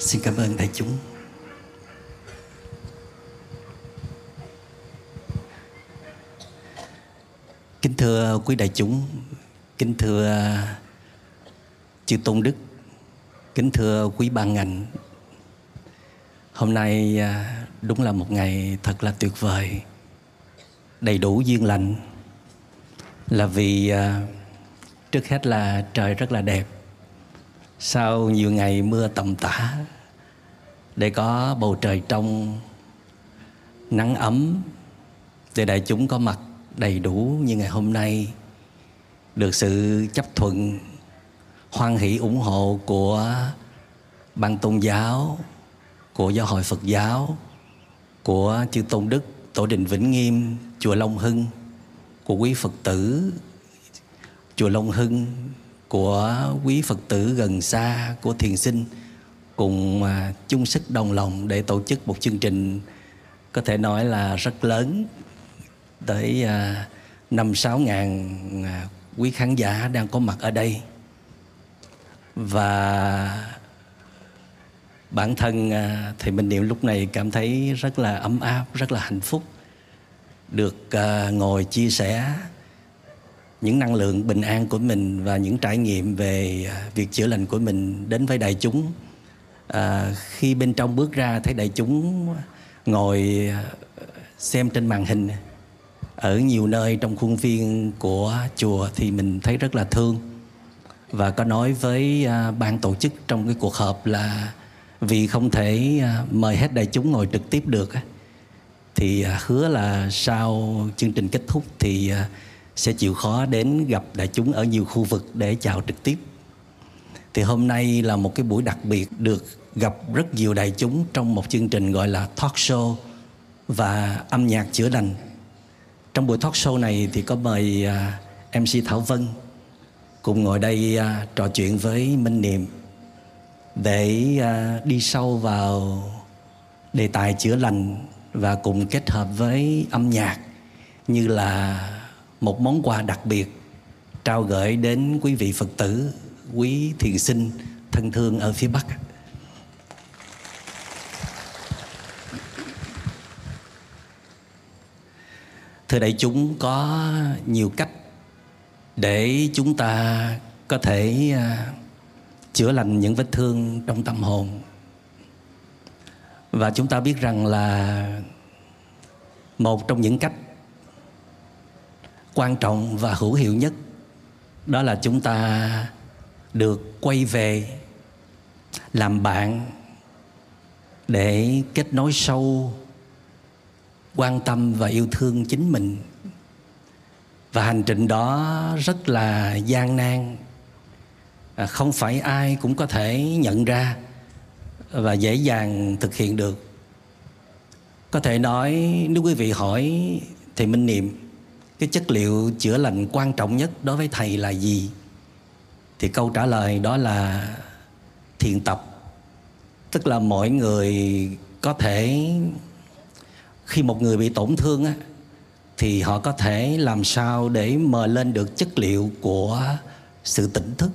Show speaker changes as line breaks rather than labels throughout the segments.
Xin cảm ơn đại chúng. Kính thưa quý đại chúng, kính thưa chư tôn đức, kính thưa quý ban ngành. Hôm nay à, đúng là một ngày thật là tuyệt vời, đầy đủ duyên lành. Là vì à, trước hết là trời rất là đẹp sau nhiều ngày mưa tầm tã, để có bầu trời trong, nắng ấm để đại chúng có mặt đầy đủ như ngày hôm nay. Được sự chấp thuận, hoan hỷ ủng hộ của ban tôn giáo, của giáo hội Phật giáo, của chư tôn đức, tổ đình Vĩnh Nghiêm, chùa Long Hưng, của quý Phật tử, chùa Long Hưng của quý Phật tử gần xa của thiền sinh cùng à, chung sức đồng lòng để tổ chức một chương trình có thể nói là rất lớn tới à, năm sáu ngàn à, quý khán giả đang có mặt ở đây. Và bản thân thì thầy Minh Niệm lúc này cảm thấy rất là ấm áp, rất là hạnh phúc được ngồi chia sẻ những năng lượng bình an của mình và những trải nghiệm về à, việc chữa lành của mình đến với đại chúng. À, khi bên trong bước ra thấy đại chúng ngồi à, xem trên màn hình ở nhiều nơi trong khuôn viên của chùa thì mình thấy rất là thương. Và có nói với à, ban tổ chức trong cái cuộc họp là vì không thể mời hết đại chúng ngồi trực tiếp được thì hứa là sau chương trình kết thúc thì sẽ chịu khó đến gặp đại chúng ở nhiều khu vực để chào trực tiếp. Thì hôm nay là một cái buổi đặc biệt được gặp rất nhiều đại chúng trong một chương trình gọi là talk show và âm nhạc chữa lành. Trong buổi talk show này thì có mời à, MC Thảo Vân cùng ngồi đây à, trò chuyện với Minh Niệm để à, đi sâu vào đề tài chữa lành và cùng kết hợp với âm nhạc như là một món quà đặc biệt trao gửi đến quý vị Phật tử, quý thiền sinh thân thương ở phía Bắc. Thưa đại chúng có nhiều cách để chúng ta có thể à, chữa lành những vết thương trong tâm hồn. Và chúng ta biết rằng là một trong những cách quan trọng và hữu hiệu nhất. Đó là chúng ta được quay về làm bạn để kết nối sâu, quan tâm và yêu thương chính mình. Và hành trình đó rất là gian nan. À, không phải ai cũng có thể nhận ra và dễ dàng thực hiện được. Có thể nói, nếu quý vị hỏi thì minh niệm cái chất liệu chữa lành quan trọng nhất đối với thầy là gì? Thì câu trả lời đó là thiền tập. Tức là mọi người có thể, khi một người bị tổn thương á, thì họ có thể làm sao để mời lên được chất liệu của sự tỉnh thức.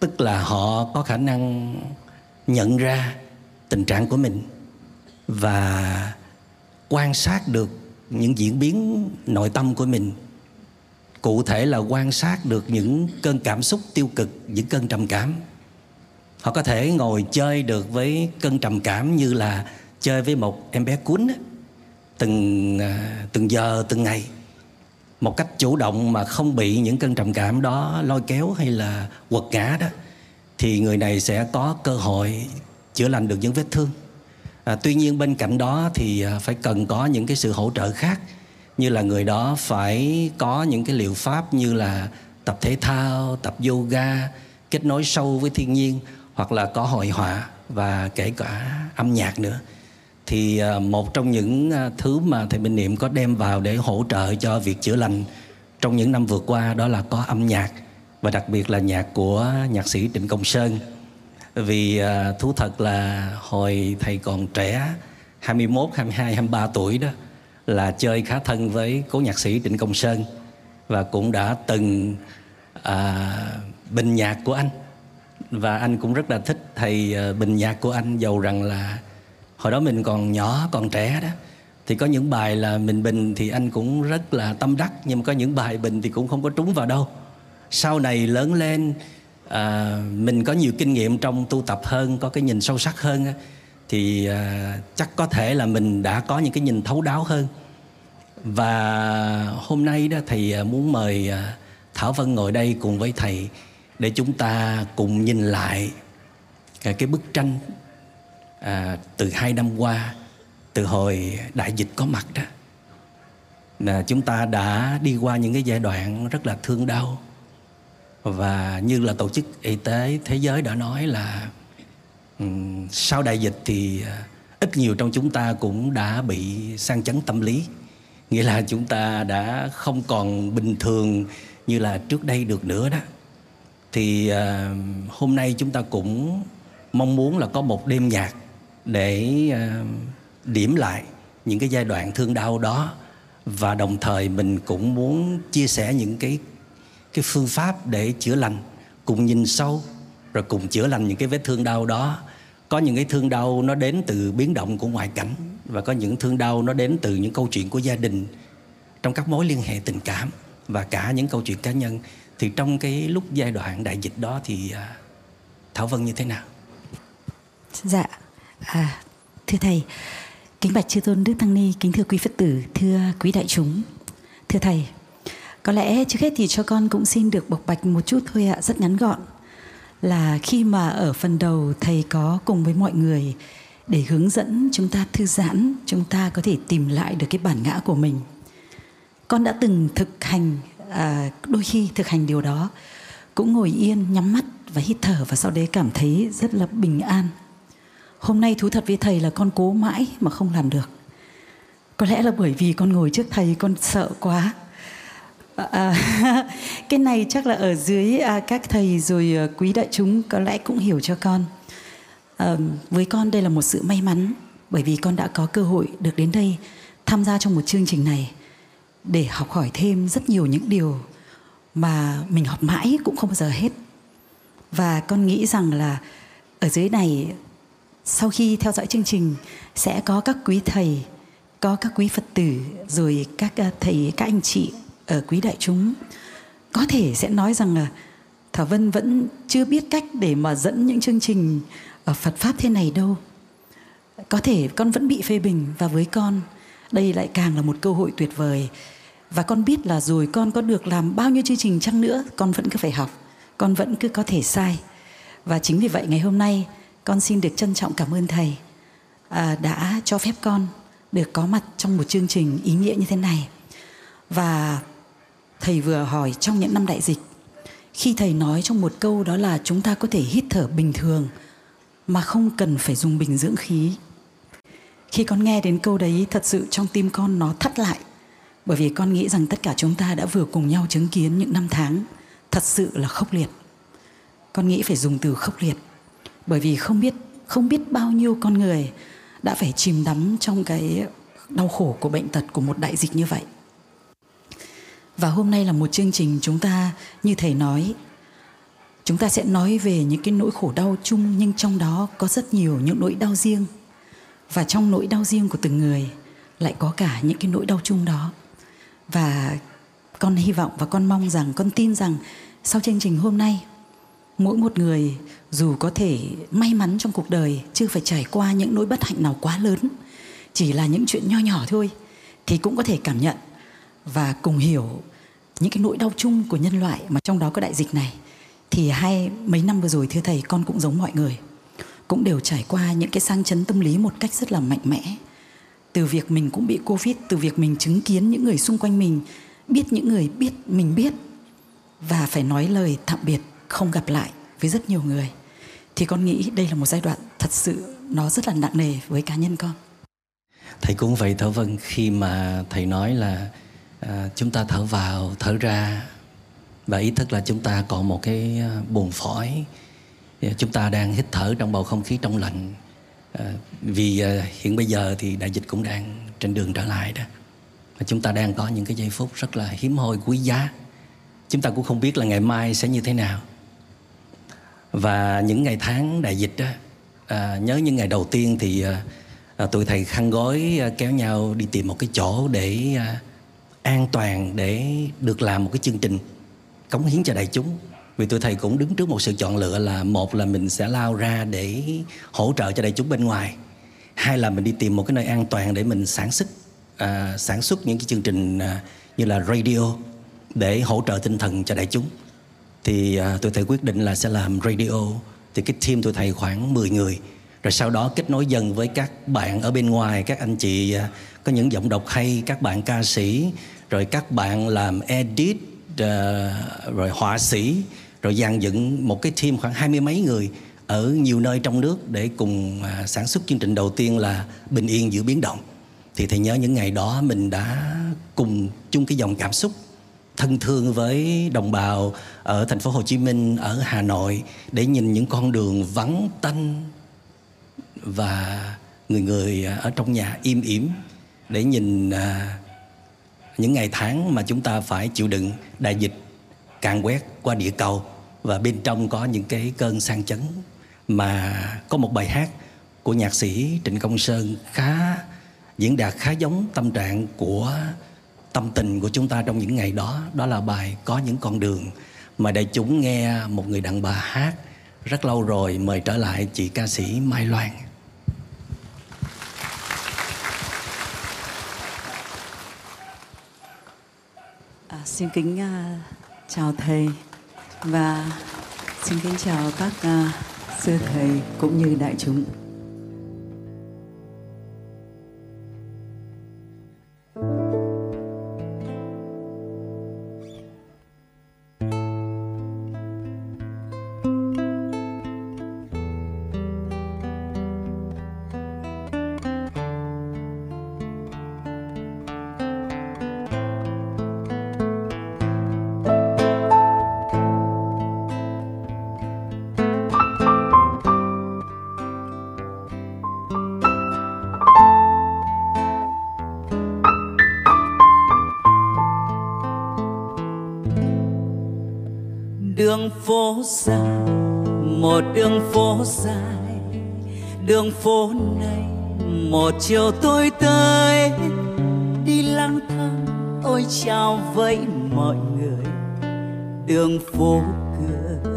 Tức là họ có khả năng nhận ra tình trạng của mình và quan sát được những diễn biến nội tâm của mình. Cụ thể là quan sát được những cơn cảm xúc tiêu cực, những cơn trầm cảm. Họ có thể ngồi chơi được với cơn trầm cảm như là chơi với một em bé cuốn từng à, từng giờ, từng ngày. Một cách chủ động mà không bị những cơn trầm cảm đó lôi kéo hay là quật ngã đó, thì người này sẽ có cơ hội chữa lành được những vết thương à, tuy nhiên bên cạnh đó thì à, phải cần có những cái sự hỗ trợ khác như là người đó phải có những cái liệu pháp như là tập thể thao tập yoga kết nối sâu với thiên nhiên hoặc là có hội họa và kể cả âm nhạc nữa. Thì à, một trong những à, thứ mà thầy Minh Niệm có đem vào để hỗ trợ cho việc chữa lành trong những năm vừa qua đó là có âm nhạc và đặc biệt là nhạc của nhạc sĩ Trịnh Công Sơn vì à, thú thật là hồi thầy còn trẻ 21, 22, 23 tuổi đó là chơi khá thân với cố nhạc sĩ Trịnh Công Sơn và cũng đã từng à, bình nhạc của anh. Và anh cũng rất là thích thầy à, bình nhạc của anh dầu rằng là hồi đó mình còn nhỏ còn trẻ đó. Thì có những bài là mình bình thì anh cũng rất là tâm đắc nhưng mà có những bài bình thì cũng không có trúng vào đâu. Sau này lớn lên à, mình có nhiều kinh nghiệm trong tu tập hơn có cái nhìn sâu sắc hơn thì à, chắc có thể là mình đã có những cái nhìn thấu đáo hơn. Và hôm nay đó thầy à, muốn mời à, thảo vân ngồi đây cùng với thầy để chúng ta cùng nhìn lại à, cái bức tranh à, từ hai năm qua từ hồi đại dịch có mặt đó. Là chúng ta đã đi qua những cái giai đoạn rất là thương đau và như là tổ chức y tế thế giới đã nói là um, sau đại dịch thì à, ít nhiều trong chúng ta cũng đã bị sang chấn tâm lý. Nghĩa là chúng ta đã không còn bình thường như là trước đây được nữa đó. Thì uh, hôm nay chúng ta cũng mong muốn là có một đêm nhạc để uh, điểm lại những cái giai đoạn thương đau đó. Và đồng thời mình cũng muốn chia sẻ những cái cái phương pháp để chữa lành cùng nhìn sâu rồi cùng chữa lành những cái vết thương đau đó. Có những cái thương đau nó đến từ biến động của ngoại cảnh và có những thương đau nó đến từ những câu chuyện của gia đình. Trong các mối liên hệ tình cảm và cả những câu chuyện cá nhân thì trong cái lúc giai đoạn đại dịch đó thì à, thảo vân như thế nào?
Dạ à, thưa thầy kính bạch chư tôn đức tăng ni kính thưa quý phật tử thưa quý đại chúng. Thưa thầy có lẽ trước hết thì cho con cũng xin được bộc bạch một chút thôi ạ rất ngắn gọn. Là khi mà ở phần đầu thầy có cùng với mọi người để hướng dẫn chúng ta thư giãn chúng ta có thể tìm lại được cái bản ngã của mình. Con đã từng thực hành à, đôi khi thực hành điều đó cũng ngồi yên nhắm mắt và hít thở và sau đấy cảm thấy rất là bình an. Hôm nay thú thật với thầy là con cố mãi mà không làm được. Có lẽ là bởi vì con ngồi trước thầy con sợ quá. Ờ, à, cái này chắc là ở dưới à, các thầy rồi à, quý đại chúng có lẽ cũng hiểu cho con. À, với con đây là một sự may mắn bởi vì con đã có cơ hội được đến đây tham gia trong một chương trình này để học hỏi thêm rất nhiều những điều mà mình học mãi cũng không bao giờ hết. Và con nghĩ rằng là ở dưới này sau khi theo dõi chương trình sẽ có các quý thầy có các quý phật tử rồi các à, thầy các anh chị ở quý đại chúng có thể sẽ nói rằng là thảo vân vẫn chưa biết cách để mà dẫn những chương trình ở phật pháp thế này đâu. Có thể con vẫn bị phê bình và với con đây lại càng là một cơ hội tuyệt vời. Và con biết là rồi con có được làm bao nhiêu chương trình chăng nữa con vẫn cứ phải học con vẫn cứ có thể sai. Và chính vì vậy ngày hôm nay con xin được trân trọng cảm ơn thầy à, đã cho phép con được có mặt trong một chương trình ý nghĩa như thế này. Và thầy vừa hỏi trong những năm đại dịch. Khi thầy nói trong một câu đó là chúng ta có thể hít thở bình thường, mà không cần phải dùng bình dưỡng khí. Khi con nghe đến câu đấy, thật sự trong tim con nó thắt lại, bởi vì con nghĩ rằng tất cả chúng ta đã vừa cùng nhau chứng kiến những năm tháng thật sự là khốc liệt. Con nghĩ phải dùng từ khốc liệt, bởi vì không biết không biết bao nhiêu con người đã phải chìm đắm trong cái đau khổ của bệnh tật của một đại dịch như vậy và hôm nay là một chương trình chúng ta, như thầy nói, chúng ta sẽ nói về những cái nỗi khổ đau chung, nhưng trong đó có rất nhiều những nỗi đau riêng. Và trong nỗi đau riêng của từng người, lại có cả những cái nỗi đau chung đó. Và con hy vọng và con mong rằng, con tin rằng sau chương trình hôm nay, mỗi một người dù có thể may mắn trong cuộc đời chưa phải trải qua những nỗi bất hạnh nào quá lớn, chỉ là những chuyện nho nhỏ thôi, thì cũng có thể cảm nhận và cùng hiểu những cái nỗi đau chung của nhân loại mà trong đó có đại dịch này, thì hai mấy năm vừa rồi, thưa thầy, con cũng giống mọi người. Cũng đều trải qua những cái sang chấn tâm lý một cách rất là mạnh mẽ. Từ việc mình cũng bị covid, từ việc mình chứng kiến những người xung quanh mình biết những người biết, mình biết, và phải nói lời tạm biệt không gặp lại với rất nhiều người, thì con nghĩ đây là một giai đoạn thật sự nó rất là nặng nề với cá nhân con.
Thầy cũng vậy thảo vân khi mà thầy nói là à, chúng ta thở vào thở ra. Và ý thức là chúng ta còn một cái à, buồn buồng phổi chúng ta đang hít thở trong bầu không khí trong lành. À, vì à, hiện bây giờ thì đại dịch cũng đang trên đường trở lại đó. Và chúng ta đang có những cái giây phút rất là hiếm hoi quý giá. Chúng ta cũng không biết là ngày mai sẽ như thế nào. Và những ngày tháng đại dịch đó à, nhớ những ngày đầu tiên thì à, à tụi thầy khăn gói à, kéo nhau đi tìm một cái chỗ để à, an toàn để được làm một cái chương trình cống hiến cho đại chúng. Vì tụi thầy cũng đứng trước một sự chọn lựa là một là mình sẽ lao ra để hỗ trợ cho đại chúng bên ngoài hai là mình đi tìm một cái nơi an toàn để mình sản xuất à, sản xuất những cái chương trình à, như là radio để hỗ trợ tinh thần cho đại chúng. Thì à, tụi thầy quyết định là sẽ làm radio. Thì cái team tụi thầy khoảng 10 người rồi sau đó kết nối dần với các bạn ở bên ngoài các anh chị à, có những giọng đọc hay các bạn ca sĩ rồi các bạn làm edit à, rồi họa sĩ rồi dàn dựng một cái team khoảng hai mươi mấy người ở nhiều nơi trong nước để cùng à, sản xuất chương trình đầu tiên là bình yên giữa biến động. Thì thầy nhớ những ngày đó mình đã cùng chung cái dòng cảm xúc thân thương với đồng bào ở thành phố Hồ Chí Minh, ở Hà Nội để nhìn những con đường vắng tanh và người người à, ở trong nhà im ỉm để nhìn à, những ngày tháng mà chúng ta phải chịu đựng đại dịch càn quét qua địa cầu. Và bên trong có những cái cơn sang chấn mà có một bài hát của nhạc sĩ Trịnh Công Sơn khá diễn đạt, khá giống tâm trạng của tâm tình của chúng ta trong những ngày đó. Đó là bài có những con đường mà đại chúng nghe một người đàn bà hát rất lâu rồi mời trở lại chị ca sĩ Mai Loan.
À, xin kính uh, chào thầy và xin kính chào các uh, sư thầy cũng như đại chúng.
Đường phố này một chiều tôi tới, đi lang thang, ôi chào với mọi người. Đường phố cười.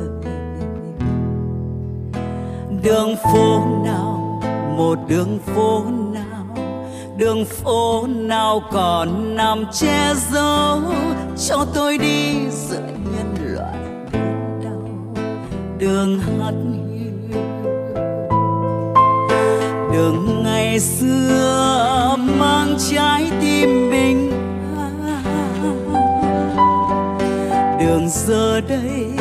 Đường phố nào, một đường phố nào? Đường phố nào còn nằm che giấu? Cho tôi đi giữa nhân loại đau. Đường hắt đường ngày xưa mang trái tim bình an đường giờ đây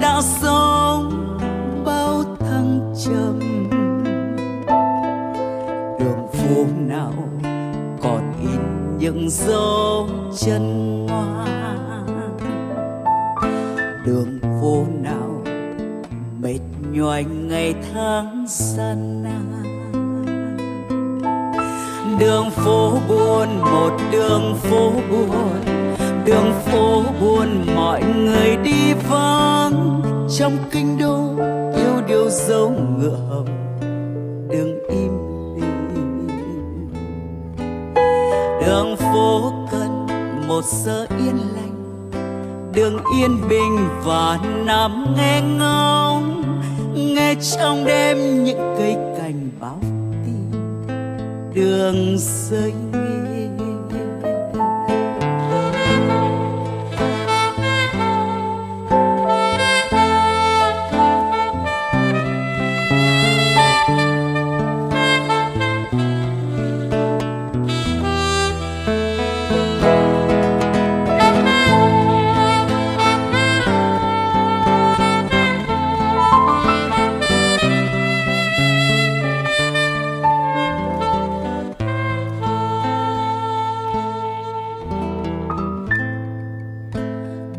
đã sống bao thăng trầm. Đường phố nào còn in những dấu chân hoa, đường phố nào mệt nhoài ngày tháng gian nan đường phố buồn, một đường phố buồn. Đường phố buồn, mọi người đi vắng. Trong kinh đô, yêu điều dấu ngựa hồng. Đường im lìm. Đường phố cần một giờ yên lành. Đường yên bình và nằm nghe ngóng. Nghe trong đêm những cây đường xanh.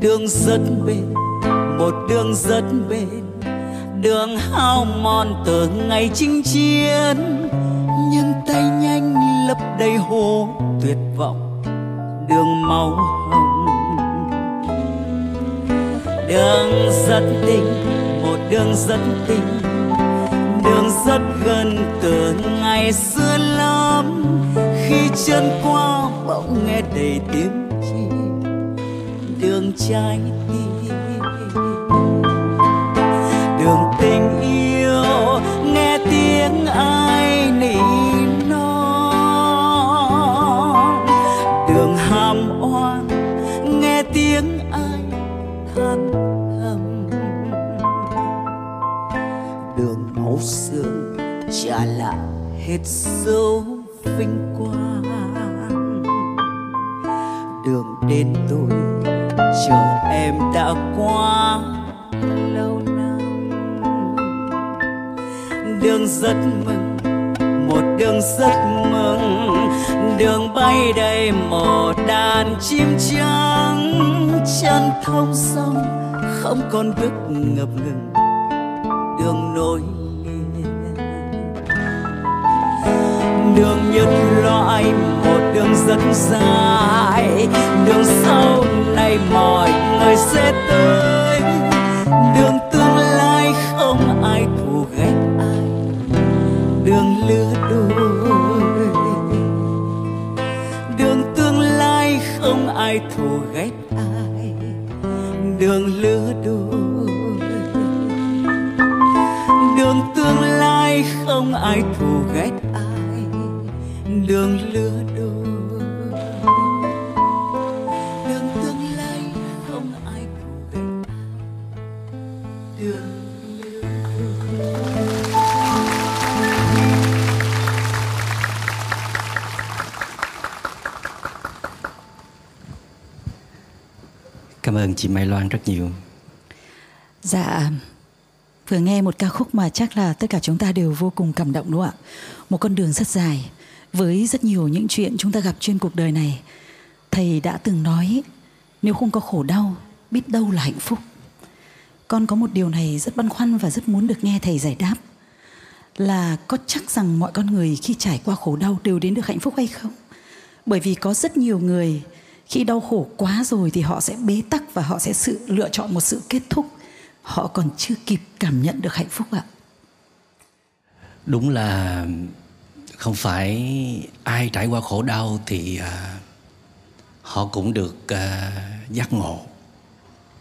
Đường rất bên một đường rất bên đường hao mòn từ ngày chinh chiến, nhưng tay nhanh lấp đầy hồ tuyệt vọng, đường máu hồng. Đường rất tình một đường rất tình đường rất gần từ ngày xưa lắm, khi chân qua bỗng nghe đầy tiếng trái tim. Đường tình yêu, nghe tiếng ai nỉ non. Đường hàm oan, nghe tiếng ai than thầm đường máu xương trả lại hết dấu rất mừng, một đường rất mừng. Đường bay đầy một đàn chim trắng, chân thông sông, không còn bước ngập ngừng đường nối liền. Đường nhất loại, một đường rất dài. Đường sau này mọi người sẽ tới. Đường lứa đôi. Đường tương lai không ai thù ghét ai. Đường lứa đôi
ơn chị Mai Loan rất nhiều.
Dạ, vừa nghe một ca khúc mà chắc là tất cả chúng ta đều vô cùng cảm động đúng không ạ? Một con đường rất dài với rất nhiều những chuyện chúng ta gặp trên cuộc đời này. Thầy đã từng nói nếu không có khổ đau, biết đâu là hạnh phúc. Con có một điều này rất băn khoăn và rất muốn được nghe thầy giải đáp là có chắc rằng mọi con người khi trải qua khổ đau đều đến được hạnh phúc hay không? Bởi vì có rất nhiều người khi đau khổ quá rồi thì họ sẽ bế tắc và họ sẽ sự lựa chọn một sự kết thúc. Họ còn chưa kịp cảm nhận được hạnh phúc ạ.
Đúng là không phải ai trải qua khổ đau thì à, họ cũng được à, giác ngộ.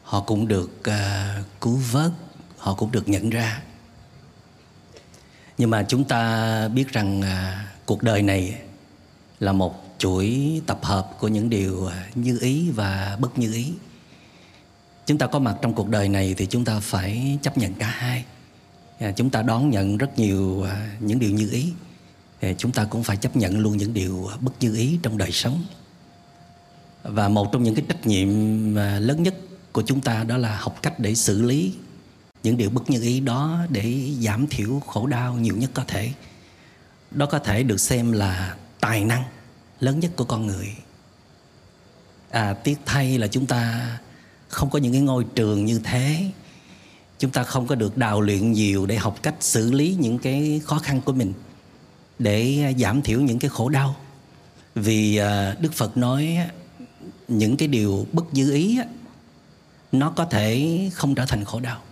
Họ cũng được à, cứu vớt, họ cũng được nhận ra. Nhưng mà chúng ta biết rằng à, cuộc đời này là một chuỗi tập hợp của những điều à, như ý và bất như ý. Chúng ta có mặt trong cuộc đời này thì chúng ta phải chấp nhận cả hai. À, chúng ta đón nhận rất nhiều à, những điều như ý. Chúng ta cũng phải chấp nhận luôn những điều bất như ý trong đời sống. Và một trong những cái trách nhiệm lớn nhất của chúng ta đó là học cách để xử lý những điều bất như ý đó để giảm thiểu khổ đau nhiều nhất có thể. Đó có thể được xem là tài năng lớn nhất của con người. À, tiếc thay là chúng ta không có những cái ngôi trường như thế. Chúng ta không có được đào luyện nhiều để học cách xử lý những cái khó khăn của mình để giảm thiểu những cái khổ đau. Vì à, Đức Phật nói những cái điều bất dư ý nó có thể không trở thành khổ đau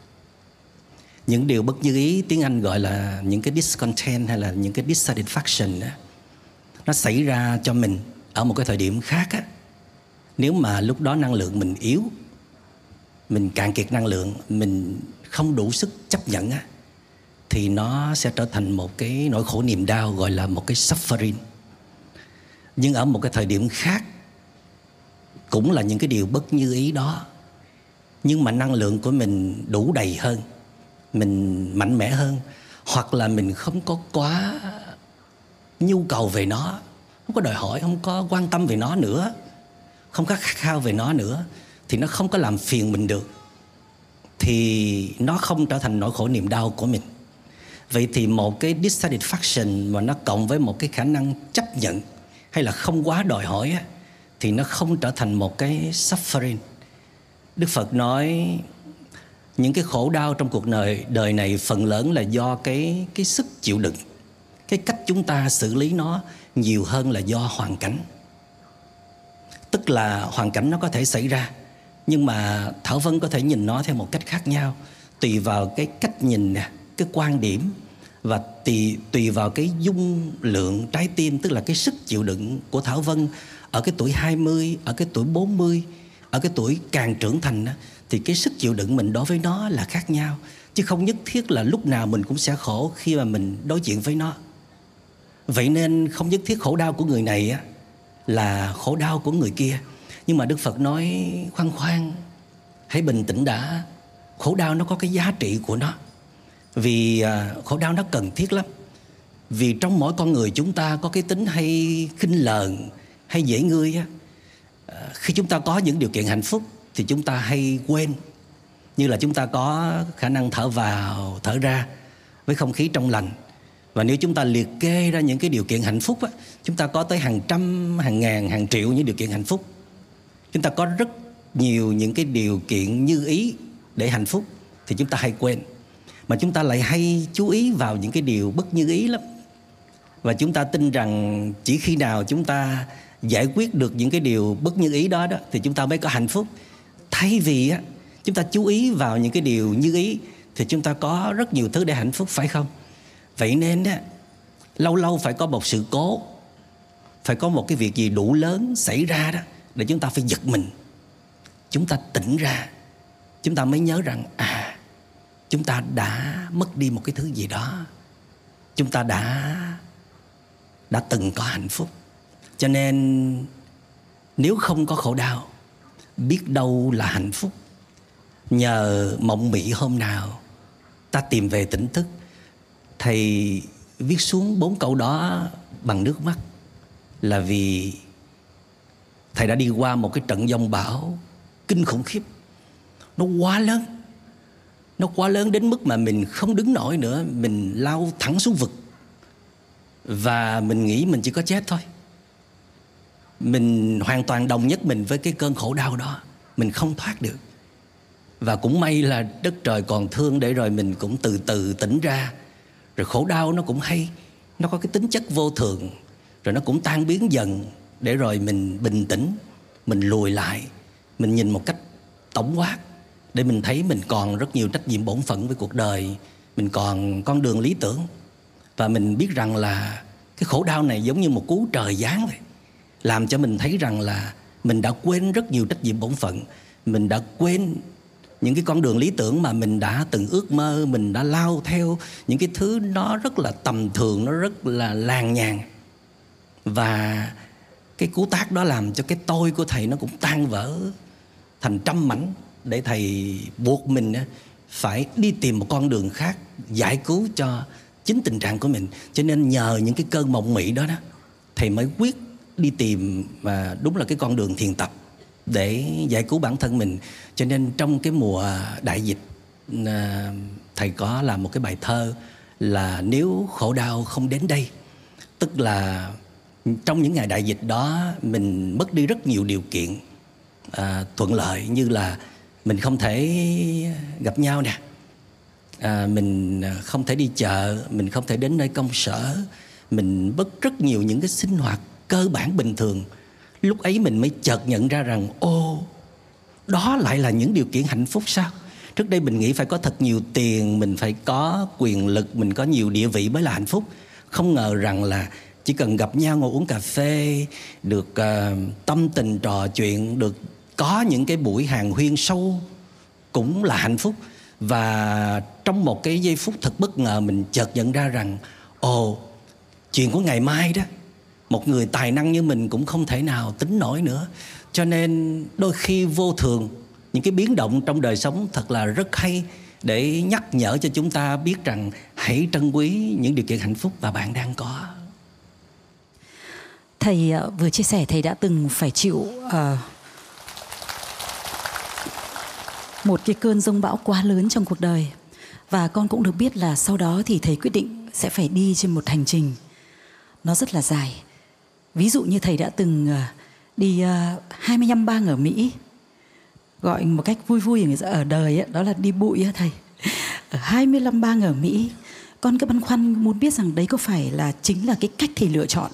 những điều bất dư ý tiếng Anh gọi là những cái discontent hay là những cái dissatisfaction đó, nó xảy ra cho mình ở một cái thời điểm khác á. Nếu mà lúc đó năng lượng mình yếu, mình cạn kiệt năng lượng, mình không đủ sức chấp nhận á, thì nó sẽ trở thành một cái nỗi khổ niềm đau gọi là một cái suffering. Nhưng ở một cái thời điểm khác, cũng là những cái điều bất như ý đó. Nhưng mà năng lượng của mình đủ đầy hơn, mình mạnh mẽ hơn, hoặc là mình không có quá nhu cầu về nó không có đòi hỏi không có quan tâm về nó nữa không có khát khao về nó nữa thì nó không có làm phiền mình được thì nó không trở thành nỗi khổ niềm đau của mình. Vậy thì một cái dissatisfaction mà nó cộng với một cái khả năng chấp nhận hay là không quá đòi hỏi á, thì nó không trở thành một cái suffering. Đức phật nói những cái khổ đau trong cuộc đời đời này phần lớn là do cái cái sức chịu đựng cái cách chúng ta xử lý nó nhiều hơn là do hoàn cảnh. Tức là hoàn cảnh nó có thể xảy ra nhưng mà thảo vân có thể nhìn nó theo một cách khác nhau. Tùy vào cái cách nhìn nè cái quan điểm và tùy tùy vào cái dung lượng trái tim tức là cái sức chịu đựng của Thảo Vân ở cái tuổi 20, ở cái tuổi 40, ở cái tuổi càng trưởng thành đó, thì cái sức chịu đựng mình đối với nó là khác nhau. Chứ không nhất thiết là lúc nào mình cũng sẽ khổ khi mà mình đối diện với nó. Vậy nên không nhất thiết khổ đau của người này á, là khổ đau của người kia. Nhưng mà Đức Phật nói, khoan khoan, hãy bình tĩnh đã. Khổ đau nó có cái giá trị của nó. Vì à, khổ đau nó cần thiết lắm. Vì trong mỗi con người chúng ta có cái tính hay khinh lờn, hay dễ ngươi á à, khi chúng ta có những điều kiện hạnh phúc thì chúng ta hay quên. Như là chúng ta có khả năng thở vào, thở ra với không khí trong lành và nếu chúng ta liệt kê ra những cái điều kiện hạnh phúc á, chúng ta có tới hàng trăm hàng ngàn hàng triệu những điều kiện hạnh phúc. Chúng ta có rất nhiều những cái điều kiện như ý để hạnh phúc thì chúng ta hay quên. Mà chúng ta lại hay chú ý vào những cái điều bất như ý lắm. Và chúng ta tin rằng chỉ khi nào chúng ta giải quyết được những cái điều bất như ý đó đó thì chúng ta mới có hạnh phúc. Thay vì á chúng ta chú ý vào những cái điều như ý thì chúng ta có rất nhiều thứ để hạnh phúc phải không? Vậy nên đó lâu lâu phải có một sự cố, phải có một cái việc gì đủ lớn xảy ra đó để chúng ta phải giật mình. Chúng ta tỉnh ra, chúng ta mới nhớ rằng à chúng ta đã mất đi một cái thứ gì đó. Chúng ta đã đã từng có hạnh phúc. Cho nên, nếu không có khổ đau, biết đâu là hạnh phúc. Nhờ mộng mị hôm nào, ta tìm về tỉnh thức thầy viết xuống bốn câu đó bằng nước mắt là vì thầy đã đi qua một cái trận giông bão kinh khủng khiếp. Nó quá lớn, nó quá lớn đến mức mà mình không đứng nổi nữa, mình lao thẳng xuống vực. Và mình nghĩ mình chỉ có chết thôi. Mình hoàn toàn đồng nhất mình với cái cơn khổ đau đó, mình không thoát được. Và cũng may là đất trời còn thương để rồi mình cũng từ từ tỉnh ra rồi khổ đau nó cũng hay. Nó có cái tính chất vô thường. Rồi nó cũng tan biến dần để rồi mình bình tĩnh, mình lùi lại, mình nhìn một cách tổng quát để mình thấy mình còn rất nhiều trách nhiệm bổn phận với cuộc đời. Mình còn con đường lý tưởng. Và mình biết rằng là cái khổ đau này giống như một cú trời giáng vậy, làm cho mình thấy rằng là mình đã quên rất nhiều trách nhiệm bổn phận, mình đã quên những cái con đường lý tưởng mà mình đã từng ước mơ, mình đã lao theo, những cái thứ nó rất là tầm thường, nó rất là làng nhàn và cái cú tác đó làm cho cái tôi của thầy nó cũng tan vỡ thành trăm mảnh để thầy buộc mình phải đi tìm một con đường khác giải cứu cho chính tình trạng của mình. Cho nên nhờ những cái cơn mộng mị đó đó, thầy mới quyết đi tìm và đúng là cái con đường thiền tập để giải cứu bản thân mình. Cho nên trong cái mùa đại dịch à, thầy có làm một cái bài thơ là nếu khổ đau không đến đây tức là trong những ngày đại dịch đó mình mất đi rất nhiều điều kiện à, thuận lợi như là mình không thể gặp nhau nè. À, mình không thể đi chợ mình không thể đến nơi công sở. Mình mất rất nhiều những cái sinh hoạt cơ bản bình thường lúc ấy mình mới chợt nhận ra rằng ô đó lại là những điều kiện hạnh phúc sao? Trước đây mình nghĩ phải có thật nhiều tiền mình phải có quyền lực mình có nhiều địa vị mới là hạnh phúc. Không ngờ rằng là chỉ cần gặp nhau ngồi uống cà phê được uh, tâm tình trò chuyện được có những cái buổi hàng huyên sâu cũng là hạnh phúc. Và trong một cái giây phút thật bất ngờ mình chợt nhận ra rằng ồ chuyện của ngày mai đó một người tài năng như mình cũng không thể nào tính nổi nữa. Cho nên đôi khi vô thường những cái biến động trong đời sống thật là rất hay để nhắc nhở cho chúng ta biết rằng hãy trân quý những điều kiện hạnh phúc mà bạn đang có.
Thầy ờ, vừa chia sẻ thầy đã từng phải chịu uh, một cái cơn rông bão quá lớn trong cuộc đời. Và con cũng được biết là sau đó thì thầy quyết định sẽ phải đi trên một hành trình. Nó rất là dài ví dụ như thầy đã từng ờ, đi ờ, 25 bang ở Mỹ gọi một cách vui vui ở đời ấy, đó là đi bụi á thầy. Ở 25 bang ở Mỹ con cứ băn khoăn muốn biết rằng đấy có phải là chính là cái cách thầy lựa chọn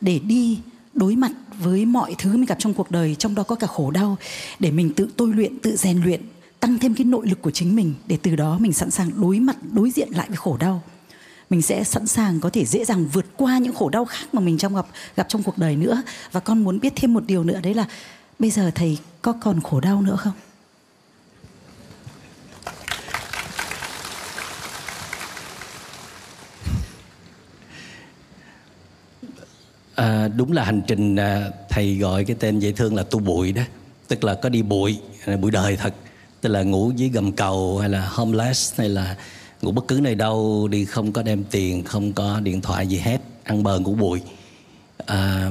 để đi đối mặt với mọi thứ mình gặp trong cuộc đời trong đó có cả khổ đau để mình tự tôi luyện tự rèn luyện tăng thêm cái nội lực của chính mình để từ đó mình sẵn sàng đối mặt đối diện lại với khổ đau mình sẽ sẵn sàng có thể dễ dàng vượt qua những khổ đau khác mà mình trong gặp gặp trong cuộc đời nữa. Và con muốn biết thêm một điều nữa đấy là bây giờ thầy có còn khổ đau nữa không?
À, đúng là hành trình à, thầy gọi cái tên dễ thương là tu bụi đó. Tức là có đi bụi à, bụi đời thật. Tức là ngủ dưới gầm cầu hay là homeless hay là ngủ bất cứ nơi đâu đi không có đem tiền không có điện thoại gì hết ăn bờ ngủ bụi. À,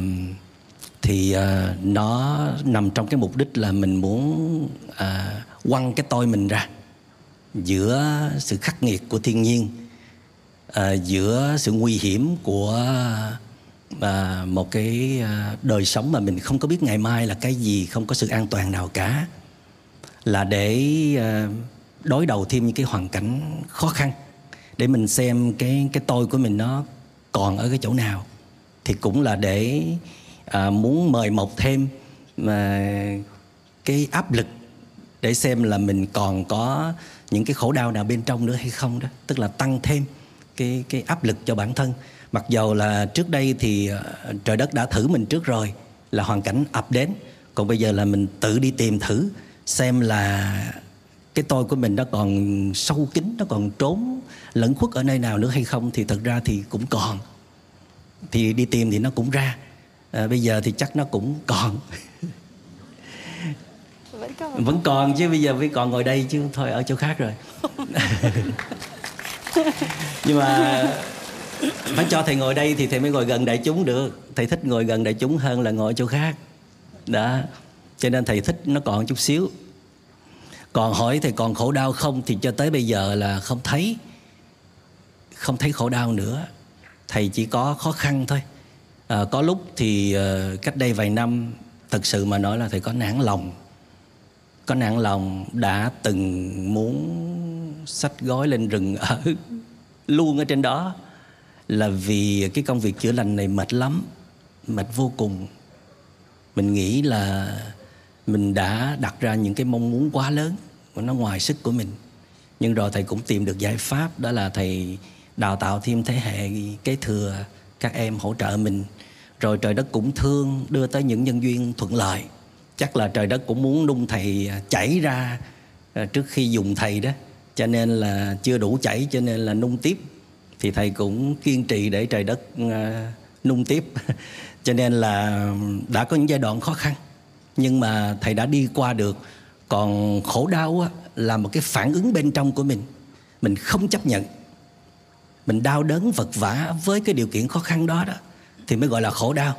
thì à, nó nằm trong cái mục đích là mình muốn à, quăng cái tôi mình ra giữa sự khắc nghiệt của thiên nhiên à, giữa sự nguy hiểm của à, một cái à, đời sống mà mình không có biết ngày mai là cái gì không có sự an toàn nào cả. Là để à, đối đầu thêm những cái hoàn cảnh khó khăn để mình xem cái cái tôi của mình nó còn ở cái chỗ nào. Thì cũng là để à, muốn mời mọc thêm mà cái áp lực để xem là mình còn có những cái khổ đau nào bên trong nữa hay không đó. Tức là tăng thêm cái cái áp lực cho bản thân. Mặc dầu là trước đây thì à, trời đất đã thử mình trước rồi là hoàn cảnh ập đến. Còn bây giờ là mình tự đi tìm thử xem là cái tôi của mình nó còn sâu kín nó còn trốn lẫn khuất ở nơi nào nữa hay không thì thật ra thì cũng còn. Thì đi tìm thì nó cũng ra. À, bây giờ thì chắc nó cũng còn. Vẫn còn. Vẫn còn chứ bây giờ mới còn ngồi đây chứ thôi ở chỗ khác rồi. Nhưng mà phải cho thầy ngồi đây thì thầy mới ngồi gần đại chúng được. Thầy thích ngồi gần đại chúng hơn là ngồi ở chỗ khác. Đó cho nên thầy thích nó còn chút xíu còn hỏi thầy còn khổ đau không thì cho tới bây giờ là không thấy. Không thấy khổ đau nữa. Thầy chỉ có khó khăn thôi. À, có lúc thì uh, cách đây vài năm thật sự mà nói là thầy có nản lòng. Có nản lòng đã từng muốn sách gói lên rừng ở luôn ở trên đó. Là vì cái công việc chữa lành này mệt lắm mệt vô cùng. Mình nghĩ là mình đã đặt ra những cái mong muốn quá lớn mà nó ngoài sức của mình. Nhưng rồi thầy cũng tìm được giải pháp, đó là thầy đào tạo thêm thế hệ kế thừa các em hỗ trợ mình. Rồi trời đất cũng thương, đưa tới những nhân duyên thuận lợi. Chắc là trời đất cũng muốn nung thầy chảy ra à, trước khi dùng thầy đó. Cho nên là chưa đủ chảy, cho nên là nung tiếp. Thì thầy cũng kiên trì để trời đất à, nung tiếp. Cho nên là đã có những giai đoạn khó khăn nhưng mà thầy đã đi qua được. Còn khổ đau á, là một cái phản ứng bên trong của mình. Mình không chấp nhận. Mình đau đớn vật vả với cái điều kiện khó khăn đó đó thì mới gọi là khổ đau.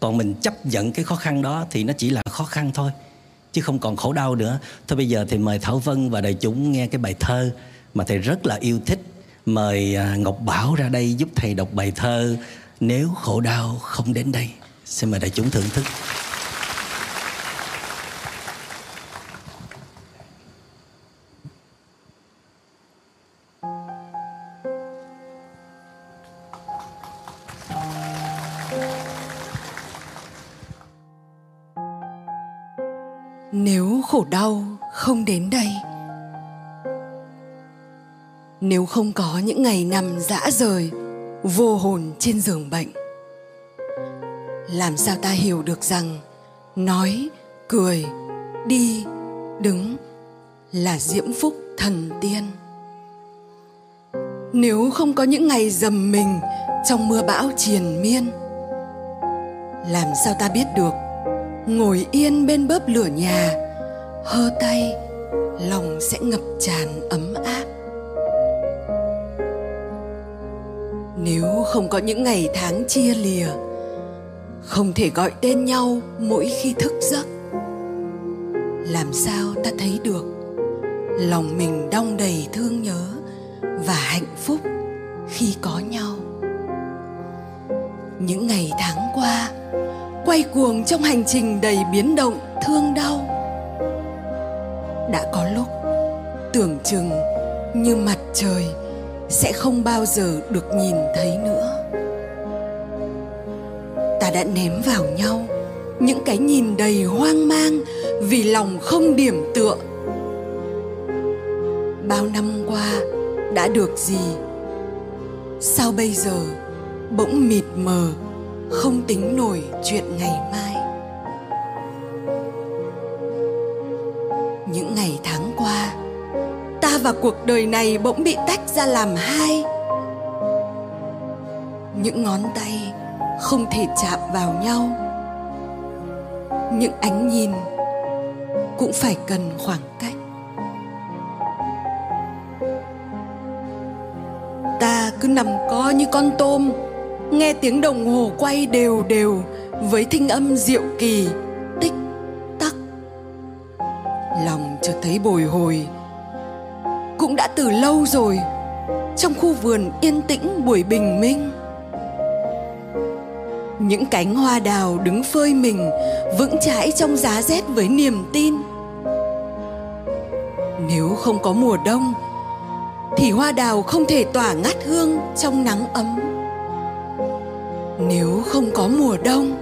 Còn mình chấp nhận cái khó khăn đó thì nó chỉ là khó khăn thôi chứ không còn khổ đau nữa. Thôi bây giờ thì mời thảo vân và đại chúng nghe cái bài thơ mà thầy rất là yêu thích. Mời à, ngọc bảo ra đây giúp thầy đọc bài thơ nếu khổ đau không đến đây. Xin mời đại chúng thưởng thức.
Nếu khổ đau không đến đây, nếu không có những ngày nằm dã rời, vô hồn trên giường bệnh, làm sao ta hiểu được rằng nói, cười, đi, đứng là diễm phúc thần tiên? Nếu không có những ngày dầm mình trong mưa bão triền miên, làm sao ta biết được ngồi yên bên bếp lửa nhà, hơ tay, lòng sẽ ngập tràn ấm áp. Nếu không có những ngày tháng chia lìa, không thể gọi tên nhau mỗi khi thức giấc. Làm sao ta thấy được, lòng mình đong đầy thương nhớ và hạnh phúc khi có nhau. Những ngày tháng qua quay cuồng trong hành trình đầy biến động, thương đau. Đã có lúc, tưởng chừng như mặt trời sẽ không bao giờ được nhìn thấy nữa. Ta đã ném vào nhau những cái nhìn đầy hoang mang vì lòng không điểm tựa. Bao năm qua đã được gì? Sao bây giờ bỗng mịt mờ không tính nổi chuyện ngày mai. Những ngày tháng qua, ta và cuộc đời này bỗng bị tách ra làm hai. Những ngón tay không thể chạm vào nhau. Những ánh nhìn cũng phải cần khoảng cách. Ta cứ nằm co như con tôm nghe tiếng đồng hồ quay đều đều với thinh âm diệu kỳ, tích tắc. Lòng chợt thấy bồi hồi. Cũng đã từ lâu rồi, trong khu vườn yên tĩnh buổi bình minh. Những cánh hoa đào đứng phơi mình, vững chãi trong giá rét với niềm tin. Nếu không có mùa đông, thì hoa đào không thể tỏa ngát hương trong nắng ấm nếu không có mùa đông,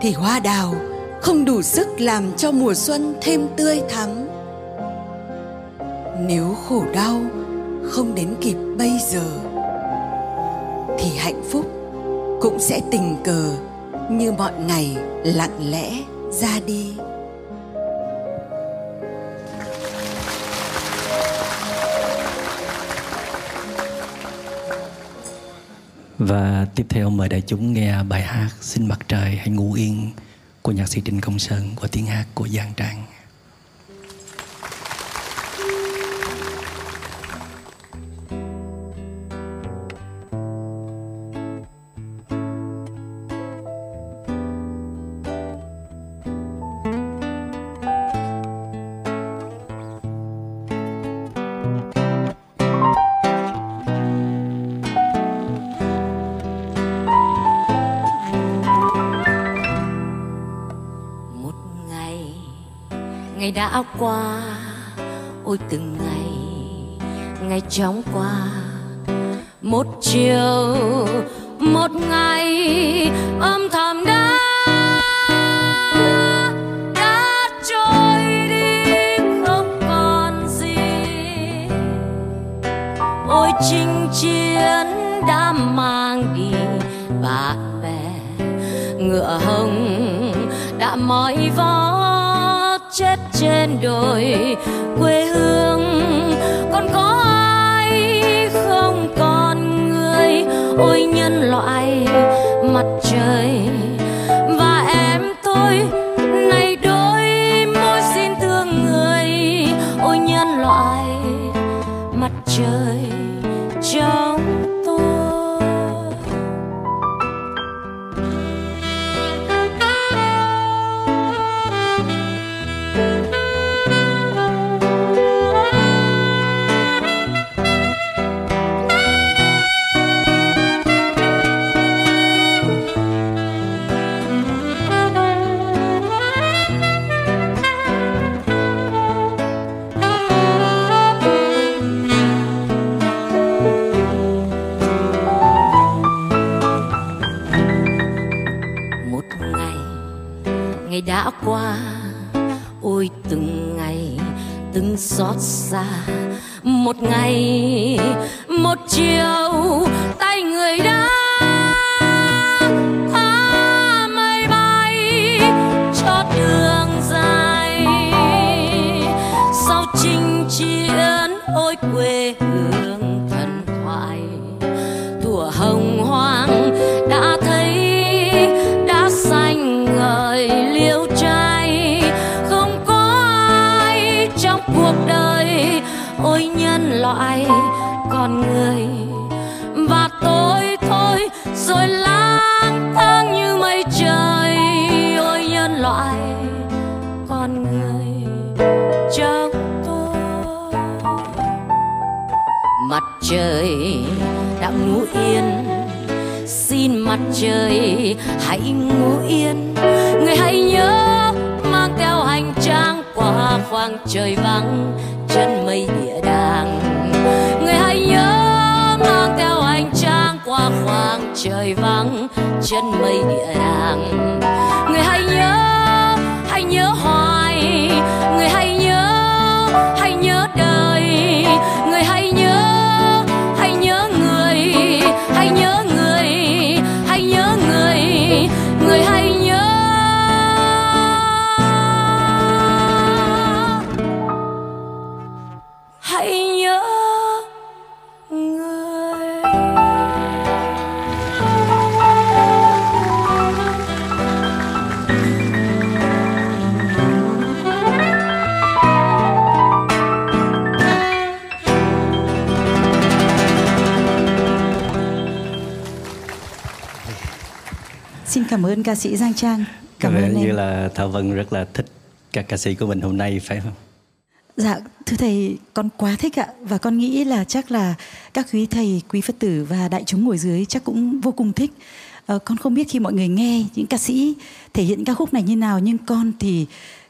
thì hoa đào không đủ sức làm cho mùa xuân thêm tươi thắm. Nếu khổ đau không đến kịp bây giờ, thì hạnh phúc cũng sẽ tình cờ như mọi ngày lặng lẽ ra đi.
Và tiếp theo mời đại chúng nghe bài hát Xin mặt trời hãy ngủ yên của nhạc sĩ Trịnh Công Sơn qua tiếng hát của Giang Trang.
Đã qua. Ôi, từng ngày ngày chóng qua. Một chiều, một ngày, âm thầm đã đã trôi đi, không còn gì. Ôi, chinh chiến đã mang đi, bạn bè, ngựa hồng đã mỏi vó trên đồi quê hương. Còn có ai không còn người ôi nhân loại mặt trời? Yên. Người hãy nhớ mang theo hành trang qua khoảng trời vắng, chân mây địa đàng. Người hãy nhớ mang theo hành trang qua khoảng trời vắng, chân mây địa đàng. Người hãy nhớ hãy nhớ hoài. Người hãy nhớ hãy nhớ đời.
người hay cảm ơn ca sĩ Giang Trang.
Cảm ơn như là Thảo Vân rất là thích các ca sĩ của mình hôm nay phải không?
Dạ, thưa thầy, con quá thích ạ và con nghĩ là chắc là các quý thầy, quý Phật tử và đại chúng ngồi dưới chắc cũng vô cùng thích. À, con không biết khi mọi người nghe những ca sĩ thể hiện ca khúc này như nào nhưng con thì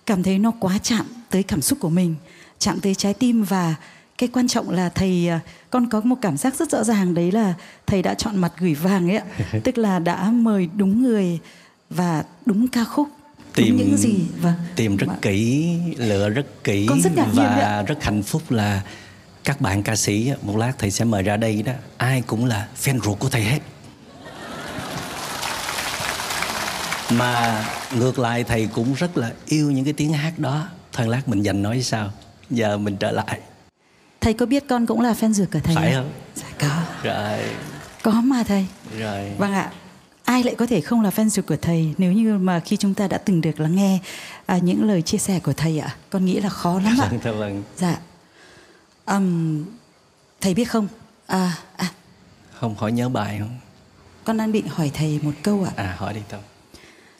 cảm thấy nó quá chạm tới cảm xúc của mình, chạm tới trái tim và cái quan trọng là thầy à, con có một cảm giác rất rõ ràng đấy là thầy đã chọn mặt gửi vàng ấy ạ, tức là đã mời đúng người và đúng ca khúc
tìm
những gì.
Vâng. tìm rất mà... kỹ lựa rất kỹ
rất
và rất hạnh phúc là các bạn ca sĩ một lát thầy sẽ mời ra đây đó. Ai cũng là fan ruột của thầy hết. Mà ngược lại thầy cũng rất là yêu những cái tiếng hát đó. Thôi lát mình dành nói sao? Giờ mình trở lại
thầy có biết con cũng là fan ruột của thầy
phải không?
Dạ có.
Rồi.
Có mà thầy.
Rồi.
Vâng ạ. Ai lại có thể không là fan ruột của thầy nếu như mà khi chúng ta đã từng được lắng nghe à, những lời chia sẻ của thầy ạ? Con nghĩ là khó lắm ạ.
Vâng, vâng.
dạ. Um, thầy biết không? À, à.
Không hỏi nhớ bài không?
Con đang định hỏi thầy một câu ạ.
À hỏi đi thôi.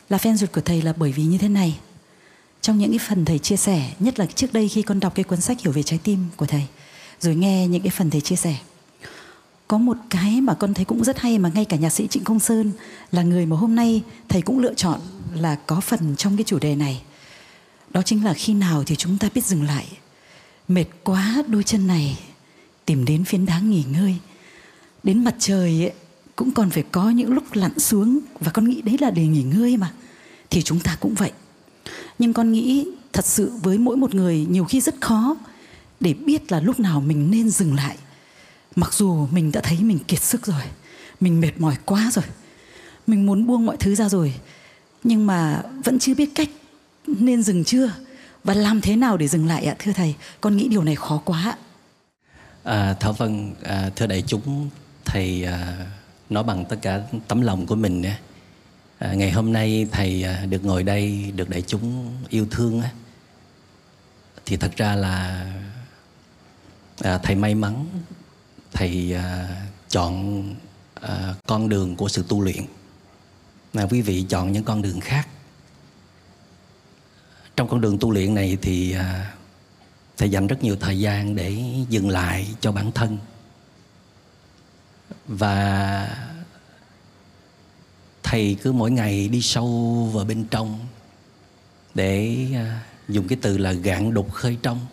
Là fan ruột của thầy là bởi vì như thế này. Trong những cái phần thầy chia sẻ nhất là trước đây khi con đọc cái cuốn sách hiểu về trái tim của thầy rồi nghe những cái phần thầy chia sẻ có một cái mà con thấy cũng rất hay mà ngay cả nhạc sĩ Trịnh Công Sơn là người mà hôm nay thầy cũng lựa chọn là có phần trong cái chủ đề này. Đó chính là khi nào thì chúng ta biết dừng lại. Mệt quá đôi chân này tìm đến phiến đá nghỉ ngơi. Đến mặt trời ấy, cũng còn phải có những lúc lặn xuống và con nghĩ đấy là để nghỉ ngơi mà. Thì chúng ta cũng vậy. Nhưng con nghĩ thật sự với mỗi một người nhiều khi rất khó để biết là lúc nào mình nên dừng lại. Mặc dù mình đã thấy mình kiệt sức rồi mình mệt mỏi quá rồi mình muốn buông mọi thứ ra rồi nhưng mà vẫn chưa biết cách nên dừng chưa và làm thế nào để dừng lại ạ thưa thầy? Con nghĩ điều này khó quá
à, thảo vân à, thưa đại chúng thầy à, nói bằng tất cả tấm lòng của mình nhé. À, ngày hôm nay thầy à, được ngồi đây được đại chúng yêu thương á. Thì thật ra là à, thầy may mắn thầy à, chọn à, con đường của sự tu luyện. Mà quý vị chọn những con đường khác. Trong con đường tu luyện này thì à, thầy dành rất nhiều thời gian để dừng lại cho bản thân. Và thầy cứ mỗi ngày đi sâu vào bên trong để à, dùng cái từ là gạn đục khơi trong.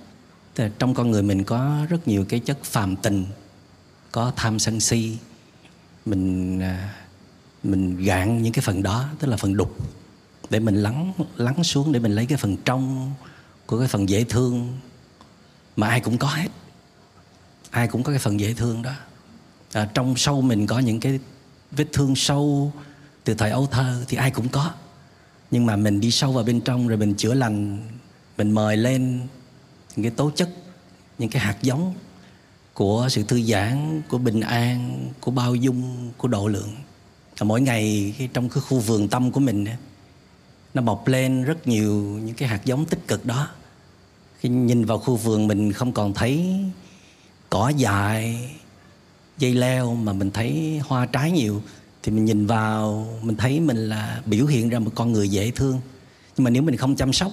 Ờ, trong con người mình có rất nhiều cái chất phàm tình có tham sân si mình ờ, mình gạn những cái phần đó tức là phần đục để mình lắng lắng xuống để mình lấy cái phần trong của cái phần dễ thương mà ai cũng có hết. Ai cũng có cái phần dễ thương đó. À, trong sâu mình có những cái vết thương sâu từ thời ấu thơ thì ai cũng có. Nhưng mà mình đi sâu vào bên trong rồi mình chữa lành mình mời lên những cái tố chất, những cái hạt giống của sự thư giãn, của bình an, của bao dung, của độ lượng. Và mỗi ngày trong cái khu vườn tâm của mình nó bọc lên rất nhiều những cái hạt giống tích cực đó. Khi nhìn vào khu vườn mình không còn thấy cỏ dại, dây leo mà mình thấy hoa trái nhiều, thì mình nhìn vào, mình thấy mình là biểu hiện ra một con người dễ thương. Nhưng mà nếu mình không chăm sóc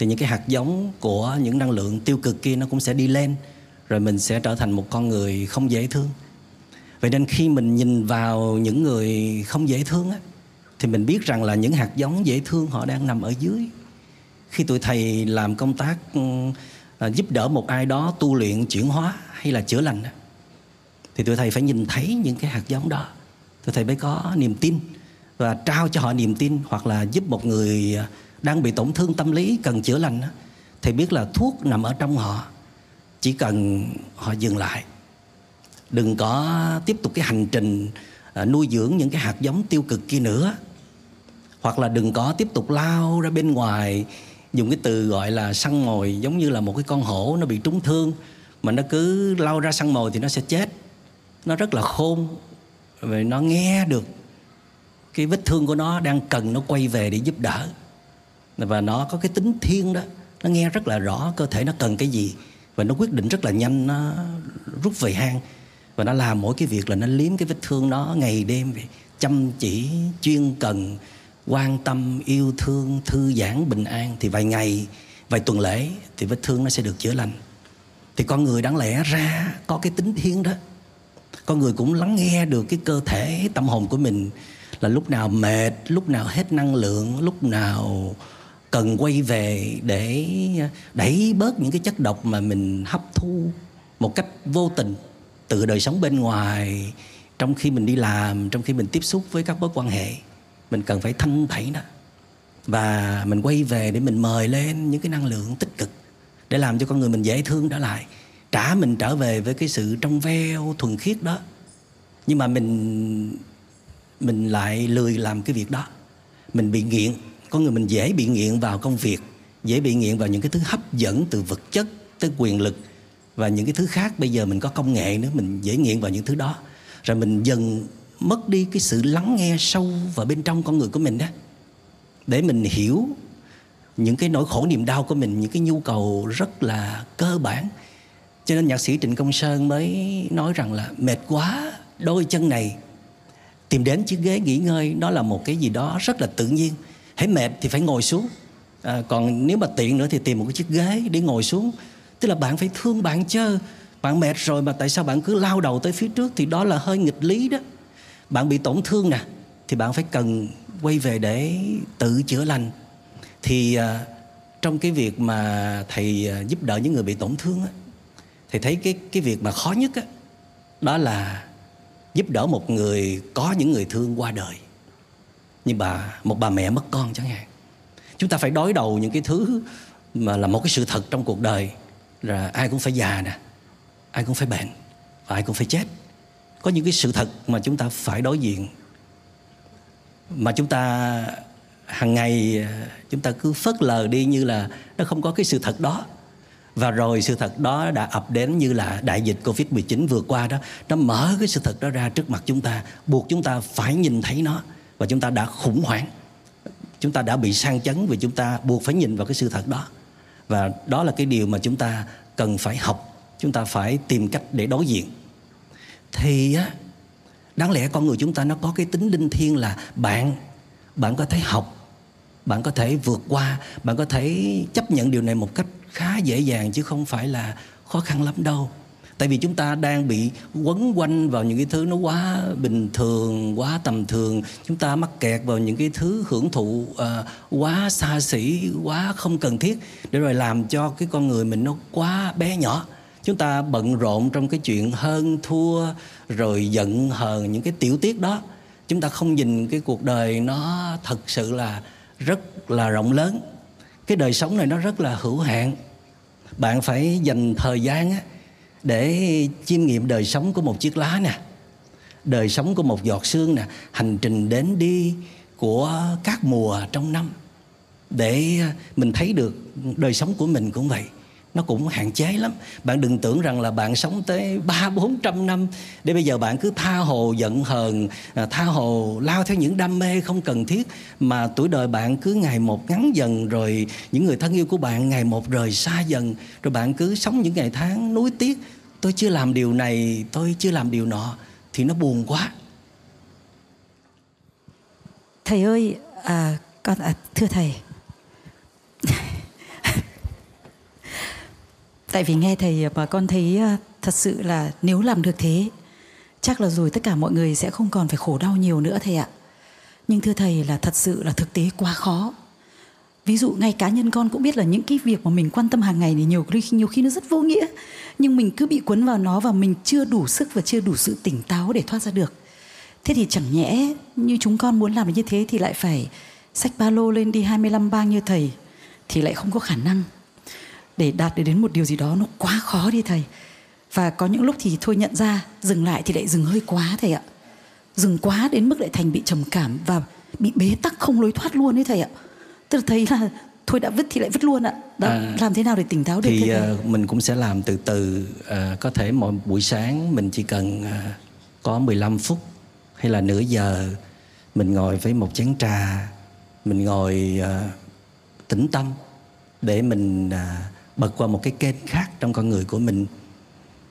thì những cái hạt giống của những năng lượng tiêu cực kia nó cũng sẽ đi lên rồi mình sẽ trở thành một con người không dễ thương. Vậy nên khi mình nhìn vào những người không dễ thương á thì mình biết rằng là những hạt giống dễ thương họ đang nằm ở dưới. Khi tụi thầy làm công tác ừ, à, giúp đỡ một ai đó tu luyện chuyển hóa hay là chữa lành thì tụi thầy phải nhìn thấy những cái hạt giống đó. Tụi thầy mới có niềm tin và trao cho họ niềm tin hoặc là giúp một người à, đang bị tổn thương tâm lý, cần chữa lành thì biết là thuốc nằm ở trong họ. Chỉ cần họ dừng lại. Đừng có tiếp tục cái hành trình à, nuôi dưỡng những cái hạt giống tiêu cực kia nữa. Hoặc là đừng có tiếp tục lao ra bên ngoài, dùng cái từ gọi là săn mồi, giống như là một cái con hổ nó bị trúng thương, mà nó cứ lao ra săn mồi thì nó sẽ chết. Nó rất là khôn và nó nghe được cái vết thương của nó đang cần nó quay về để giúp đỡ và nó có cái tính thiên đó. Nó nghe rất là rõ cơ thể nó cần cái gì. Và nó quyết định rất là nhanh, nó rút về hang. Và nó làm mỗi cái việc là nó liếm cái vết thương nó ngày đêm vậy. Chăm chỉ, chuyên cần, quan tâm, yêu thương, thư giãn, bình an. Thì vài ngày, vài tuần lễ thì vết thương nó sẽ được chữa lành. Thì con người đáng lẽ ra có cái tính thiên đó. Con người cũng lắng nghe được cái cơ thể, tâm hồn của mình là lúc nào mệt, lúc nào hết năng lượng, lúc nào cần quay về để đẩy bớt những cái chất độc mà mình hấp thu một cách vô tình từ đời sống bên ngoài. Trong khi mình đi làm, trong khi mình tiếp xúc với các mối quan hệ, mình cần phải thanh thảy đó và mình quay về để mình mời lên những cái năng lượng tích cực để làm cho con người mình dễ thương trở lại. Trả mình trở về với cái sự trong veo, thuần khiết đó. Nhưng mà mình mình lại lười làm cái việc đó. Mình bị nghiện con người mình dễ bị nghiện vào công việc, dễ bị nghiện vào những cái thứ hấp dẫn từ vật chất tới quyền lực. Và những cái thứ khác bây giờ mình có công nghệ nữa, mình dễ nghiện vào những thứ đó. Rồi mình dần mất đi cái sự lắng nghe sâu vào bên trong con người của mình đó. Để mình hiểu những cái nỗi khổ niềm đau của mình, những cái nhu cầu rất là cơ bản. Cho nên nhạc sĩ trịnh công sơn mới nói rằng là mệt quá, đôi chân này tìm đến chiếc ghế nghỉ ngơi đó là một cái gì đó rất là tự nhiên hãy mệt thì phải ngồi xuống. À, còn nếu mà tiện nữa thì tìm một cái chiếc ghế để ngồi xuống. Tức là bạn phải thương bạn chứ bạn mệt rồi mà tại sao bạn cứ lao đầu tới phía trước thì đó là hơi nghịch lý đó. Bạn bị tổn thương nè thì bạn phải cần quay về để tự chữa lành. Thì à, trong cái việc mà thầy à, giúp đỡ những người bị tổn thương á thầy thấy cái cái việc mà khó nhất á đó là giúp đỡ một người có những người thương qua đời như bà, một bà mẹ mất con chẳng hạn. Chúng ta phải đối đầu những cái thứ mà là một cái sự thật trong cuộc đời là ai cũng phải già nè, ai cũng phải bệnh và ai cũng phải chết. Có những cái sự thật mà chúng ta phải đối diện, mà chúng ta hàng ngày ờ, chúng ta cứ phớt lờ đi như là nó không có cái sự thật đó. Và rồi sự thật đó đã ập đến như là đại dịch Covid-19 vừa qua đó, nó mở cái sự thật đó ra trước mặt chúng ta, buộc chúng ta phải nhìn thấy nó và chúng ta đã khủng hoảng. Chúng ta đã bị sang chấn vì chúng ta buộc phải nhìn vào cái sự thật đó. Và đó là cái điều mà chúng ta cần phải học, chúng ta phải tìm cách để đối diện. Thì á, đáng lẽ con người chúng ta nó có cái tính linh thiêng là bạn bạn có thể học, bạn có thể vượt qua, bạn có thể chấp nhận điều này một cách khá dễ dàng chứ không phải là khó khăn lắm đâu tại vì chúng ta đang bị quấn quanh vào những cái thứ nó quá bình thường quá tầm thường. Chúng ta mắc kẹt vào những cái thứ hưởng thụ uh, quá xa xỉ quá không cần thiết để rồi làm cho cái con người mình nó quá bé nhỏ. Chúng ta bận rộn trong cái chuyện hơn thua rồi giận hờn những cái tiểu tiết đó. Chúng ta không nhìn cái cuộc đời nó thật sự là rất là rộng lớn. Cái đời sống này nó rất là hữu hạn. Bạn phải dành thời gian á, để chiêm nghiệm đời sống của một chiếc lá nè, đời sống của một giọt sương nè, hành trình đến đi của các mùa trong năm. Để mình thấy được đời sống của mình cũng vậy nó cũng hạn chế lắm. Bạn đừng tưởng rằng là bạn sống tới ba bốn trăm năm để bây giờ bạn cứ tha hồ giận hờn à, tha hồ lao theo những đam mê không cần thiết mà tuổi đời bạn cứ ngày một ngắn dần rồi những người thân yêu của bạn ngày một rời xa dần rồi bạn cứ sống những ngày tháng nuối tiếc. Tôi chưa làm điều này tôi chưa làm điều nọ thì nó buồn quá.
Thầy ơi à, con à, thưa thầy. Tại vì nghe thầy ờ, mà con thấy ờ, thật sự là nếu làm được thế, chắc là rồi tất cả mọi người sẽ không còn phải khổ đau nhiều nữa thầy ạ. Nhưng thưa thầy là thật sự là thực tế quá khó. Ví dụ ngay cá nhân con cũng biết là những cái việc mà mình quan tâm hàng ngày thì nhiều khi nhiều khi nó rất vô nghĩa. Nhưng mình cứ bị cuốn vào nó và mình chưa đủ sức và chưa đủ sự tỉnh táo để thoát ra được. Thế thì chẳng nhẽ như chúng con muốn làm như thế thì lại phải sách ba lô lên đi 25 bang như thầy, thì lại không có khả năng để đạt được đến một điều gì đó nó quá khó đi thầy. Và có những lúc thì thôi nhận ra dừng lại thì lại dừng hơi quá thầy ạ. Dừng quá đến mức lại thành bị trầm cảm và bị bế tắc không lối thoát luôn ấy thầy ạ. Tức là thấy là thôi đã vứt thì lại vứt luôn ạ. Đó à, làm thế nào để tỉnh táo được
thì uh, mình cũng sẽ làm từ từ uh, có thể mỗi buổi sáng mình chỉ cần uh, có 15 phút hay là nửa giờ mình ngồi với một chén trà mình ngồi uh, tĩnh tâm để mình uh, bật qua một cái kênh khác trong con người của mình.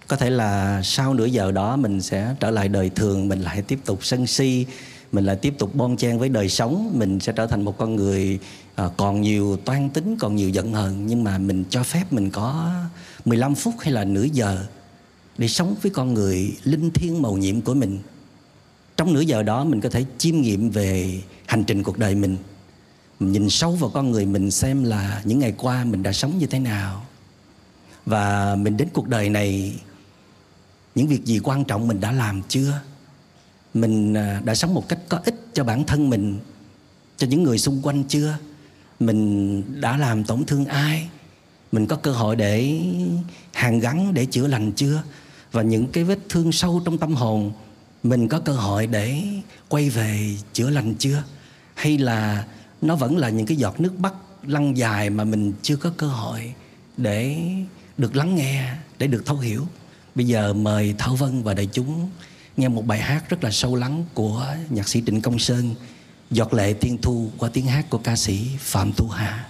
Có thể là sau nửa giờ đó mình sẽ trở lại đời thường, mình lại tiếp tục sân si, mình lại tiếp tục bon chen với đời sống, mình sẽ trở thành một con người à, còn nhiều toan tính, còn nhiều giận hờn. Nhưng mà mình cho phép mình có 15 phút hay là nửa giờ để sống với con người linh thiêng màu nhiệm của mình. Trong nửa giờ đó mình có thể chiêm nghiệm về hành trình cuộc đời mình mình nhìn sâu vào con người mình xem là những ngày qua mình đã sống như thế nào. Và mình đến cuộc đời này, những việc gì quan trọng mình đã làm chưa? Mình à, đã sống một cách có ích cho bản thân mình, cho những người xung quanh chưa? Mình đã làm tổn thương ai? Mình có cơ hội để hàn gắn, để chữa lành chưa? Và những cái vết thương sâu trong tâm hồn, mình có cơ hội để quay về chữa lành chưa? Hay là nó vẫn là những cái giọt nước mắt lăn dài mà mình chưa có cơ hội để được lắng nghe, để được thấu hiểu. Bây giờ mời thảo vân và đại chúng nghe một bài hát rất là sâu lắng của nhạc sĩ trịnh công sơn, giọt lệ thiên thu qua tiếng hát của ca sĩ phạm thu hà.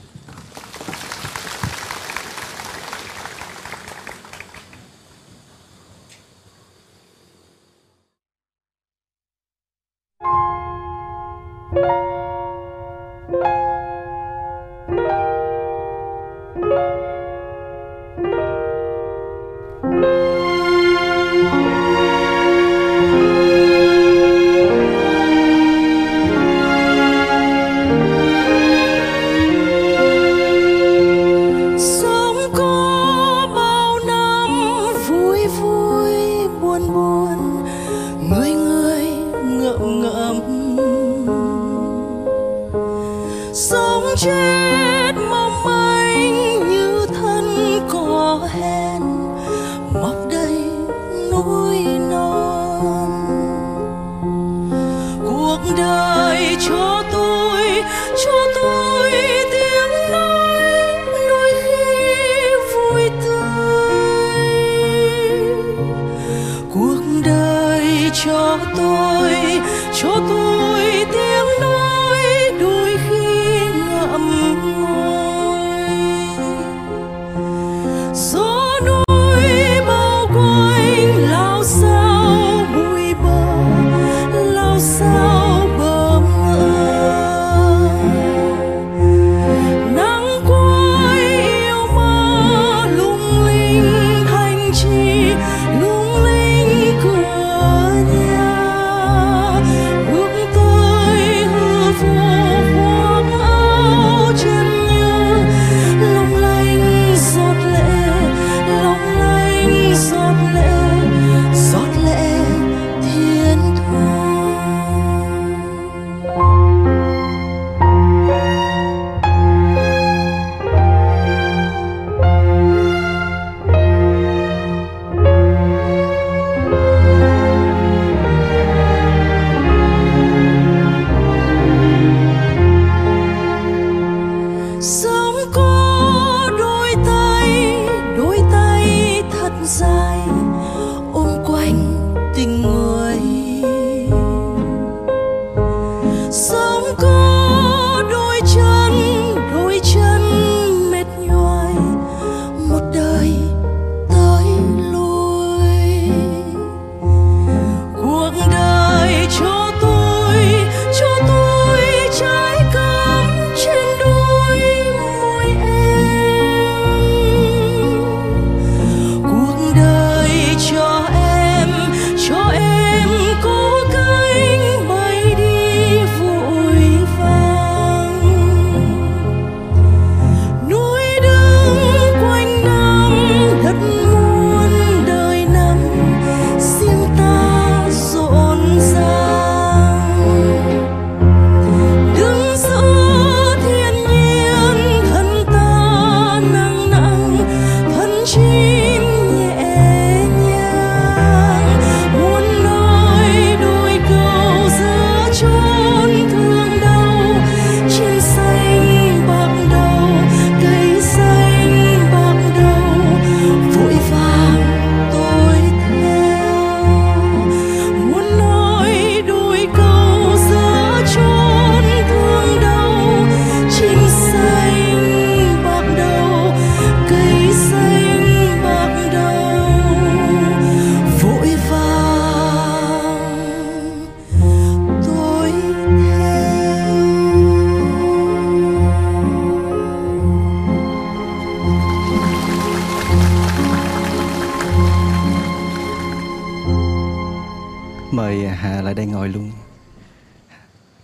Mời Hà lại đây ngồi luôn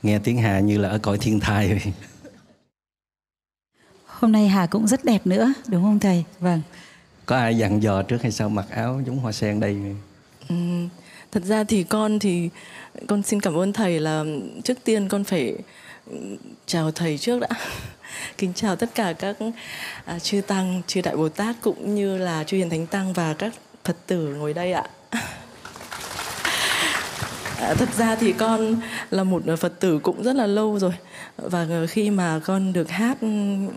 Nghe tiếng Hà như là ở cõi thiên thai vậy
Hôm nay Hà cũng rất đẹp nữa, đúng không thầy? Vâng.
Có ai dặn dò trước hay sao mặc áo giống hoa sen đây?
Ừ, thật ra thì con thì con xin cảm ơn thầy là trước tiên con phải chào thầy trước đã kính chào tất cả các à, chư tăng chư đại bồ tát cũng như là chư hiền thánh tăng và các phật tử ngồi đây ạ à, thật ra thì con là một phật tử cũng rất là lâu rồi. Và khi mà con được hát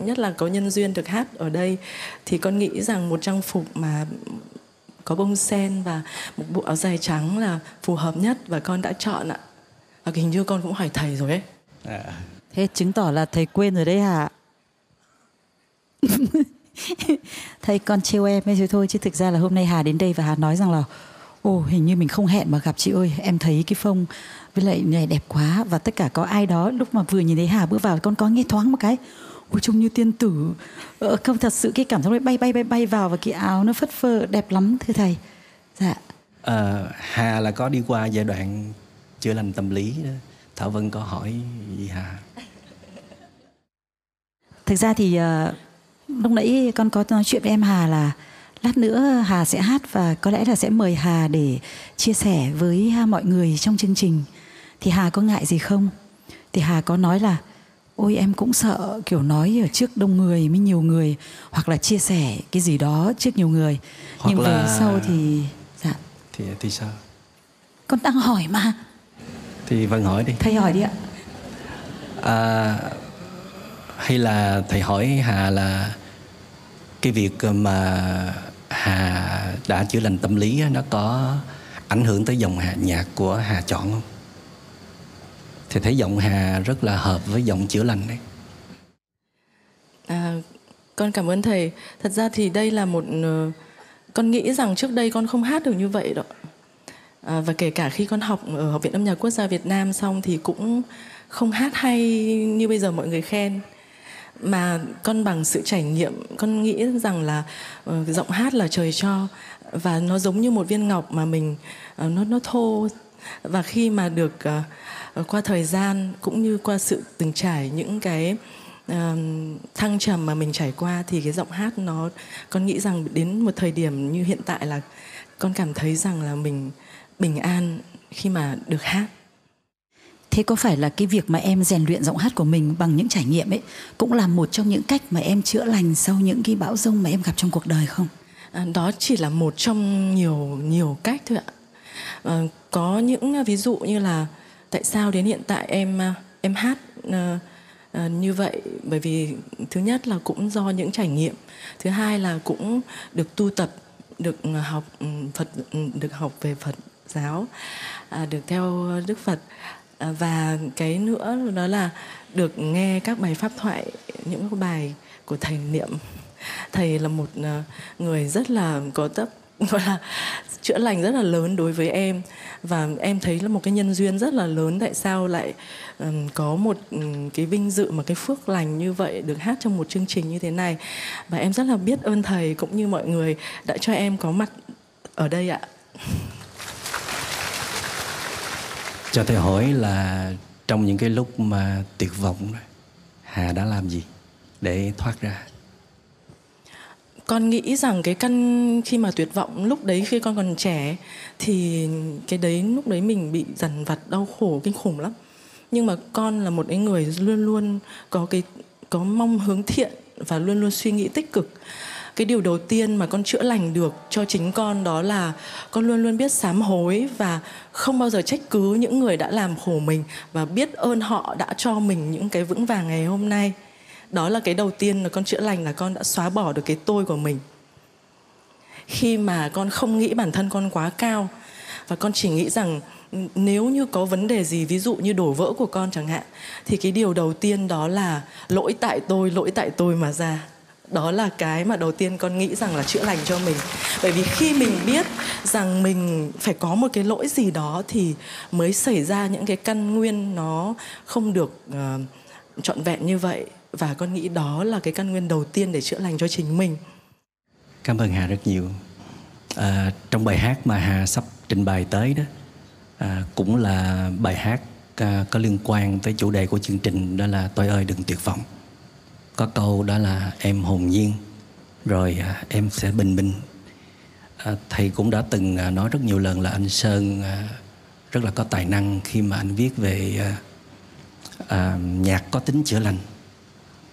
nhất là có nhân duyên được hát ở đây thì con nghĩ rằng một trang phục mà có bông sen và một bộ áo dài trắng là phù hợp nhất và con đã chọn ạ. Và hình như con cũng hỏi thầy rồi ấy.
À. thế chứng tỏ là thầy quên rồi đấy hả? Thầy con trêu em ấy thôi chứ thực ra là hôm nay Hà đến đây và Hà nói rằng là ồ hình như mình không hẹn mà gặp chị ơi em thấy cái phông với lại này đẹp quá và tất cả có ai đó lúc mà vừa nhìn thấy Hà bước vào con có nghe thoáng một cái. Ôi trông như tiên tử. Ờ, không thật sự cái cảm giác bay bay bay bay vào và cái áo nó phất phơ đẹp lắm thưa thầy. Dạ.
À, Hà là có đi qua giai đoạn chữa lành tâm lý đó. Thảo Vân có hỏi gì Hà?
Thực ra thì uh, lúc nãy con có nói chuyện với em Hà là lát nữa Hà sẽ hát và có lẽ là sẽ mời Hà để chia sẻ với mọi người trong chương trình. Thì Hà có ngại gì không? Thì Hà có nói là ôi em cũng sợ kiểu nói ở trước đông người với nhiều người hoặc là chia sẻ cái gì đó trước nhiều người. Hoặc nhưng là... về sau thì dạ.
Thì thì sao?
Con đang hỏi mà.
Thì vân hỏi đi.
Thầy hỏi đi ạ.
À, hay là thầy hỏi hà là cái việc mà hà đã chữa lành tâm lý nó có ảnh hưởng tới dòng nhạc của hà chọn không thì thấy giọng Hà rất là hợp với giọng chữa lành đấy.
À, con cảm ơn thầy. Thật ra thì đây là một uh, con nghĩ rằng trước đây con không hát được như vậy đó. À, và kể cả khi con học ở học viện âm nhạc quốc gia Việt Nam xong thì cũng không hát hay như bây giờ mọi người khen mà con bằng sự trải nghiệm con nghĩ rằng là uh, giọng hát là trời cho và nó giống như một viên ngọc mà mình uh, nó nó thô. Và khi mà được uh, qua thời gian cũng như qua sự từng trải những cái uh, thăng trầm mà mình trải qua thì cái giọng hát nó con nghĩ rằng đến một thời điểm như hiện tại là con cảm thấy rằng là mình bình an khi mà được hát.
Thế có phải là cái việc mà em rèn luyện giọng hát của mình bằng những trải nghiệm ấy cũng là một trong những cách mà em chữa lành sau những cái bão rông mà em gặp trong cuộc đời không?
À, đó chỉ là một trong nhiều nhiều cách thôi ạ. À, có những à, ví dụ như là tại sao đến hiện tại em à, em hát uh, uh, như vậy bởi vì thứ nhất là cũng do những trải nghiệm thứ hai là cũng được tu tập được học ừ, phật ừ, được học về phật giáo à, được theo đức phật à, và cái nữa đó là được nghe các bài pháp thoại những bài của thầy niệm. Thầy là một à, người rất là có tấp gọi là chữa lành rất là lớn đối với em. Và em thấy là một cái nhân duyên rất là lớn tại sao lại um, có một um, cái vinh dự mà cái phước lành như vậy được hát trong một chương trình như thế này. Và em rất là biết ơn thầy cũng như mọi người đã cho em có mặt ở đây ạ.
cho thầy hỏi là trong những cái lúc mà tuyệt vọng hà đã làm gì để thoát ra?
Con nghĩ rằng cái căn khi mà tuyệt vọng lúc đấy khi con còn trẻ thì cái đấy lúc đấy mình bị dằn vặt, đau khổ, kinh khủng lắm. Nhưng mà con là một cái người luôn luôn có cái, có mong hướng thiện và luôn luôn suy nghĩ tích cực cái điều đầu tiên mà con chữa lành được cho chính con đó là con luôn luôn biết sám hối và không bao giờ trách cứ những người đã làm khổ mình và biết ơn họ đã cho mình những cái vững vàng ngày hôm nay. Đó là cái đầu tiên là con chữa lành là con đã xóa bỏ được cái tôi của mình. Khi mà con không nghĩ bản thân con quá cao và con chỉ nghĩ rằng nếu như có vấn đề gì, ví dụ như đổ vỡ của con chẳng hạn, thì cái điều đầu tiên đó là lỗi tại tôi, lỗi tại tôi mà ra đó là cái mà đầu tiên con nghĩ rằng là chữa lành cho mình. Bởi vì khi mình biết rằng mình phải có một cái lỗi gì đó thì mới xảy ra những cái căn nguyên nó không được uh, trọn vẹn như vậy. Và con nghĩ đó là cái căn nguyên đầu tiên để chữa lành cho chính mình.
Cảm ơn hà rất nhiều. À, trong bài hát mà hà sắp trình bày tới đó à, cũng là bài hát à, có liên quan tới chủ đề của chương trình đó là tôi ơi đừng tuyệt vọng có câu đó là em hồn nhiên rồi à, em sẽ bình minh à, thầy cũng đã từng à, nói rất nhiều lần là anh sơn à, rất là có tài năng khi mà anh viết về à, à, nhạc có tính chữa lành.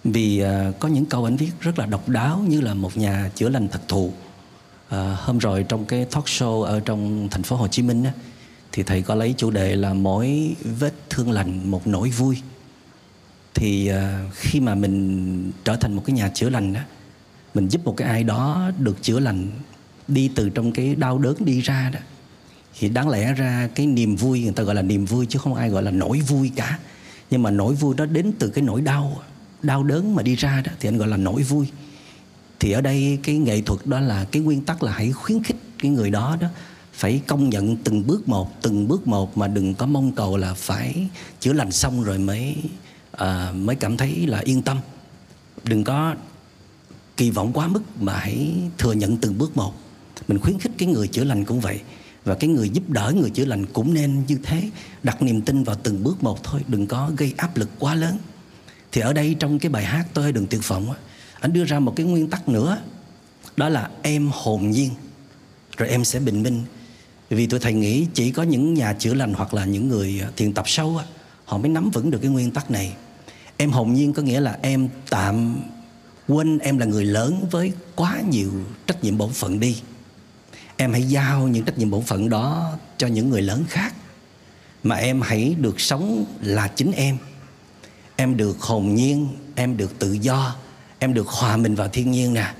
Vì à, có những câu anh viết rất là độc đáo như là một nhà chữa lành thật thù à, hôm rồi trong cái talk show ở trong thành phố Hồ Chí Minh á, thì thầy có lấy chủ đề là mỗi vết thương lành một nỗi vui thì ờ, khi mà mình trở thành một cái nhà chữa lành đó mình giúp một cái ai đó được chữa lành, đi từ trong cái đau đớn đi ra đó, thì đáng lẽ ra cái niềm vui người ta gọi là niềm vui chứ không ai gọi là nỗi vui cả. Nhưng mà nỗi vui đó đến từ cái nỗi đau đau đớn mà đi ra đó, thì anh gọi là nỗi vui. Thì ở đây cái nghệ thuật đó là cái nguyên tắc là hãy khuyến khích cái người đó đó phải công nhận từng bước một, từng bước một mà đừng có mong cầu là phải chữa lành xong rồi mới à, mới cảm thấy là yên tâm. Đừng có kỳ vọng quá mức mà hãy thừa nhận từng bước một. Mình khuyến khích cái người chữa lành cũng vậy và cái người giúp đỡ người chữa lành cũng nên như thế đặt niềm tin vào từng bước một thôi đừng có gây áp lực quá lớn. Thì ở đây trong cái bài hát tôi đừng tuyệt vọng á anh đưa ra một cái nguyên tắc nữa đó là em hồn nhiên rồi em sẽ bình minh. Vì tôi thầy nghĩ chỉ có những nhà chữa lành hoặc là những người thiền tập sâu á họ mới nắm vững được cái nguyên tắc này em hồn nhiên có nghĩa là em tạm quên em là người lớn với quá nhiều trách nhiệm bổn phận đi. Em hãy giao những trách nhiệm bổn phận đó cho những người lớn khác. Mà em hãy được sống là chính em. Em được hồn nhiên, em được tự do, em được hòa mình vào thiên nhiên nè.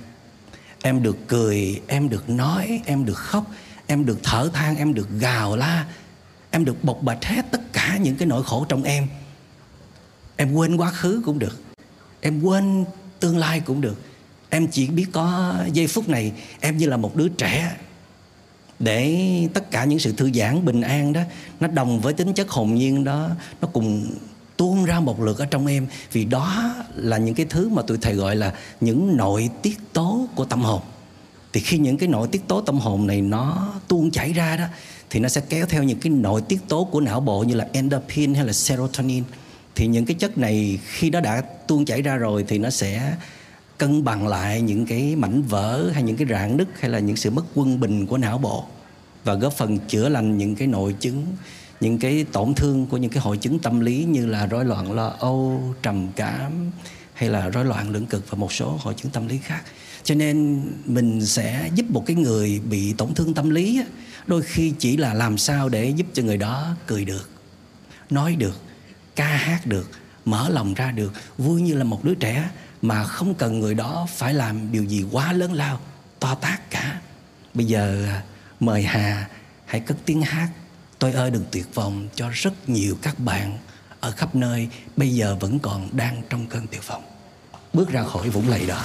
Em được cười, em được nói, em được khóc, em được thở than, em được gào la, em được bộc bạch hết tất cả những cái nỗi khổ trong em em quên quá khứ cũng được. Em quên tương lai cũng được. Em chỉ biết có giây phút này, em như là một đứa trẻ. Để tất cả những sự thư giãn bình an đó, nó đồng với tính chất hồn nhiên đó, nó cùng tuôn ra một lượt ở trong em. Vì đó là những cái thứ mà tụi thầy gọi là những nội tiết tố của tâm hồn. Thì khi những cái nội tiết tố tâm hồn này nó tuôn chảy ra đó, thì nó sẽ kéo theo những cái nội tiết tố của não bộ như là endorphin hay là serotonin thì những cái chất này khi nó đã tuôn chảy ra rồi thì nó sẽ cân bằng lại những cái mảnh vỡ hay những cái rạn nứt hay là những sự mất quân bình của não bộ và góp phần chữa lành những cái nội chứng, những cái tổn thương của những cái hội chứng tâm lý như là rối loạn lo âu, trầm cảm hay là rối loạn lưỡng cực và một số hội chứng tâm lý khác. Cho nên mình sẽ giúp một cái người bị tổn thương tâm lý đôi khi chỉ là làm sao để giúp cho người đó cười được, nói được ca hát được, mở lòng ra được. Vui như là một đứa trẻ mà không cần người đó phải làm điều gì quá lớn lao, to tác cả. Bây giờ à, mời hà hãy cất tiếng hát tôi ơi đừng tuyệt vọng cho rất nhiều các bạn ở khắp nơi, bây giờ vẫn còn đang trong cơn tuyệt vọng. Bước ra khỏi vũng lầy đó.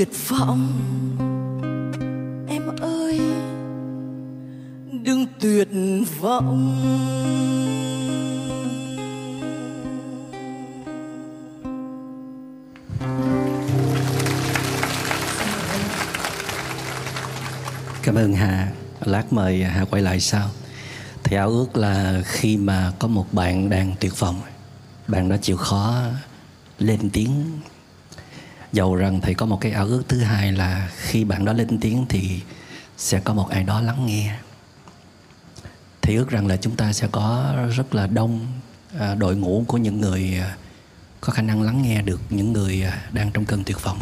Tuyệt vọng em ơi đừng tuyệt vọng
Cảm ơn Hà. Lát mời Hà quay lại sau. Thì ảo ước là khi mà có một bạn đang tuyệt vọng, bạn đã chịu khó lên tiếng. Dầu rằng thầy có một cái ảo ước thứ hai là khi bạn đó lên tiếng thì sẽ có một ai đó lắng nghe. Thì ước rằng là chúng ta sẽ có rất là đông à, đội ngũ của những người à, có khả năng lắng nghe được những người à, đang trong cơn tuyệt vọng.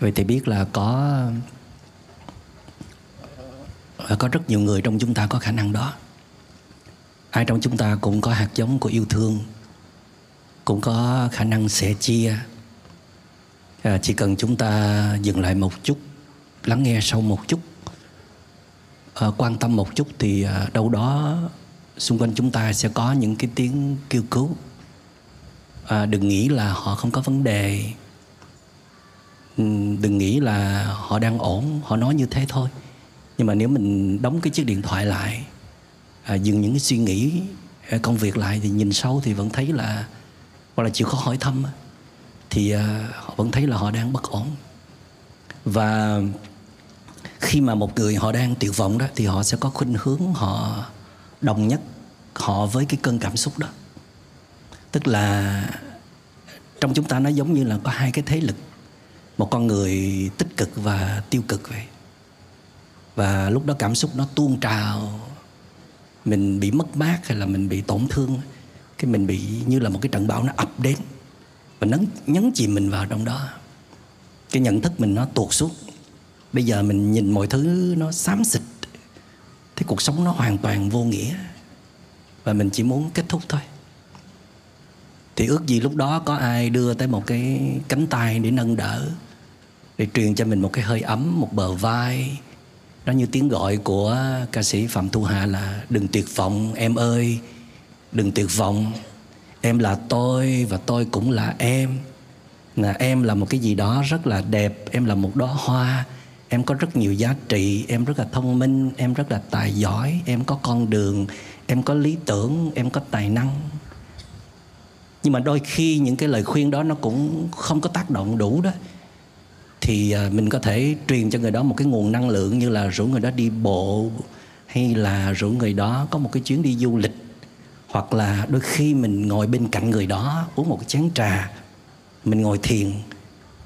Vậy thì biết là có à, có rất nhiều người trong chúng ta có khả năng đó ai trong chúng ta cũng có hạt giống của yêu thương cũng có khả năng sẻ chia à, chỉ cần chúng ta dừng lại một chút lắng nghe sâu một chút à, quan tâm một chút thì à, đâu đó xung quanh chúng ta sẽ có những cái tiếng kêu cứu. À, đừng nghĩ là họ không có vấn đề. Ừ, đừng nghĩ là họ đang ổn họ nói như thế thôi. Nhưng mà nếu mình đóng cái chiếc điện thoại lại à, dừng những cái suy nghĩ à, công việc lại thì nhìn sâu thì vẫn thấy là hoặc là chịu khó hỏi thăm thì à, họ vẫn thấy là họ đang bất ổn. Và khi mà một người họ đang tuyệt vọng đó, thì họ sẽ có khuynh hướng họ đồng nhất họ với cái cơn cảm xúc đó. Tức là trong chúng ta nó giống như là có hai cái thế lực, một con người tích cực và tiêu cực vậy. Và lúc đó cảm xúc nó tuôn trào, mình bị mất mát hay là mình bị tổn thương, cái mình bị như là một cái trận bão nó ập đến và nhấn nhấn chìm mình vào trong đó. Cái nhận thức mình nó tuột xuống. Bây giờ mình nhìn mọi thứ nó xám xịt. Thì cuộc sống nó hoàn toàn vô nghĩa. Và mình chỉ muốn kết thúc thôi. Thì ước gì lúc đó có ai đưa tới một cái cánh tay để nâng đỡ, để truyền cho mình một cái hơi ấm, một bờ vai. Nó như tiếng gọi của ca sĩ phạm thu hà là đừng tuyệt vọng, em ơi, đừng tuyệt vọng em là tôi và tôi cũng là em. Là em là một cái gì đó rất là đẹp, em là một đóa hoa. Em có rất nhiều giá trị, em rất là thông minh, em rất là tài giỏi, em có con đường, em có lý tưởng, em có tài năng. Nhưng mà đôi khi những cái lời khuyên đó nó cũng không có tác động đủ đó. Thì à, mình có thể truyền cho người đó một cái nguồn năng lượng như là rủ người đó đi bộ, hay là rủ người đó có một cái chuyến đi du lịch hoặc là đôi khi mình ngồi bên cạnh người đó uống một cái chén trà, mình ngồi thiền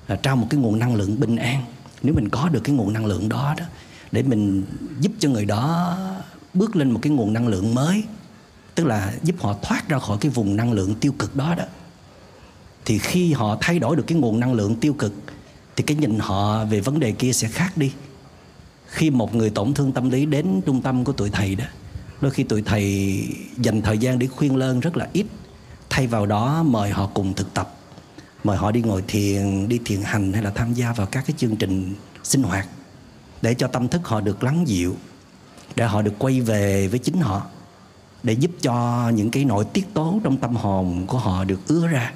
à, trao một cái nguồn năng lượng bình an. Nếu mình có được cái nguồn năng lượng đó đó, để mình giúp cho người đó bước lên một cái nguồn năng lượng mới, tức là giúp họ thoát ra khỏi cái vùng năng lượng tiêu cực đó đó, thì khi họ thay đổi được cái nguồn năng lượng tiêu cực, thì cái nhìn họ về vấn đề kia sẽ khác đi. Khi một người tổn thương tâm lý đến trung tâm của tuổi thầy đó đôi khi tụi thầy dành thời gian để khuyên lơn rất là ít. Thay vào đó mời họ cùng thực tập. Mời họ đi ngồi thiền, đi thiền hành hay là tham gia vào các cái chương trình sinh hoạt để cho tâm thức họ được lắng dịu, để họ được quay về với chính họ, để giúp cho những cái nội tiết tố trong tâm hồn của họ được ứa ra.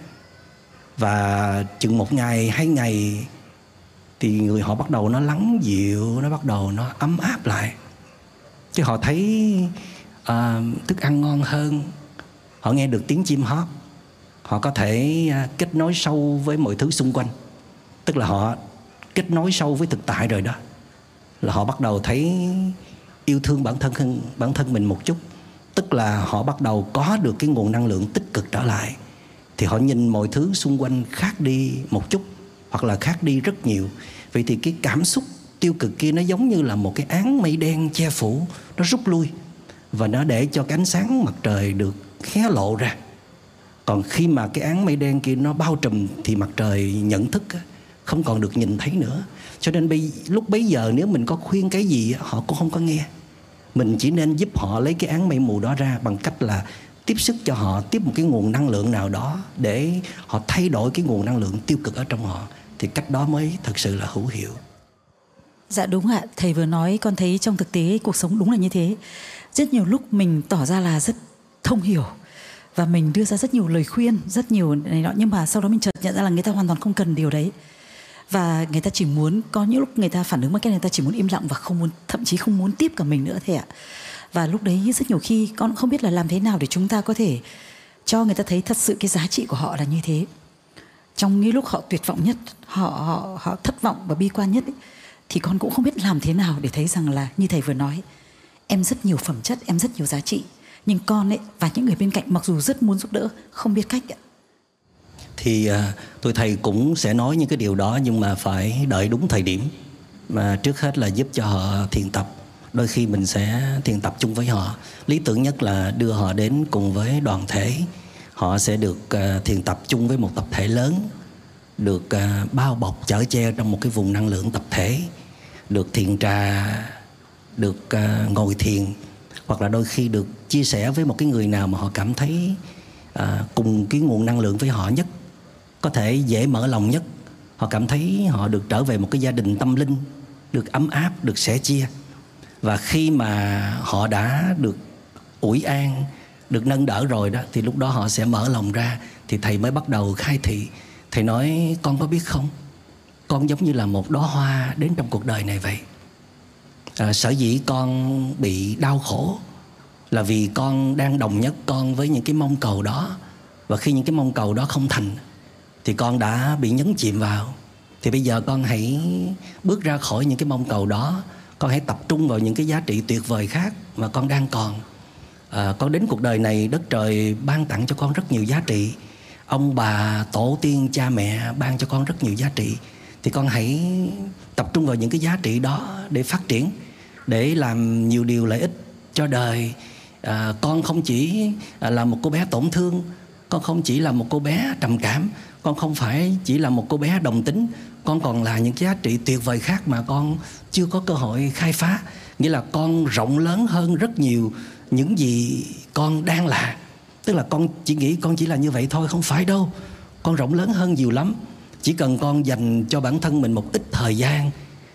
Và chừng một ngày, hai ngày thì người họ bắt đầu nó lắng dịu, nó bắt đầu nó ấm áp lại chứ họ thấy uh, thức ăn ngon hơn. Họ nghe được tiếng chim hót. Họ có thể uh, kết nối sâu với mọi thứ xung quanh. Tức là họ kết nối sâu với thực tại rồi đó. Là họ bắt đầu thấy yêu thương bản thân hơn bản thân mình một chút. Tức là họ bắt đầu có được cái nguồn năng lượng tích cực trở lại. Thì họ nhìn mọi thứ xung quanh khác đi một chút hoặc là khác đi rất nhiều. Vậy thì cái cảm xúc tiêu cực kia nó giống như là một cái án mây đen che phủ nó rút lui và nó để cho cái ánh sáng mặt trời được hé lộ ra. Còn khi mà cái án mây đen kia nó bao trùm thì mặt trời nhận thức không còn được nhìn thấy nữa. Cho nên bây, lúc bấy giờ nếu mình có khuyên cái gì họ cũng không có nghe. Mình chỉ nên giúp họ lấy cái án mây mù đó ra bằng cách là tiếp sức cho họ tiếp một cái nguồn năng lượng nào đó để họ thay đổi cái nguồn năng lượng tiêu cực ở trong họ. Thì cách đó mới thật sự là hữu hiệu
dạ đúng ạ thầy vừa nói con thấy trong thực tế cuộc sống đúng là như thế. Rất nhiều lúc mình tỏ ra là rất thông hiểu và mình đưa ra rất nhiều lời khuyên rất nhiều này nọ nhưng mà sau đó mình chợt nhận ra là người ta hoàn toàn không cần điều đấy. Và người ta chỉ muốn có những lúc người ta phản ứng một cách người ta chỉ muốn im lặng và không muốn thậm chí không muốn tiếp cả mình nữa thầy ạ. Và lúc đấy rất nhiều khi con không biết là làm thế nào để chúng ta có thể cho người ta thấy thật sự cái giá trị của họ là như thế. Trong những lúc họ tuyệt vọng nhất họ họ họ thất vọng và bi quan nhất ấy, thì con cũng không biết làm thế nào để thấy rằng là như thầy vừa nói em rất nhiều phẩm chất em rất nhiều giá trị. Nhưng con ấy và những người bên cạnh mặc dù rất muốn giúp đỡ không biết cách
thì à, uh, tôi thầy cũng sẽ nói những cái điều đó nhưng mà phải đợi đúng thời điểm. Mà trước hết là giúp cho họ thiền tập. Đôi khi mình sẽ thiền tập chung với họ. Lý tưởng nhất là đưa họ đến cùng với đoàn thể. Họ sẽ được uh, thiền tập chung với một tập thể lớn được uh, bao bọc chở che trong một cái vùng năng lượng tập thể được thiền trà được uh, ngồi thiền hoặc là đôi khi được chia sẻ với một cái người nào mà họ cảm thấy uh, cùng cái nguồn năng lượng với họ nhất có thể dễ mở lòng nhất. Họ cảm thấy họ được trở về một cái gia đình tâm linh được ấm áp được sẻ chia. Và khi mà họ đã được ủi an được nâng đỡ rồi đó thì lúc đó họ sẽ mở lòng ra thì thầy mới bắt đầu khai thị. Thầy nói con có biết không? Con giống như là một đóa hoa đến trong cuộc đời này vậy. À, sở dĩ con bị đau khổ là vì con đang đồng nhất con với những cái mong cầu đó. Và khi những cái mong cầu đó không thành thì con đã bị nhấn chìm vào. Thì bây giờ con hãy bước ra khỏi những cái mong cầu đó. Con hãy tập trung vào những cái giá trị tuyệt vời khác mà con đang còn. À, con đến cuộc đời này đất trời ban tặng cho con rất nhiều giá trị. Ông bà tổ tiên cha mẹ ban cho con rất nhiều giá trị thì con hãy tập trung vào những cái giá trị đó để phát triển để làm nhiều điều lợi ích cho đời. À, con không chỉ là một cô bé tổn thương con không chỉ là một cô bé trầm cảm con không phải chỉ là một cô bé đồng tính. Con còn là những giá trị tuyệt vời khác mà con chưa có cơ hội khai phá. Nghĩa là con rộng lớn hơn rất nhiều những gì con đang là. Tức là con chỉ nghĩ con chỉ là như vậy thôi không phải đâu. Con rộng lớn hơn nhiều lắm chỉ cần con dành cho bản thân mình một ít thời gian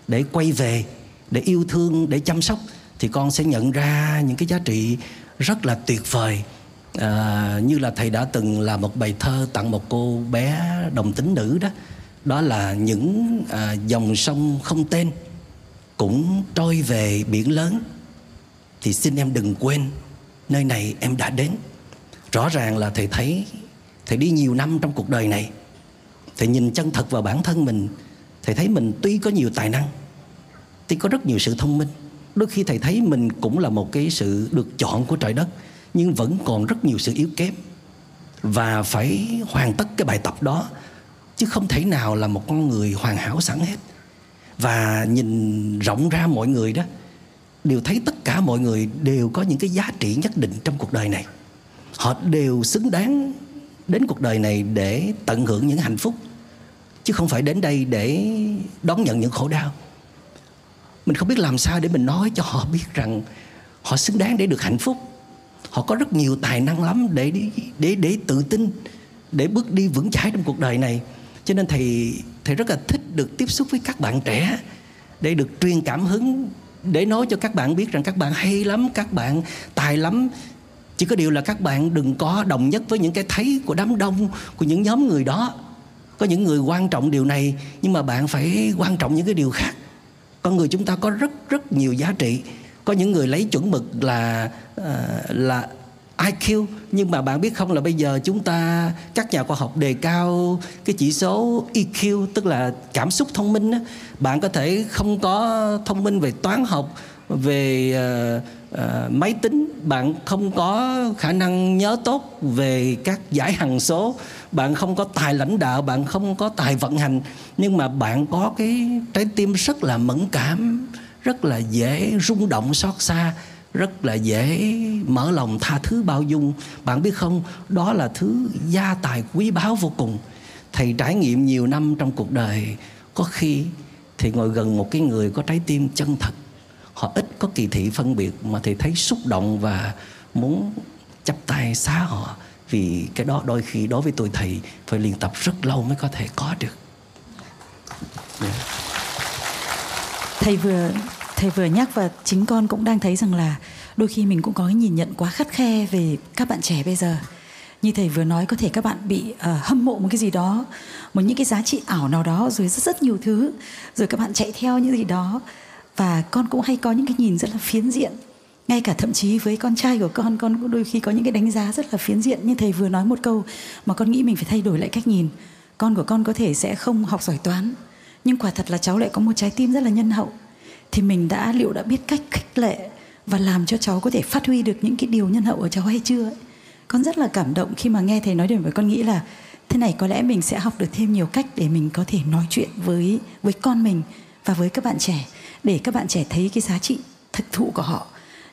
để quay về để yêu thương để chăm sóc thì con sẽ nhận ra những cái giá trị rất là tuyệt vời. À, như là thầy đã từng làm một bài thơ tặng một cô bé đồng tính nữ đó. Đó là những à, dòng sông không tên cũng trôi về biển lớn. Thì xin em đừng quên nơi này em đã đến. Rõ ràng là thầy thấy thầy đi nhiều năm trong cuộc đời này thầy nhìn chân thật vào bản thân mình, thầy thấy mình tuy có nhiều tài năng, tuy có rất nhiều sự thông minh, đôi khi thầy thấy mình cũng là một cái sự được chọn của trời đất, nhưng vẫn còn rất nhiều sự yếu kém. Và phải hoàn tất cái bài tập đó, chứ không thể nào là một con người hoàn hảo sẵn hết. Và nhìn rộng ra mọi người đó, đều thấy tất cả mọi người đều có những cái giá trị nhất định trong cuộc đời này. Họ đều xứng đáng đến cuộc đời này để tận hưởng những hạnh phúc chứ không phải đến đây để đón nhận những khổ đau. Mình không biết làm sao để mình nói cho họ biết rằng họ xứng đáng để được hạnh phúc. Họ có rất nhiều tài năng lắm để để để tự tin, để bước đi vững chãi trong cuộc đời này. Cho nên thầy thầy rất là thích được tiếp xúc với các bạn trẻ để được truyền cảm hứng, để nói cho các bạn biết rằng các bạn hay lắm, các bạn tài lắm. Chỉ có điều là các bạn đừng có đồng nhất với những cái thấy của đám đông, của những nhóm người đó có những người quan trọng điều này nhưng mà bạn phải quan trọng những cái điều khác. Con người chúng ta có rất rất nhiều giá trị. Có những người lấy chuẩn mực là ờ, là IQ nhưng mà bạn biết không là bây giờ chúng ta các nhà khoa học đề cao cái chỉ số EQ tức là cảm xúc thông minh đó. bạn có thể không có thông minh về toán học về uh, uh, máy tính. Bạn không có khả năng nhớ tốt về các giải hằng số bạn không có tài lãnh đạo, bạn không có tài vận hành, nhưng mà bạn có cái trái tim rất là mẫn cảm, rất là dễ rung động xót xa, rất là dễ mở lòng tha thứ bao dung. Bạn biết không, đó là thứ gia tài quý báu vô cùng. Thầy trải nghiệm nhiều năm trong cuộc đời, có khi thì ngồi gần một cái người có trái tim chân thật. Họ ít có kỳ thị phân biệt mà thầy thấy xúc động và muốn chắp tay xá họ vì cái đó đôi khi đối với tôi thầy phải luyện tập rất lâu mới có thể có được.
Yeah. thầy vừa thầy vừa nhắc và chính con cũng đang thấy rằng là đôi khi mình cũng có cái nhìn nhận quá khắt khe về các bạn trẻ bây giờ. Như thầy vừa nói có thể các bạn bị uh, hâm mộ một cái gì đó một những cái giá trị ảo nào đó rồi rất rất nhiều thứ rồi các bạn chạy theo những gì đó. Và con cũng hay có những cái nhìn rất là phiến diện ngay cả thậm chí với con trai của con con cũng đôi khi có những cái đánh giá rất là phiến diện. Như thầy vừa nói một câu mà con nghĩ mình phải thay đổi lại cách nhìn. Con của con có thể sẽ không học giỏi toán, nhưng quả thật là cháu lại có một trái tim rất là nhân hậu. Thì mình đã, liệu đã biết cách khích lệ và làm cho cháu có thể phát huy được những cái điều nhân hậu ở cháu hay chưa ấy. con rất là cảm động khi mà nghe thầy nói điều với con nghĩ là thế này, có lẽ mình sẽ học được thêm nhiều cách để mình có thể nói chuyện với với con mình và với các bạn trẻ, để các bạn trẻ thấy cái giá trị thực thụ của họ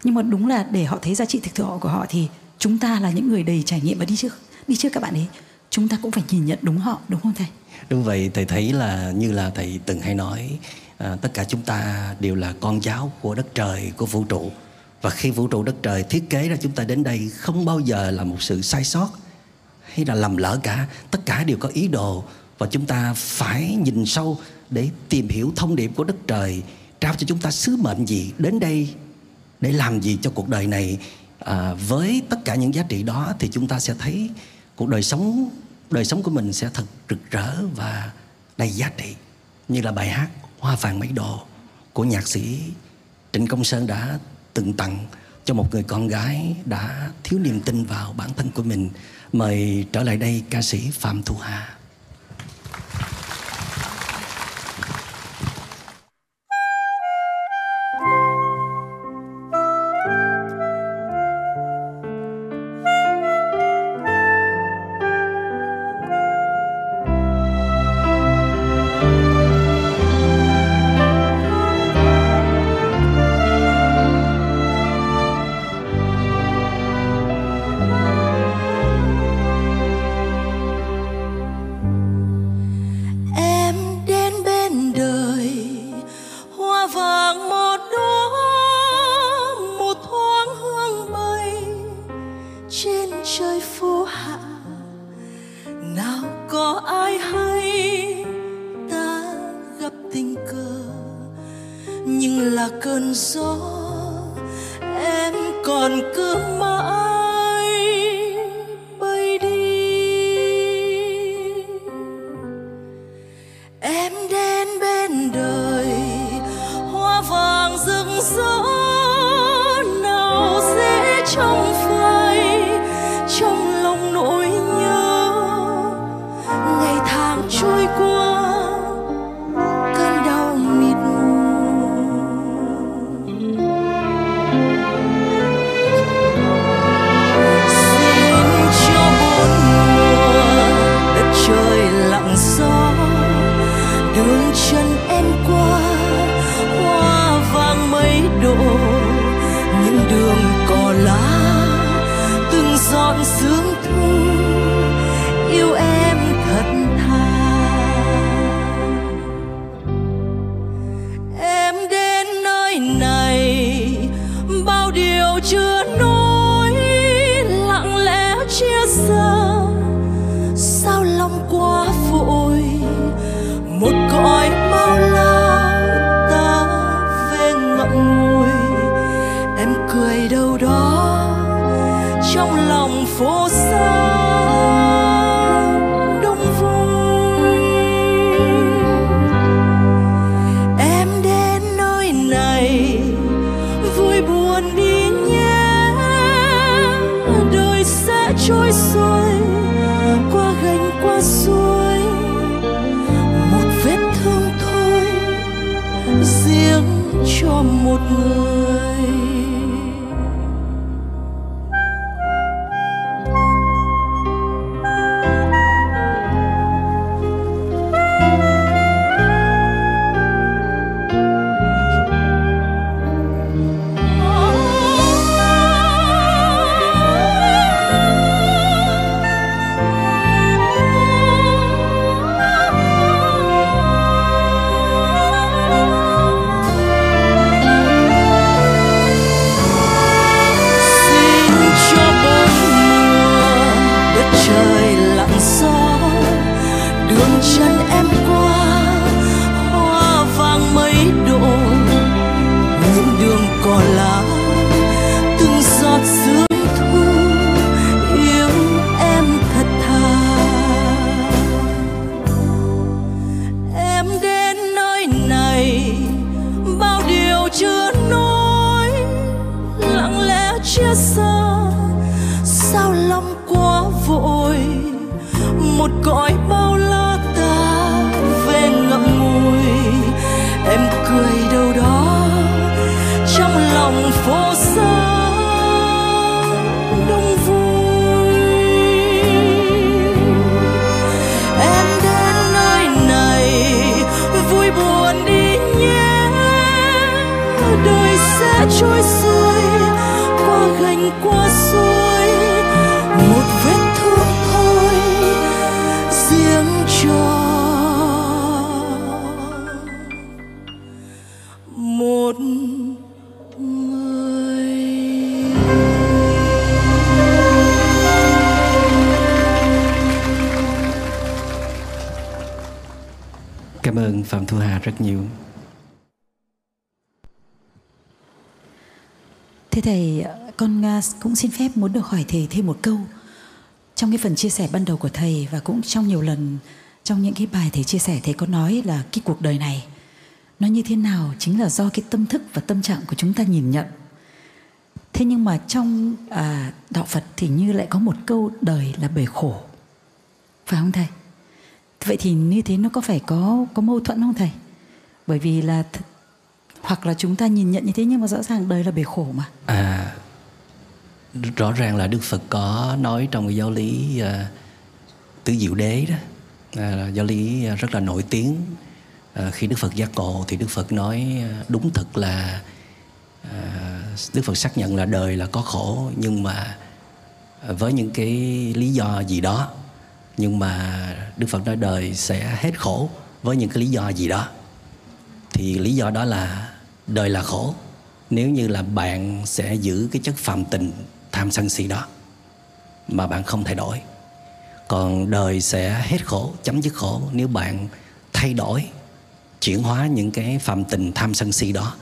nhưng mà đúng là để họ thấy giá trị thực thụ của họ thì chúng ta là những người đầy trải nghiệm và đi trước đi trước các bạn ấy. Chúng ta cũng phải nhìn nhận đúng họ đúng không thầy?
Đúng vậy thầy thấy là như là thầy từng hay nói à, tất cả chúng ta đều là con cháu của đất trời của vũ trụ. Và khi vũ trụ đất trời thiết kế ra chúng ta đến đây không bao giờ là một sự sai sót hay là lầm lỡ cả. Tất cả đều có ý đồ và chúng ta phải nhìn sâu để tìm hiểu thông điệp của đất trời trao cho chúng ta sứ mệnh gì đến đây để làm gì cho cuộc đời này? À, với tất cả những giá trị đó thì chúng ta sẽ thấy cuộc đời sống đời sống của mình sẽ thật rực rỡ và đầy giá trị. Như là bài hát hoa vàng mấy đồ của nhạc sĩ trịnh công sơn đã từng tặng cho một người con gái đã thiếu niềm tin vào bản thân của mình. Mời trở lại đây ca sĩ phạm thu hà.
Thưa thầy, con à, cũng xin phép muốn được hỏi thầy thêm một câu. Trong cái phần chia sẻ ban đầu của thầy và cũng trong nhiều lần trong những cái bài thầy chia sẻ thầy có nói là cái cuộc đời này nó như thế nào chính là do cái tâm thức và tâm trạng của chúng ta nhìn nhận. Thế nhưng mà trong à, đạo Phật thì như lại có một câu đời là bể khổ. Phải không thầy? Vậy thì như thế nó có phải có có mâu thuẫn không thầy? Bởi vì là th- hoặc là chúng ta nhìn nhận như thế nhưng mà rõ ràng đời là bể khổ mà.
À, rõ ràng là Đức Phật có nói trong cái giáo lý uh, tứ diệu đế đó. À, là giáo lý rất là nổi tiếng. À, khi Đức Phật giác ngộ thì Đức Phật nói à, đúng thật là à, Đức Phật xác nhận là đời là có khổ nhưng mà với những cái lý do gì đó nhưng mà Đức Phật nói đời sẽ hết khổ với những cái lý do gì đó. Thì lý do đó là đời là khổ. Nếu như là bạn sẽ giữ cái chất phàm tình tham sân si đó mà bạn không thay đổi. Còn đời sẽ hết khổ chấm dứt khổ nếu bạn thay đổi chuyển hóa những cái phàm tình tham sân si đó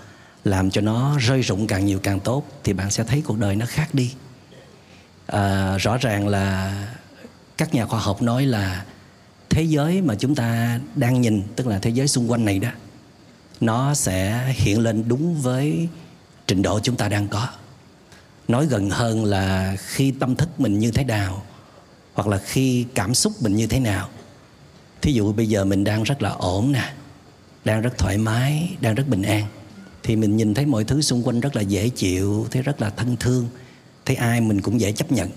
làm cho nó rơi rụng càng nhiều càng tốt thì bạn sẽ thấy cuộc đời nó khác đi. À, rõ ràng là các nhà khoa học nói là thế giới mà chúng ta đang nhìn tức là thế giới xung quanh này đó nó sẽ hiện lên đúng với trình độ chúng ta đang có. Nói gần hơn là khi tâm thức mình như thế nào, hoặc là khi cảm xúc mình như thế nào. Thí dụ bây giờ mình đang rất là ổn nè, đang rất thoải mái, đang rất bình an, thì mình nhìn thấy mọi thứ xung quanh rất là dễ chịu, thấy rất là thân thương, thấy ai mình cũng dễ chấp nhận.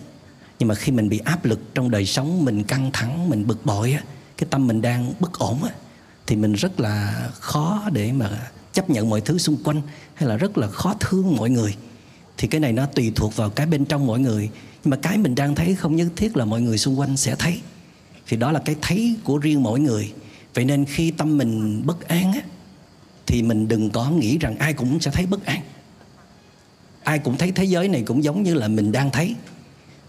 Nhưng mà khi mình bị áp lực trong đời sống, mình căng thẳng, mình bực bội á, cái tâm mình đang bất ổn á thì mình rất là khó để mà chấp nhận mọi thứ xung quanh, hay là rất là khó thương mọi người. Thì cái này nó tùy thuộc vào cái bên trong mỗi người. Nhưng mà cái mình đang thấy không nhất thiết là mọi người xung quanh sẽ thấy. Thì đó là cái thấy của riêng mỗi người. Vậy nên khi tâm mình bất an á, thì mình đừng có nghĩ rằng ai cũng sẽ thấy bất an. Ai cũng thấy thế giới này cũng giống như là mình đang thấy.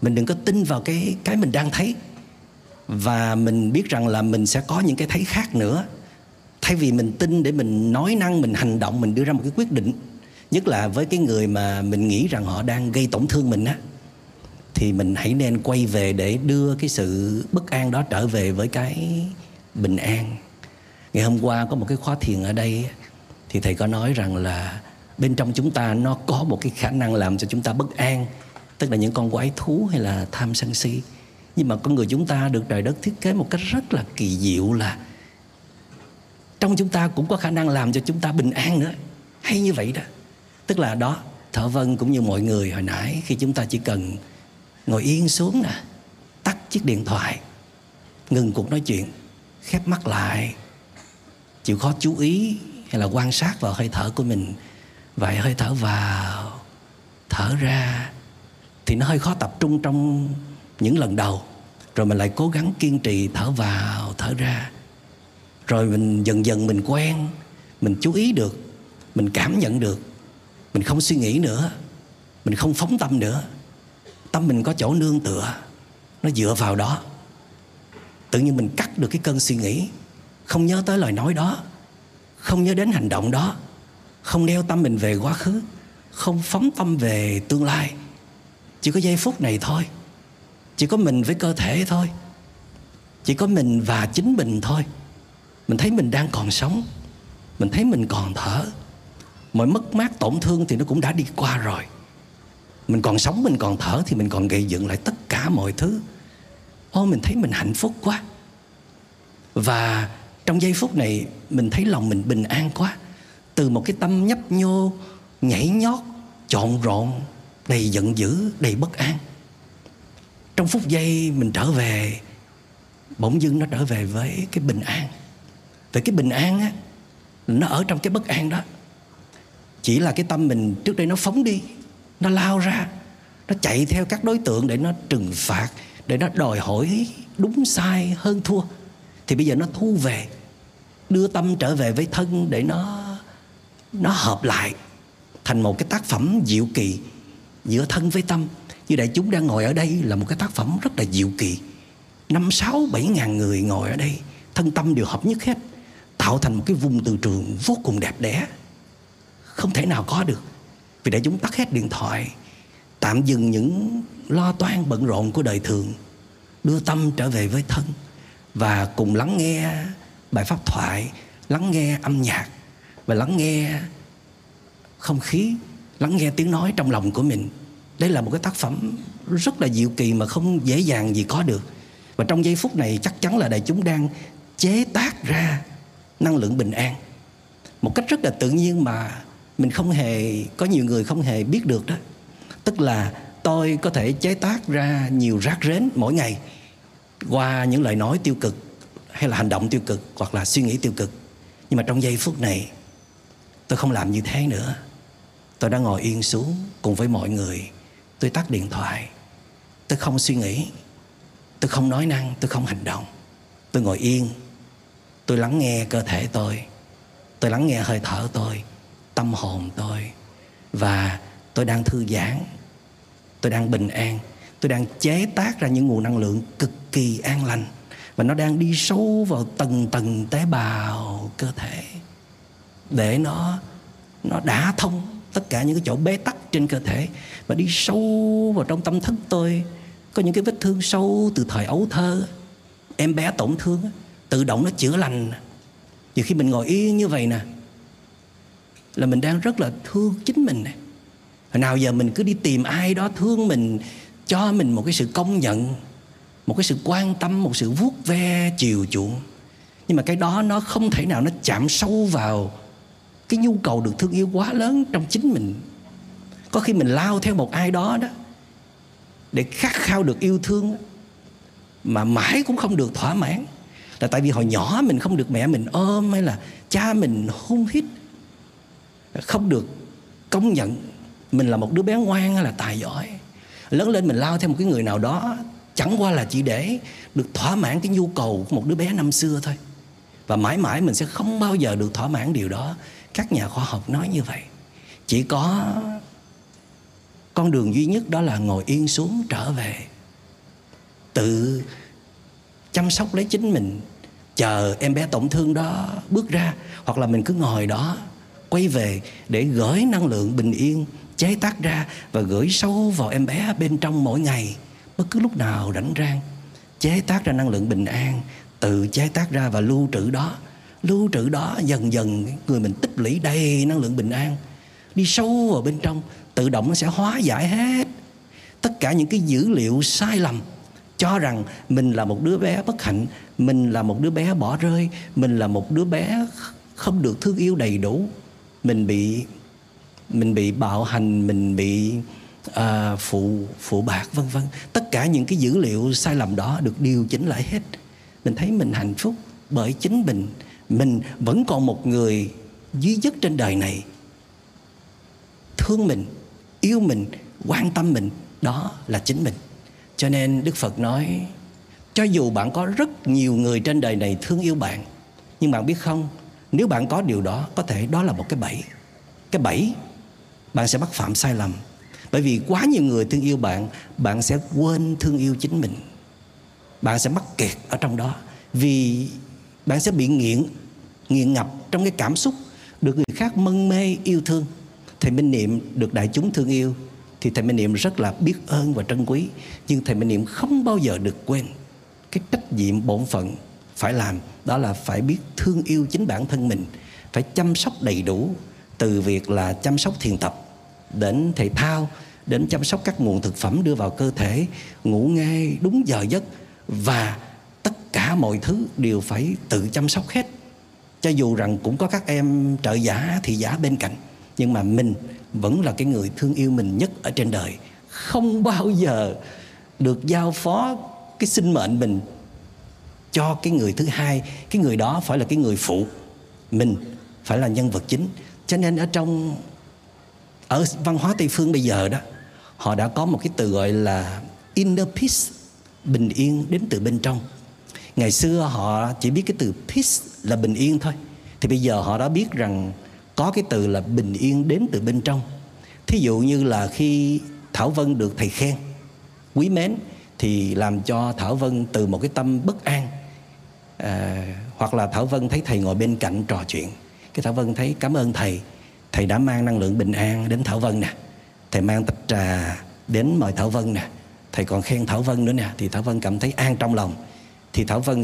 Mình đừng có tin vào cái cái mình đang thấy. Và mình biết rằng là mình sẽ có những cái thấy khác nữa thay vì mình tin để mình nói năng, mình hành động, mình đưa ra một cái quyết định, nhất là với cái người mà mình nghĩ rằng họ đang gây tổn thương mình á, thì mình hãy nên quay về để đưa cái sự bất an đó trở về với cái bình an. Ngày hôm qua có một cái khóa thiền ở đây thì thầy có nói rằng là bên trong chúng ta nó có một cái khả năng làm cho chúng ta bất an, tức là những con quái thú hay là tham sân si. Nhưng mà con người chúng ta được trời đất thiết kế một cách rất là kỳ diệu là trong chúng ta cũng có khả năng làm cho chúng ta bình an nữa. Hay như vậy đó. Tức là đó thợ vân cũng như mọi người hồi nãy, khi chúng ta chỉ cần ngồi yên xuống nè, tắt chiếc điện thoại, ngừng cuộc nói chuyện, khép mắt lại, chịu khó chú ý hay là quan sát vào hơi thở của mình vậy hơi thở vào, thở ra, thì nó hơi khó tập trung trong những lần đầu. Rồi mình lại cố gắng kiên trì thở vào, thở ra rồi mình dần dần mình quen, mình chú ý được, mình cảm nhận được, mình không suy nghĩ nữa, mình không phóng tâm nữa. Tâm mình có chỗ nương tựa, nó dựa vào đó. Tự nhiên mình cắt được cái cơn suy nghĩ, không nhớ tới lời nói đó, không nhớ đến hành động đó, không đeo tâm mình về quá khứ, không phóng tâm về tương lai. Chỉ có giây phút này thôi. Chỉ có mình với cơ thể thôi. Chỉ có mình và chính mình thôi mình thấy mình đang còn sống. Mình thấy mình còn thở. Mọi mất mát, tổn thương thì nó cũng đã đi qua rồi. Mình còn sống, mình còn thở thì mình còn gây dựng lại tất cả mọi thứ. Ô, mình thấy mình hạnh phúc quá. Và trong giây phút này, mình thấy lòng mình bình an quá. Từ một cái tâm nhấp nhô, nhảy nhót, trộn rộn, đầy giận dữ, đầy bất an. Trong phút giây mình trở về, bỗng dưng nó trở về với cái bình an vậy cái bình an á, nó ở trong cái bất an đó. Chỉ là cái tâm mình trước đây nó phóng đi, nó lao ra, nó chạy theo các đối tượng để nó trừng phạt, để nó đòi hỏi đúng sai hơn thua. Thì bây giờ nó thu về, đưa tâm trở về với thân để nó nó hợp lại thành một cái tác phẩm diệu kỳ giữa thân với tâm. Như đại chúng đang ngồi ở đây là một cái tác phẩm rất là diệu kỳ. Năm sáu bảy ngàn người ngồi ở đây, thân tâm đều hợp nhất hết tạo thành một cái vùng từ trường vô cùng đẹp đẽ. Không thể nào có được. Vì đã chúng tắt hết điện thoại, tạm dừng những lo toan bận rộn của đời thường, đưa tâm trở về với thân và cùng lắng nghe bài pháp thoại, lắng nghe âm nhạc và lắng nghe không khí, lắng nghe tiếng nói trong lòng của mình. Đây là một cái tác phẩm rất là diệu kỳ mà không dễ dàng gì có được. Và trong giây phút này chắc chắn là đại chúng đang chế tác ra năng lượng bình an. Một cách rất là tự nhiên mà mình không hề, có nhiều người không hề biết được đó. Tức là tôi có thể chế tác ra nhiều rác rến mỗi ngày qua những lời nói tiêu cực, hay là hành động tiêu cực, hoặc là suy nghĩ tiêu cực. Nhưng mà trong giây phút này, tôi không làm như thế nữa. Tôi đã ngồi yên xuống cùng với mọi người. Tôi tắt điện thoại. Tôi không suy nghĩ. Tôi không nói năng. Tôi không hành động. Tôi ngồi yên tôi lắng nghe cơ thể tôi. Tôi lắng nghe hơi thở tôi, tâm hồn tôi. Và tôi đang thư giãn. Tôi đang bình an. Tôi đang chế tác ra những nguồn năng lượng cực kỳ an lành. Và nó đang đi sâu vào tầng tầng tế bào cơ thể. Để nó nó đã thông tất cả những cái chỗ bế tắc trên cơ thể và đi sâu vào trong tâm thức tôi. Có những cái vết thương sâu từ thời ấu thơ. Em bé tổn thương tự động nó chữa lành. Nhiều khi mình ngồi yên như vậy nè, là mình đang rất là thương chính mình này hồi nào giờ mình cứ đi tìm ai đó thương mình, cho mình một cái sự công nhận, một cái sự quan tâm, một sự vuốt ve, chiều chuộng. Nhưng mà cái đó nó không thể nào nó chạm sâu vào cái nhu cầu được thương yêu quá lớn trong chính mình. Có khi mình lao theo một ai đó đó, để khát khao được yêu thương, mà mãi cũng không được thỏa mãn là tại vì hồi nhỏ mình không được mẹ mình ôm hay là cha mình hôn hít, không được công nhận mình là một đứa bé ngoan hay là tài giỏi. Lớn lên mình lao theo một cái người nào đó, chẳng qua là chỉ để được thỏa mãn cái nhu cầu của một đứa bé năm xưa thôi. Và mãi mãi mình sẽ không bao giờ được thỏa mãn điều đó. Các nhà khoa học nói như vậy. Chỉ có con đường duy nhất đó là ngồi yên xuống trở về, tự chăm sóc lấy chính mình, chờ em bé tổn thương đó bước ra, hoặc là mình cứ ngồi đó, quay về để gửi năng lượng bình yên chế tác ra và gửi sâu vào em bé bên trong mỗi ngày. Bất cứ lúc nào rảnh rang, chế tác ra năng lượng bình an, tự chế tác ra và lưu trữ đó. Lưu trữ đó dần dần người mình tích lũy đầy năng lượng bình an. Đi sâu vào bên trong, tự động nó sẽ hóa giải hết tất cả những cái dữ liệu sai lầm cho rằng mình là một đứa bé bất hạnh mình là một đứa bé bỏ rơi mình là một đứa bé không được thương yêu đầy đủ. Mình bị mình bị bạo hành mình bị uh, phụ phụ bạc vân vân. Tất cả những cái dữ liệu sai lầm đó được điều chỉnh lại hết. Mình thấy mình hạnh phúc bởi chính mình. Mình vẫn còn một người duy nhất trên đời này. Thương mình yêu mình quan tâm mình đó là chính mình cho nên đức phật nói, cho dù bạn có rất nhiều người trên đời này thương yêu bạn, nhưng bạn biết không, nếu bạn có điều đó, có thể đó là một cái bẫy. Cái bẫy, bạn sẽ mắc phạm sai lầm. Bởi vì quá nhiều người thương yêu bạn bạn sẽ quên thương yêu chính mình. Bạn sẽ mắc kẹt ở trong đó vì bạn sẽ bị nghiện nghiện ngập trong cái cảm xúc, được người khác mân mê, yêu thương. Thầy minh niệm được đại chúng thương yêu thì thầy minh niệm rất là biết ơn và trân quý. Nhưng thầy minh niệm không bao giờ được quên cái trách nhiệm bổn phận phải làm. Đó là phải biết thương yêu chính bản thân mình, phải chăm sóc đầy đủ từ việc là chăm sóc thiền tập, đến thể thao, đến chăm sóc các nguồn thực phẩm đưa vào cơ thể, ngủ ngay đúng giờ giấc. Và tất cả mọi thứ đều phải tự chăm sóc hết. Cho dù rằng cũng có các em trợ giả thì giả bên cạnh nhưng mà mình vẫn là cái người thương yêu mình nhất ở trên đời. Không bao giờ được giao phó cái sinh mệnh mình cho cái người thứ hai. Cái người đó phải là cái người phụ mình, phải là nhân vật chính. Cho nên ở trong, ở văn hóa tây phương bây giờ đó, họ đã có một cái từ gọi là inner peace, bình yên đến từ bên trong. Ngày xưa họ chỉ biết cái từ peace là bình yên thôi. Thì bây giờ họ đã biết rằng có cái từ là bình yên đến từ bên trong thí dụ như là khi thảo vân được thầy khen quý mến thì làm cho thảo vân từ một cái tâm bất an à, hoặc là thảo vân thấy thầy ngồi bên cạnh trò chuyện cái thảo vân thấy cảm ơn thầy thầy đã mang năng lượng bình an đến thảo vân nè thầy mang tách trà đến mời thảo vân nè thầy còn khen thảo vân nữa nè thì thảo vân cảm thấy an trong lòng thì thảo vân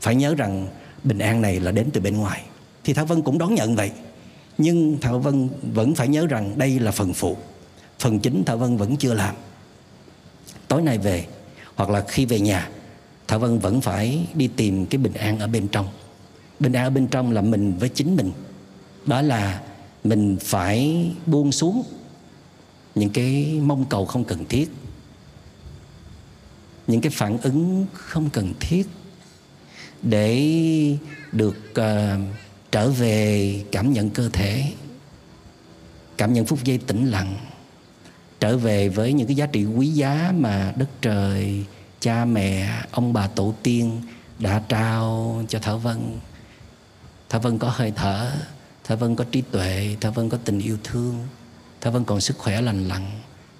phải nhớ rằng bình an này là đến từ bên ngoài thì thảo vân cũng đón nhận vậy nhưng thảo vân vẫn phải nhớ rằng đây là phần phụ. Phần chính thảo vân vẫn chưa làm. Tối nay về hoặc là khi về nhà thảo vân vẫn phải đi tìm cái bình an ở bên trong. Bình an ở bên trong là mình với chính mình. Đó là mình phải buông xuống những cái mong cầu không cần thiết những cái phản ứng không cần thiết để được uh, trở về cảm nhận cơ thể, cảm nhận phút giây tĩnh lặng, trở về với những cái giá trị quý giá mà đất trời, cha mẹ, ông bà tổ tiên đã trao cho thảo vân. Thảo vân có hơi thở, thảo vân có trí tuệ, thảo vân có tình yêu thương, thảo vân còn sức khỏe lành lặn,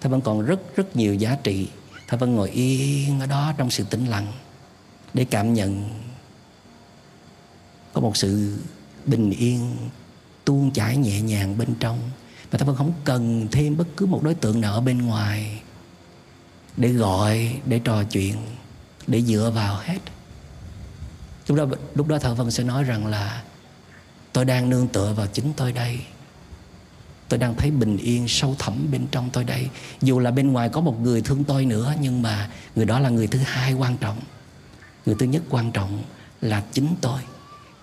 thảo vân còn rất rất nhiều giá trị. Thảo vân ngồi yên ở đó trong sự tĩnh lặng để cảm nhận. Có một sự bình yên, tuôn chảy nhẹ nhàng bên trong. Và ta vẫn không cần thêm bất cứ một đối tượng nào ở bên ngoài để gọi, để trò chuyện, để dựa vào hết. Lúc đó lúc đó thợ vân sẽ nói rằng là, tôi đang nương tựa vào chính tôi đây. Tôi đang thấy bình yên sâu thẳm bên trong tôi đây. Dù là bên ngoài có một người thương tôi nữa, nhưng mà người đó là người thứ hai quan trọng. Người thứ nhất quan trọng là chính tôi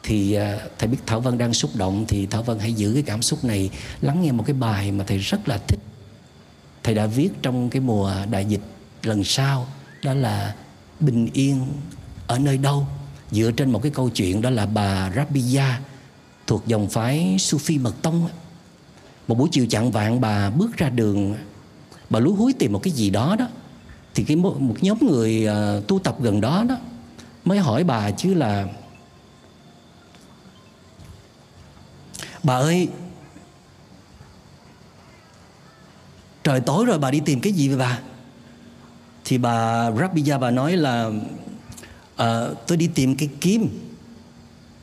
thì à, thầy biết Thảo Vân đang xúc động thì Thảo Vân hãy giữ cái cảm xúc này lắng nghe một cái bài mà thầy rất là thích. Thầy đã viết trong cái mùa đại dịch lần sau đó là bình yên ở nơi đâu? Dựa trên một cái câu chuyện đó là bà Rabia thuộc dòng phái Sufi mật tông. Một buổi chiều chạng vạn bà bước ra đường bà lúi húi tìm một cái gì đó đó. Thì cái một, một nhóm người uh, tu tập gần đó đó mới hỏi bà chứ là bà ơi trời tối rồi bà đi tìm cái gì vậy bà? Thì bà Rabia bà nói là à, tôi đi tìm cái kim.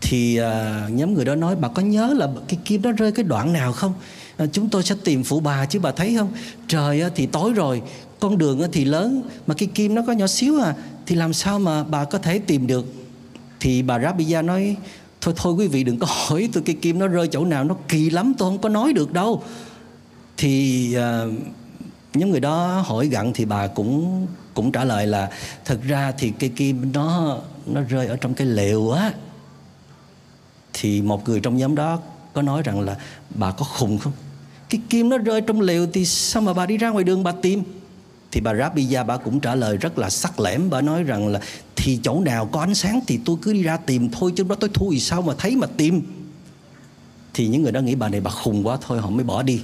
Thì à, nhóm người đó nói bà có nhớ là cái kim đó rơi cái đoạn nào không? À, chúng tôi sẽ tìm phụ bà chứ bà thấy không? Trời thì tối rồi con đường thì lớn mà cái kim nó có nhỏ xíu à thì làm sao mà bà có thể tìm được? Thì bà Rabia nói thôi thôi quý vị đừng có hỏi tôi cái kim nó rơi chỗ nào nó kỳ lắm tôi không có nói được đâu. Thì uh, nhóm người đó hỏi gặn thì bà cũng cũng trả lời là thật ra thì cây kim nó nó rơi ở trong cái lều á. Thì một người trong nhóm đó có nói rằng là bà có khùng không? Cái kim nó rơi trong lều thì sao mà bà đi ra ngoài đường bà tìm? Thì bà Rabia bà cũng trả lời rất là sắc lẻm. Bà nói rằng là, thì chỗ nào có ánh sáng thì tôi cứ đi ra tìm thôi, chứ đó tôi thui sao mà thấy mà tìm? Thì những người đó nghĩ bà này bà khùng quá thôi, họ mới bỏ đi.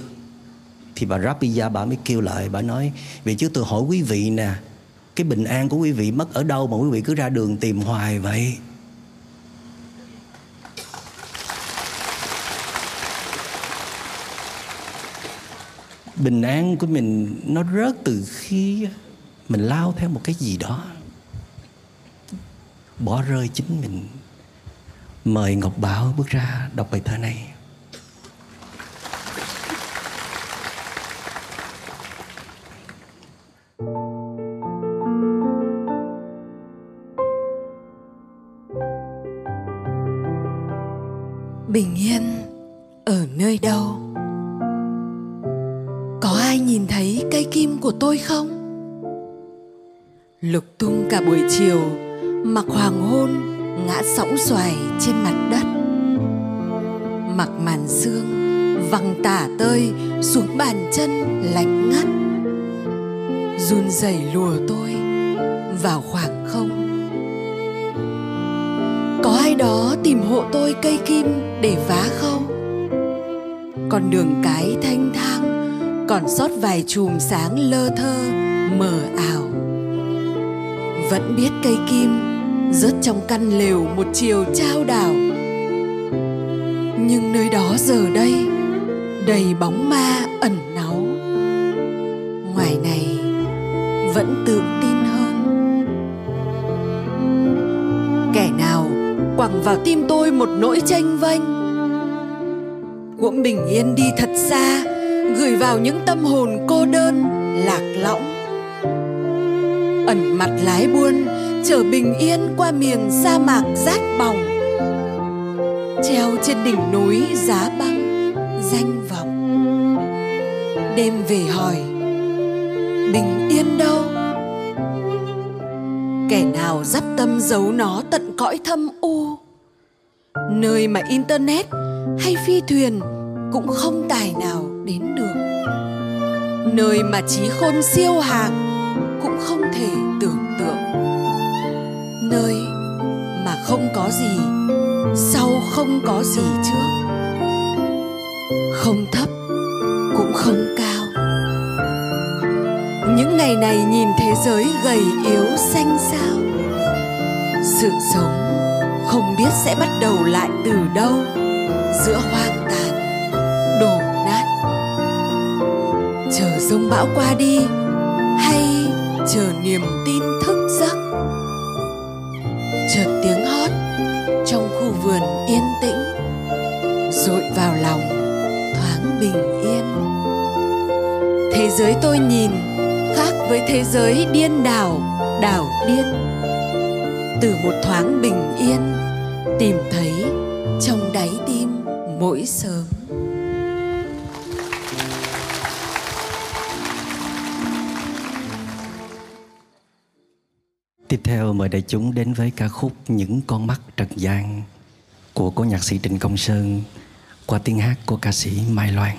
Thì bà Rabia bà mới kêu lại, bà nói, vì chứ tôi hỏi quý vị nè, cái bình an của quý vị mất ở đâu mà quý vị cứ ra đường tìm hoài vậy? Bình an của mình nó rớt từ khi mình lao theo một cái gì đó. Bỏ rơi chính mình. Mời ngọc bảo bước ra đọc bài thơ này.
Bình yên ở nơi đâu? Có ai nhìn thấy cây kim của tôi không? Lục tung cả buổi chiều, mặc hoàng hôn, ngã sõng xoài trên mặt đất. Mặc màn sương, văng tả tơi xuống bàn chân lạnh ngắt. Run rẩy lùa tôi vào khoảng không. Có ai đó tìm hộ tôi cây kim để vá không? Con đường cái thanh thang còn sót vài chùm sáng lơ thơ, mờ ảo. Vẫn biết cây kim rớt trong căn lều một chiều trao đảo. Nhưng nơi đó giờ đây đầy bóng ma ẩn náu. Ngoài này vẫn tự tin hơn. Kẻ nào quẳng vào tim tôi một nỗi tranh vênh cũng bình yên đi thật xa gửi vào những tâm hồn cô đơn, lạc lõng. Ẩn mặt lái buôn, chở bình yên qua miền sa mạc rát bỏng. Treo trên đỉnh núi giá băng, danh vọng. Đêm về hỏi, bình yên đâu? Kẻ nào dắp tâm giấu nó tận cõi thâm u? Nơi mà internet hay phi thuyền cũng không tài nào đến được. Nơi mà trí khôn siêu hàng cũng không thể tưởng tượng. Nơi mà không có gì, sau không có gì trước. Không thấp cũng không cao. Những ngày này nhìn thế giới gầy yếu xanh xao. Sự sống không biết sẽ bắt đầu lại từ đâu, giữa hoang sông bão qua đi, hay chờ niềm tin thức giấc? Chợt tiếng hót trong khu vườn yên tĩnh dội vào lòng thoáng bình yên. Thế giới tôi nhìn khác với thế giới điên đảo đảo điên. Từ một thoáng bình yên tìm thấy trong đáy tim mỗi sớm.
Tiếp theo mời đại chúng đến với ca khúc Những con mắt trần gian của cố nhạc sĩ Trịnh Công Sơn qua tiếng hát của ca sĩ Mai Loan.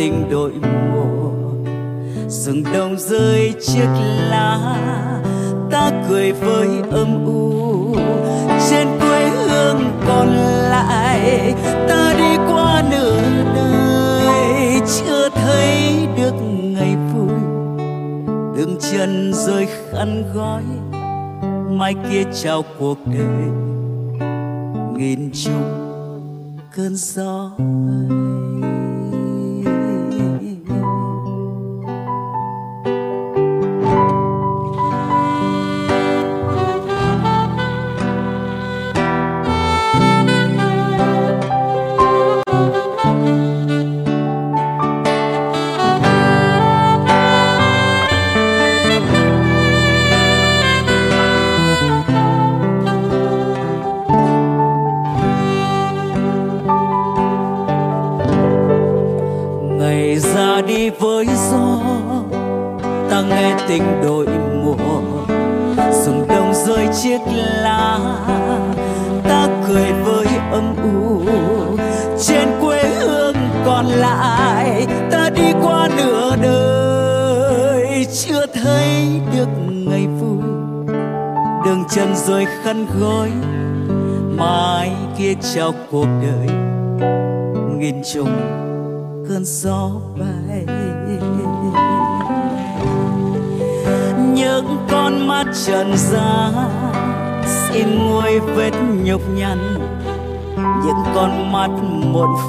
Tình đội mùa. Rừng đông rơi chiếc lá, ta cười với âm u. Trên quê hương còn lại, ta đi qua nửa đời, chưa thấy được ngày vui. Đường chân rơi khăn gói, mai kia chào cuộc đời. Nghìn chung cơn gió. ấy.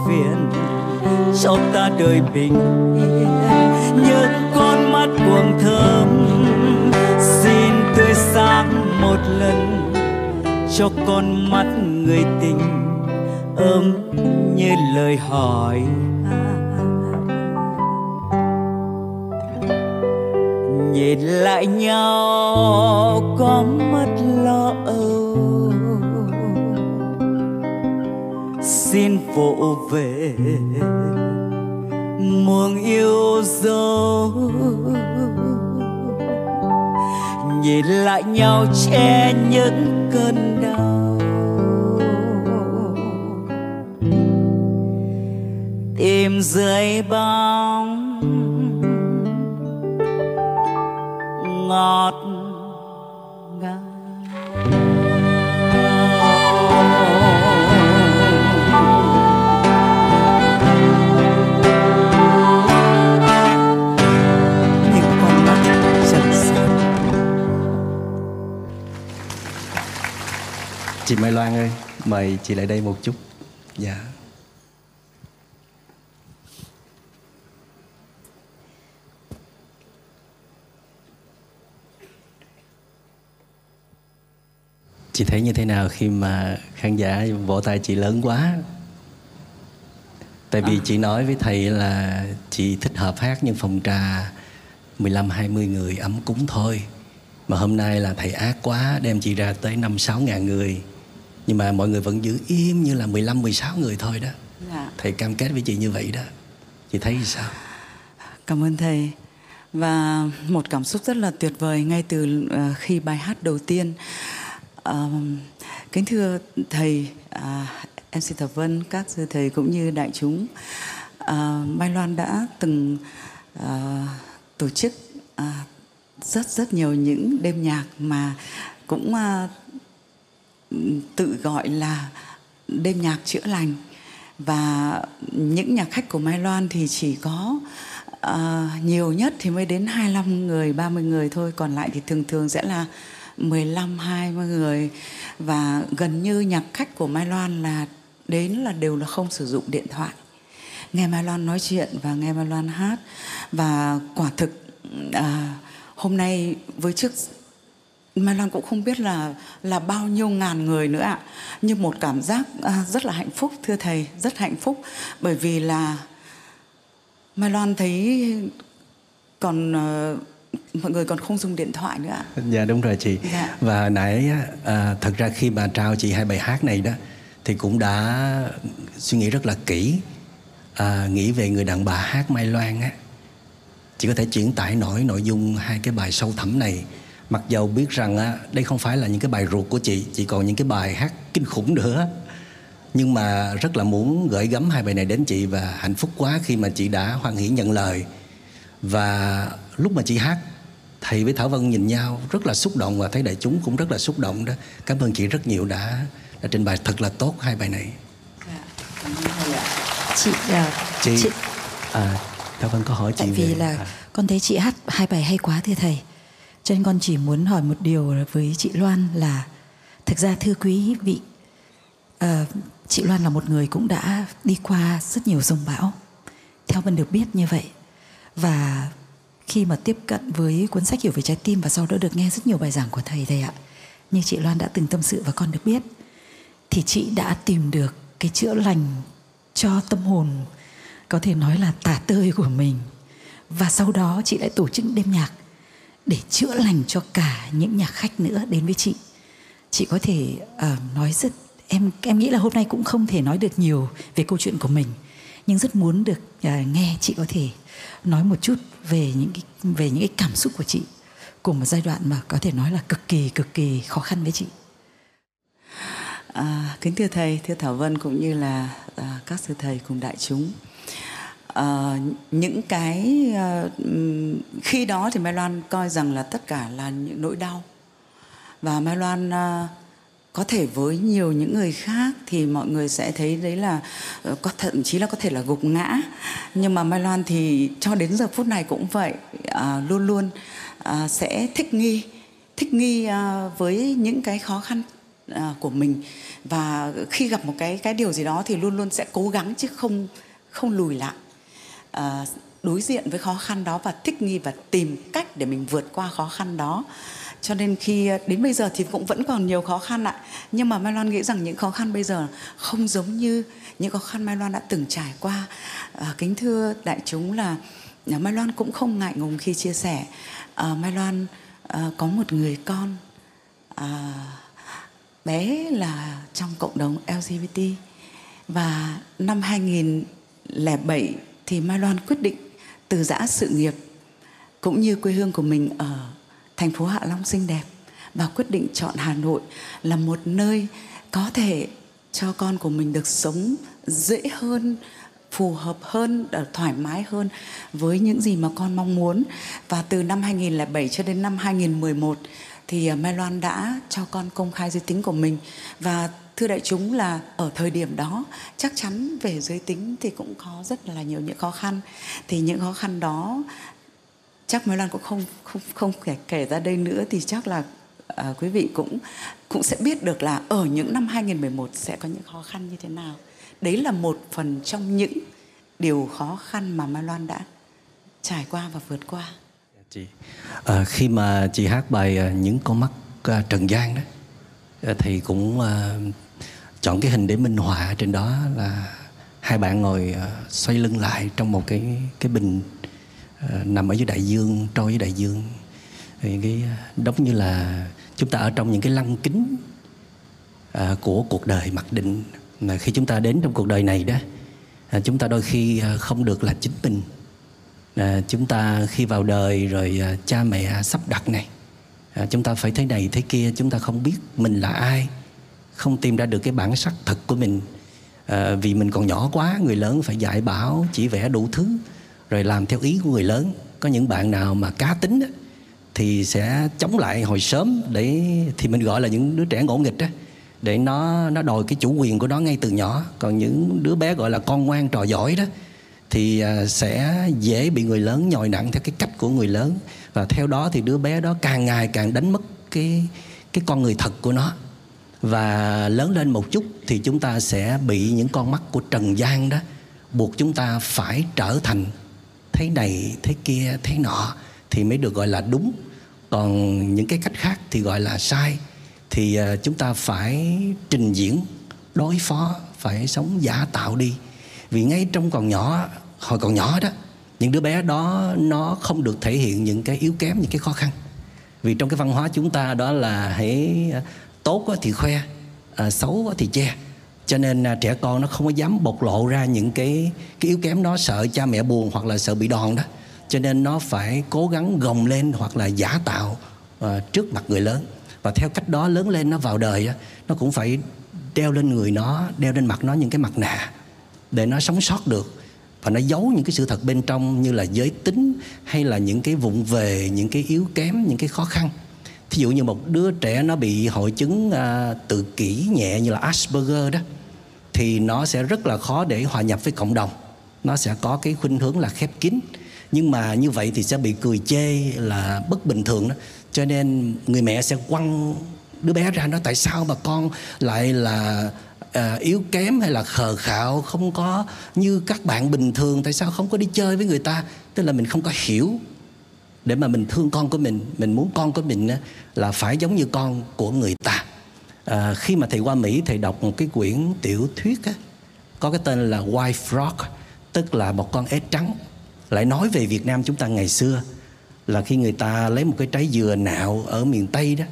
Phiền. Cho ta đời bình yên những con mắt buồn thơm. Xin tươi sáng một lần, cho con mắt người tình ấm như lời hỏi. Xin vỗ về. Muôn yêu dấu. Nhìn lại nhau che những cơn đau. Tìm dưới bóng. Ngọt
Chị Mai Loan ơi, mời chị lại đây một chút. Dạ. Chị thấy như thế nào khi mà khán giả vỗ tay chị lớn quá? Tại vì chị nói với thầy là chị thích hợp hát những phòng trà 15-20 người ấm cúng thôi. Mà hôm nay là thầy ác quá đem chị ra tới 5-6 ngàn người. Nhưng mà mọi người vẫn giữ im như là 15-16 người thôi đó.
Dạ.
Thầy cam kết với chị như vậy đó. Chị thấy sao?
Cảm ơn thầy. Và một cảm xúc rất là tuyệt vời ngay từ ờ, khi bài hát đầu tiên. Ờ, kính thưa thầy, à, MC Thập Vân, các sư thầy cũng như đại chúng, à, Mai Loan đã từng à, tổ chức à, rất rất nhiều những đêm nhạc mà cũng à, tự gọi là đêm nhạc chữa lành. Và những nhạc khách của Mai Loan thì chỉ có uh, nhiều nhất thì mới đến 25 người, 30 người thôi, còn lại thì thường thường sẽ là 15 20 người. Và gần như nhạc khách của Mai Loan là đến là đều là không sử dụng điện thoại. Nghe Mai Loan nói chuyện và nghe Mai Loan hát. Và quả thực uh, hôm nay với trước Mai Loan cũng không biết là là bao nhiêu ngàn người nữa ạ. Nhưng một cảm giác à, rất là hạnh phúc thưa thầy, rất hạnh phúc bởi vì là Mai Loan thấy còn ờ, mọi người còn không dùng điện thoại nữa ạ.
Dạ đúng rồi chị.
Dạ.
Và nãy à, thật ra khi mà trao chị hai bài hát này đó thì cũng đã suy nghĩ rất là kỹ à, nghĩ về người đàn bà hát Mai Loan á chị có thể chuyển tải nổi nội dung hai cái bài sâu thẳm này mặc dầu biết rằng á, đây không phải là những cái bài ruột của chị chị còn những cái bài hát kinh khủng nữa. Nhưng mà rất là muốn gửi gắm hai bài này đến chị và hạnh phúc quá khi mà chị đã hoan hỷ nhận lời. Và lúc mà chị hát thầy với thảo vân nhìn nhau rất là xúc động và thấy đại chúng cũng rất là xúc động đó. Cảm ơn chị rất nhiều đã đã trình bày thật là tốt hai bài này.
Chị à,
chị, chị à, thảo vân có hỏi chị
tại vì
về,
là
à,
con thấy chị hát hai bài hay quá thưa thầy cho nên con chỉ muốn hỏi một điều với chị Loan là thực ra thưa quý vị à, chị Loan là một người cũng đã đi qua rất nhiều dông bão theo Vân được biết như vậy. Và khi mà tiếp cận với cuốn sách hiểu về trái tim và sau đó được nghe rất nhiều bài giảng của thầy thầy ạ như chị Loan đã từng tâm sự và con được biết thì chị đã tìm được cái chữa lành cho tâm hồn có thể nói là tả tơi của mình. Và sau đó chị lại tổ chức đêm nhạc để chữa lành cho cả những nhà khách nữa đến với chị chị có thể uh, nói rất em em nghĩ là hôm nay cũng không thể nói được nhiều về câu chuyện của mình nhưng rất muốn được uh, nghe chị có thể nói một chút về những cái, về những cái cảm xúc của chị cùng một giai đoạn mà có thể nói là cực kỳ cực kỳ khó khăn với chị
À, kính thưa thầy, thưa Thảo Vân cũng như là à, các sư thầy cùng đại chúng. Ờ, những cái uh, khi đó thì Mai Loan coi rằng là tất cả là những nỗi đau. Và Mai Loan uh, có thể với nhiều những người khác thì mọi người sẽ thấy đấy là có thậm chí là có thể là gục ngã. Nhưng mà Mai Loan thì cho đến giờ phút này cũng vậy uh, luôn luôn uh, sẽ thích nghi thích nghi uh, với những cái khó khăn uh, của mình. Và khi gặp một cái cái điều gì đó thì luôn luôn sẽ cố gắng chứ không không lùi lại à, đối diện với khó khăn đó và thích nghi và tìm cách để mình vượt qua khó khăn đó. Cho nên khi ờ, đến bây giờ thì cũng vẫn còn nhiều khó khăn ạ. Nhưng mà Mai Loan nghĩ rằng những khó khăn bây giờ không giống như những khó khăn Mai Loan đã từng trải qua. À, kính thưa đại chúng là Mai Loan cũng không ngại ngùng khi chia sẻ à, Mai Loan à, có một người con à, bé là trong cộng đồng LGBT và năm 2007 thì Mai Loan quyết định từ giã sự nghiệp cũng như quê hương của mình ở thành phố Hạ Long xinh đẹp và quyết định chọn Hà Nội là một nơi có thể cho con của mình được sống dễ hơn, phù hợp hơn thoải mái hơn với những gì mà con mong muốn. Và từ năm 2007 cho đến năm 2011 thì ờ, Mai Loan đã cho con công khai giới tính của mình. Và thưa đại chúng là ở thời điểm đó chắc chắn về giới tính thì cũng có rất là nhiều những khó khăn thì những khó khăn đó chắc Mai Lan cũng không không không kể kể ra đây nữa thì chắc là à, quý vị cũng cũng sẽ biết được là ở những năm 2011 sẽ có những khó khăn như thế nào. Đấy là một phần trong những điều khó khăn mà Mai Loan đã trải qua và vượt qua.
Dạ, chị à, khi mà chị hát bài à, những con mắt à, trần gian đó à, thì cũng chọn cái hình để minh họa trên đó là hai bạn ngồi ờ, xoay lưng lại trong một cái cái bình ờ, nằm ở dưới đại dương trôi dưới đại dương. Thì cái ờ, giống như là chúng ta ở trong những cái lăng kính à, của cuộc đời mặc định. Mà khi chúng ta đến trong cuộc đời này đó à, chúng ta đôi khi không được là chính mình. À, chúng ta khi vào đời rồi à, cha mẹ sắp đặt này à, chúng ta phải thế này thế kia chúng ta không biết mình là ai không tìm ra được cái bản sắc thật của mình. À, vì mình còn nhỏ quá người lớn phải dạy bảo chỉ vẽ đủ thứ rồi làm theo ý của người lớn. Có những bạn nào mà cá tính á, thì sẽ chống lại hồi sớm để thì mình gọi là những đứa trẻ ngỗ nghịch á để nó nó đòi cái chủ quyền của nó ngay từ nhỏ. Còn những đứa bé gọi là con ngoan trò giỏi đó thì ờ, sẽ dễ bị người lớn nhồi nặng theo cái cách của người lớn. Và theo đó thì đứa bé đó càng ngày càng đánh mất cái cái con người thật của nó và lớn lên một chút thì chúng ta sẽ bị những con mắt của trần gian đó buộc chúng ta phải trở thành thế này, thế kia, thế nọ thì mới được gọi là đúng. Còn những cái cách khác thì gọi là sai. Thì ờ, chúng ta phải trình diễn, đối phó, phải sống giả tạo đi. Vì ngay trong còn nhỏ, hồi còn nhỏ đó, những đứa bé đó nó không được thể hiện những cái yếu kém, những cái khó khăn. Vì trong cái văn hóa chúng ta đó là hãy tốt thì khoe à, xấu thì che. Cho nên à, trẻ con nó không có dám bộc lộ ra những cái cái yếu kém đó sợ cha mẹ buồn hoặc là sợ bị đòn đó. Cho nên nó phải cố gắng gồng lên hoặc là giả tạo à, trước mặt người lớn. Và theo cách đó lớn lên nó vào đời á, nó cũng phải đeo lên người nó đeo lên mặt nó những cái mặt nạ để nó sống sót được. Và nó giấu những cái sự thật bên trong như là giới tính hay là những cái vụng về những cái yếu kém những cái khó khăn thí dụ như một đứa trẻ nó bị hội chứng à, tự kỷ nhẹ như là Asperger đó thì nó sẽ rất là khó để hòa nhập với cộng đồng. Nó sẽ có cái khuynh hướng là khép kín. Nhưng mà như vậy thì sẽ bị cười chê là bất bình thường đó. Cho nên người mẹ sẽ quăng đứa bé ra nó tại sao mà con lại là à, yếu kém hay là khờ khạo không có như các bạn bình thường? Tại sao không có đi chơi với người ta? Tức là mình không có hiểu để mà mình thương con của mình mình muốn con của mình là phải giống như con của người ta. À, khi mà thầy qua mỹ thầy đọc một cái quyển tiểu thuyết á, có cái tên là white frog tức là một con ếch trắng lại nói về việt nam chúng ta ngày xưa là khi người ta lấy một cái trái dừa nạo ở miền tây đó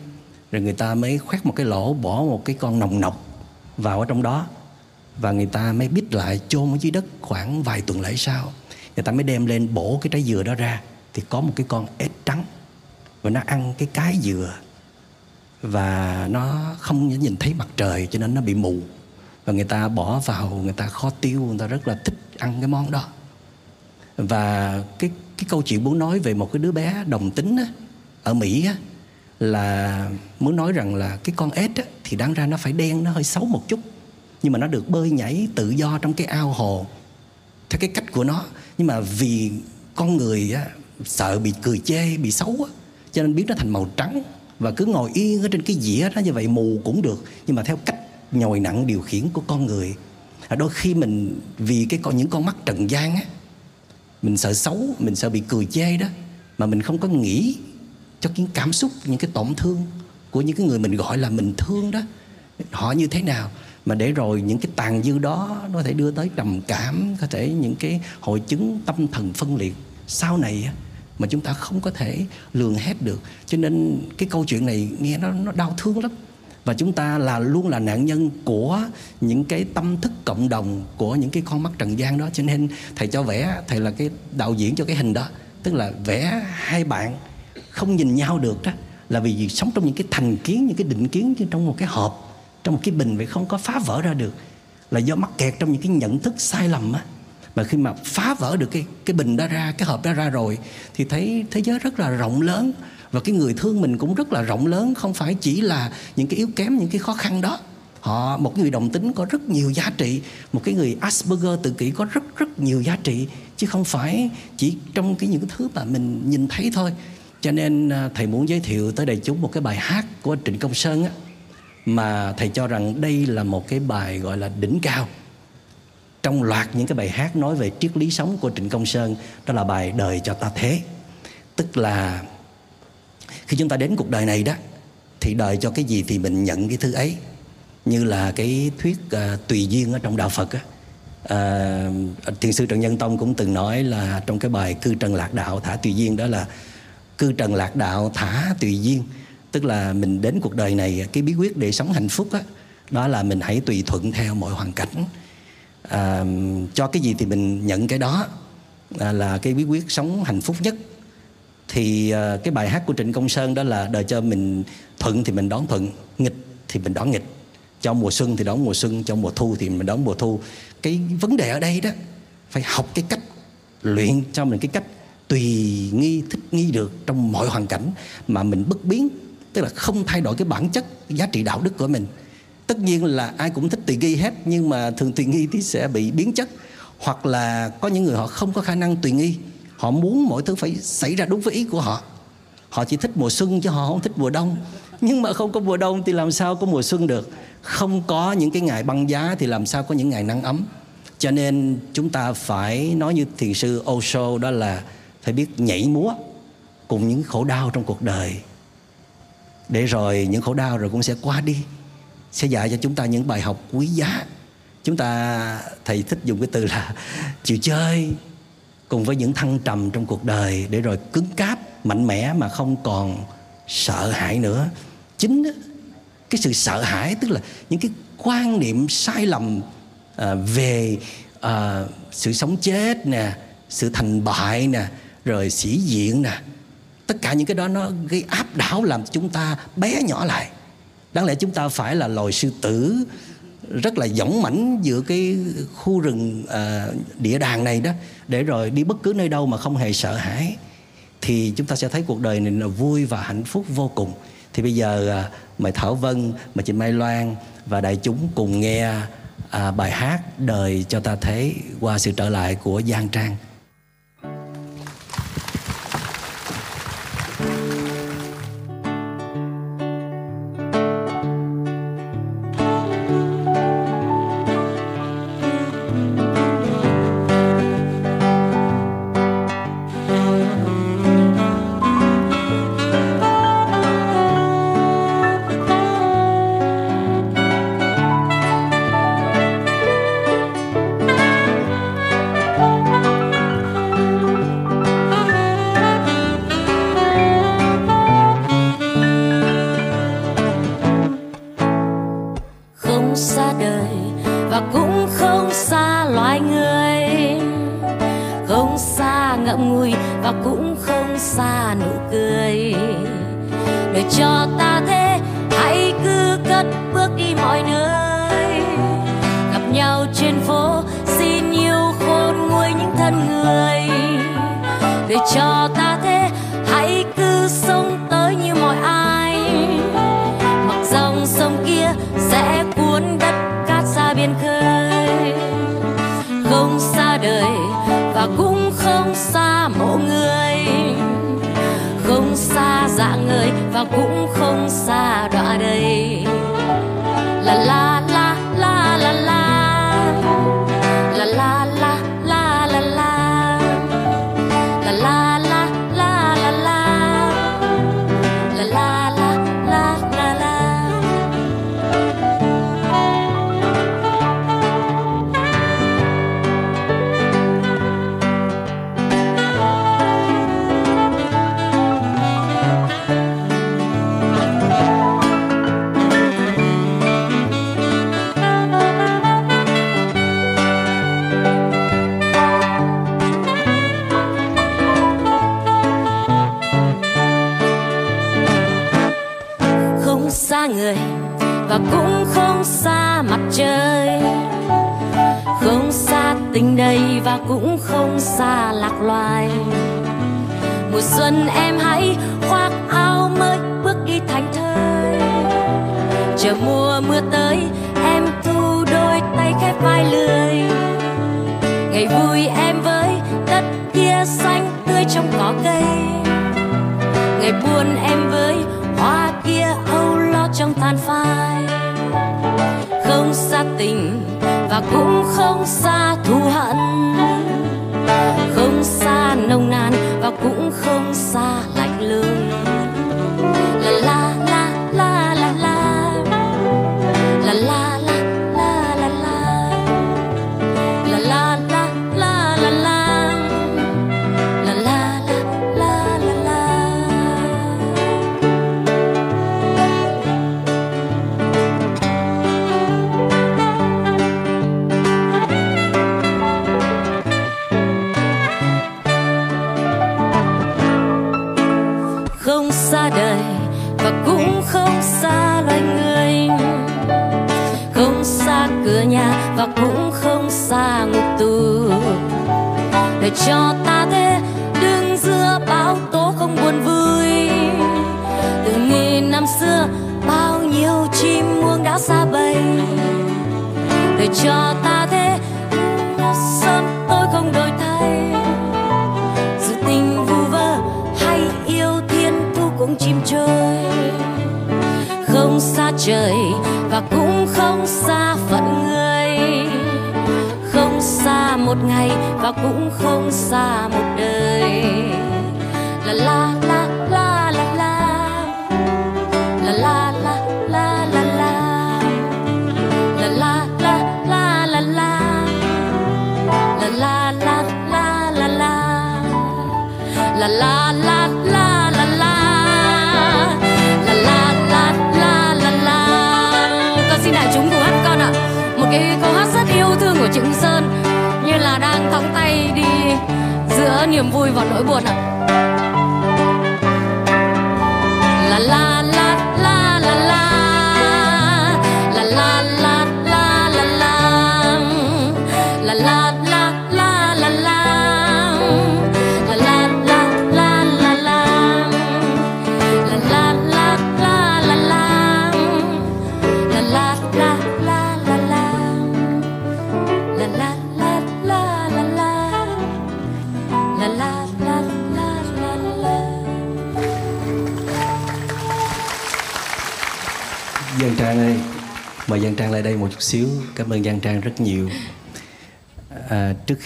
rồi người ta mới khoét một cái lỗ bỏ một cái con nòng nọc vào ở trong đó và người ta mới bít lại chôn ở dưới đất khoảng vài tuần lễ sau. Người ta mới đem lên bổ cái trái dừa đó ra thì có một cái con ếch trắng và nó ăn cái cái dừa và nó không nhìn thấy mặt trời cho nên nó bị mù. Và người ta bỏ vào người ta kho tiêu người ta rất là thích ăn cái món đó. Và cái cái câu chuyện muốn nói về một cái đứa bé đồng tính á, ở Mỹ á, là muốn nói rằng là cái con ếch á, thì đáng ra nó phải đen nó hơi xấu một chút. Nhưng mà nó được bơi nhảy tự do trong cái ao hồ. Theo cái cách của nó nhưng mà vì con người á, sợ bị cười chê bị xấu á, cho nên biến nó thành màu trắng và cứ ngồi yên ở trên cái dĩa đó như vậy mù cũng được. Nhưng mà theo cách nhồi nặng điều khiển của con người à, đôi khi mình vì cái con những con mắt trần gian á mình sợ xấu mình sợ bị cười chê đó mà mình không có nghĩ cho những cảm xúc những cái tổn thương của những cái người mình gọi là mình thương đó họ như thế nào. Mà để rồi những cái tàn dư đó nó có thể đưa tới trầm cảm có thể những cái hội chứng tâm thần phân liệt. Sau này mà chúng ta không có thể lường hết được. Cho nên cái câu chuyện này nghe nó nó đau thương lắm. Và chúng ta là luôn là nạn nhân của những cái tâm thức cộng đồng, của những cái con mắt trần gian đó. Cho nên thầy cho vẽ, thầy là cái đạo diễn cho cái hình đó. Tức là vẽ hai bạn không nhìn nhau được đó, là vì sống trong những cái thành kiến, những cái định kiến trong một cái hộp, trong một cái bình vậy không có phá vỡ ra được. Là do mắc kẹt trong những cái nhận thức sai lầm á mà khi mà phá vỡ được cái cái bình đó ra, cái hộp đó ra rồi, thì thấy, thế giới rất là rộng lớn. Và cái người thương mình cũng rất là rộng lớn, không phải chỉ là những cái yếu kém, những cái khó khăn đó. Họ, một người đồng tính có rất nhiều giá trị, một cái người Asperger tự kỷ có rất rất nhiều giá trị, chứ không phải chỉ trong cái những thứ mà mình nhìn thấy thôi. Cho nên à, thầy muốn giới thiệu tới đại chúng một cái bài hát của Trịnh Công Sơn á, mà thầy cho rằng đây là một cái bài gọi là đỉnh cao trong loạt những cái bài hát nói về triết lý sống của Trịnh Công Sơn đó là bài đời cho ta thế. Tức là khi chúng ta đến cuộc đời này đó thì đời cho cái gì thì mình nhận cái thứ ấy. Như là cái thuyết uh, tùy duyên ở trong đạo Phật á. Uh, thiền sư Trần Nhân Tông cũng từng nói là trong cái bài cư trần lạc đạo thả tùy duyên đó là cư trần lạc đạo thả tùy duyên. Tức là mình đến cuộc đời này cái bí quyết để sống hạnh phúc á đó là mình hãy tùy thuận theo mọi hoàn cảnh à, cho cái gì thì mình nhận cái đó. À, là cái bí quyết sống hạnh phúc nhất. Thì à, cái bài hát của Trịnh Công Sơn đó là đời cho mình thuận thì mình đón thuận nghịch thì mình đón nghịch. Cho mùa xuân thì đón mùa xuân cho mùa thu thì mình đón mùa thu. Cái vấn đề ở đây đó phải học cái cách luyện cho mình cái cách tùy nghi thích nghi được trong mọi hoàn cảnh mà mình bất biến. Tức là không thay đổi cái bản chất giá trị đạo đức của mình tất nhiên là ai cũng thích tùy nghi hết, nhưng mà thường tùy nghi thì sẽ bị biến chất. Hoặc là có những người họ không có khả năng tùy nghi, họ muốn mọi thứ phải xảy ra đúng với ý của họ. Họ chỉ thích mùa xuân chứ họ không thích mùa đông. Nhưng mà không có mùa đông thì làm sao có mùa xuân được? Không có những cái ngày băng giá thì làm sao có những ngày nắng ấm. Cho nên chúng ta phải nói như thiền sư Osho đó là phải biết nhảy múa cùng những khổ đau trong cuộc đời. Để rồi những khổ đau rồi cũng sẽ qua đi sẽ dạy cho chúng ta những bài học quý giá. Chúng ta thầy thích dùng cái từ là chịu chơi cùng với những thăng trầm trong cuộc đời để rồi cứng cáp mạnh mẽ mà không còn sợ hãi nữa. Chính cái sự sợ hãi tức là những cái quan niệm sai lầm à, về à, sự sống chết nè sự thành bại nè
rồi sĩ diện nè. Tất cả những cái đó nó gây áp đảo làm chúng ta bé nhỏ lại đáng lẽ chúng ta phải là loài sư tử rất là dũng mãnh giữa cái khu rừng à, địa đàng này đó để rồi đi bất cứ nơi đâu mà không hề sợ hãi thì chúng ta sẽ thấy cuộc đời này là vui và hạnh phúc vô cùng thì bây giờ à, mời Thảo Vân, mời chị Mai Loan và đại chúng cùng nghe à, bài hát đời cho ta thấy qua sự trở lại của Giang Trang.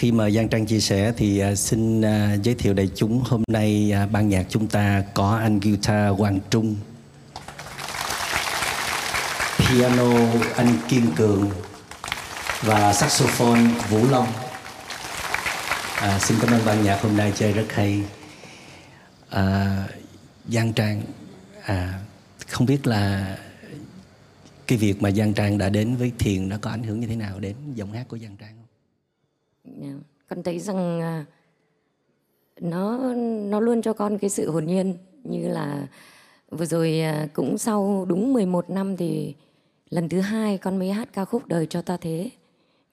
Khi mà Giang Trang chia sẻ thì à, xin à, giới thiệu đại chúng hôm nay à, ban nhạc chúng ta có anh guitar Hoàng Trung, piano anh Kiên Cường và saxophone Vũ Long. À, xin cảm ơn ban nhạc hôm nay chơi rất hay. À, Giang Trang, à, không biết là cái việc mà Giang Trang đã đến với thiền nó có ảnh hưởng như thế nào đến giọng hát của Giang Trang
thấy rằng à, nó nó luôn cho con cái sự hồn nhiên. Như là vừa rồi à, cũng sau đúng 11 năm thì lần thứ hai con mới hát ca khúc đời cho ta thế.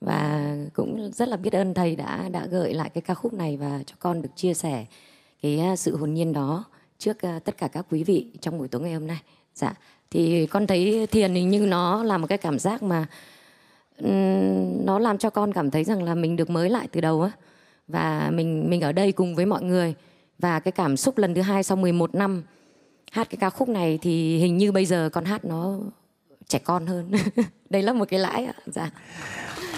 Và cũng rất là biết ơn thầy đã đã gợi lại cái ca khúc này và cho con được chia sẻ cái à, sự hồn nhiên đó trước tất cả các quý vị trong buổi tối ngày hôm nay. Dạ thì con thấy thiền hình như nó là một cái cảm giác mà nó làm cho con cảm thấy rằng là mình được mới lại từ đầu á và mình mình ở đây cùng với mọi người và cái cảm xúc lần thứ hai sau 11 năm hát cái ca khúc này thì hình như bây giờ con hát nó trẻ con hơn đây là một cái lãi ạ dạ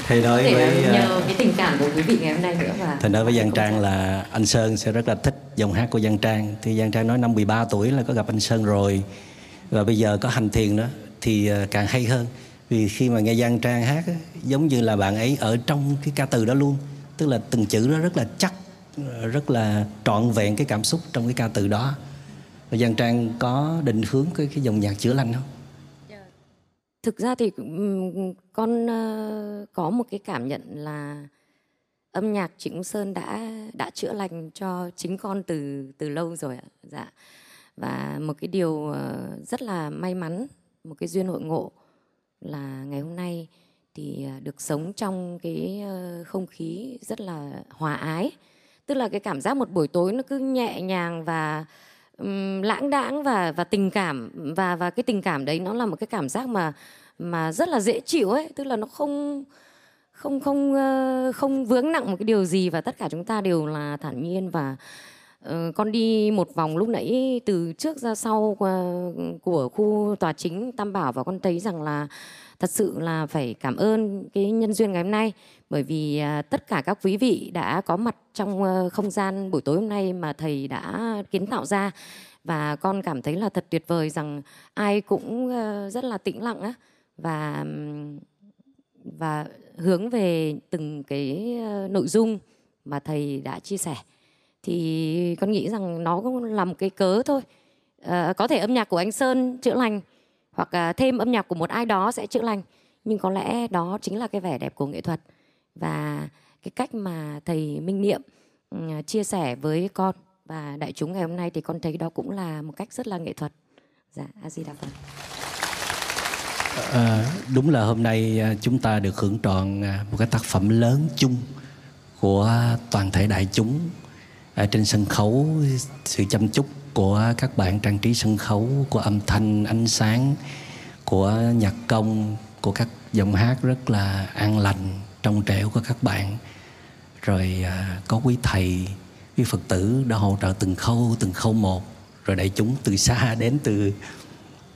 Thầy nói với
nhờ cái tình cảm của quý vị ngày hôm nay nữa và
Thầy nói với Giang Trang là anh Sơn sẽ rất là thích dòng hát của Giang Trang. Thì Giang Trang nói năm 13 tuổi là có gặp anh Sơn rồi. Và bây giờ có hành thiền đó thì à, càng hay hơn. Vì khi mà nghe Giang Trang hát á, giống như là bạn ấy ở trong cái ca từ đó luôn. Tức là từng chữ nó rất là chắc, rất là trọn vẹn cái cảm xúc trong cái ca từ đó. Và Giang Trang có định hướng cái cái dòng nhạc chữa lành không? Dạ.
thực ra thì con ờ, có một cái cảm nhận là âm nhạc Trịnh Sơn đã đã chữa lành cho chính con từ từ lâu rồi ạ. Dạ. Và một cái điều ờ, rất là may mắn, một cái duyên hội ngộ là ngày hôm nay thì à, được sống trong cái ờ, không khí rất là hòa ái. Tức là cái cảm giác một buổi tối nó cứ nhẹ nhàng và um, lãng đãng và và tình cảm và và cái tình cảm đấy nó là một cái cảm giác mà mà rất là dễ chịu ấy, tức là nó không không không ờ, không vướng nặng một cái điều gì và tất cả chúng ta đều là thản nhiên và ờ, con đi một vòng lúc nãy từ trước ra sau ờ, của khu tòa chính Tam Bảo và con thấy rằng là thật sự là phải cảm ơn cái nhân duyên ngày hôm nay. Bởi vì à, tất cả các quý vị đã có mặt trong ờ, không gian buổi tối hôm nay mà thầy đã kiến tạo ra. Và con cảm thấy là thật tuyệt vời rằng ai cũng ờ, rất là tĩnh lặng á. Và và hướng về từng cái ờ, nội dung mà thầy đã chia sẻ thì con nghĩ rằng nó cũng là một cái cớ thôi. À, có thể âm nhạc của anh Sơn chữa lành hoặc à, thêm âm nhạc của một ai đó sẽ chữa lành. Nhưng có lẽ đó chính là cái vẻ đẹp của nghệ thuật và cái cách mà thầy Minh Niệm ừ, chia sẻ với con và đại chúng ngày hôm nay thì con thấy đó cũng là một cách rất là nghệ thuật. Dạ a di đà phật.
À, đúng là hôm nay à, chúng ta được hưởng trọn à, một cái tác phẩm lớn chung của toàn thể đại chúng à, trên sân khấu sự chăm chút của các bạn trang trí sân khấu của âm thanh ánh sáng của nhạc công của các giọng hát rất là an lành trong trẻo của các bạn. Rồi à, có quý thầy quý phật tử đã hỗ trợ từng khâu từng khâu một rồi đại chúng từ xa đến từ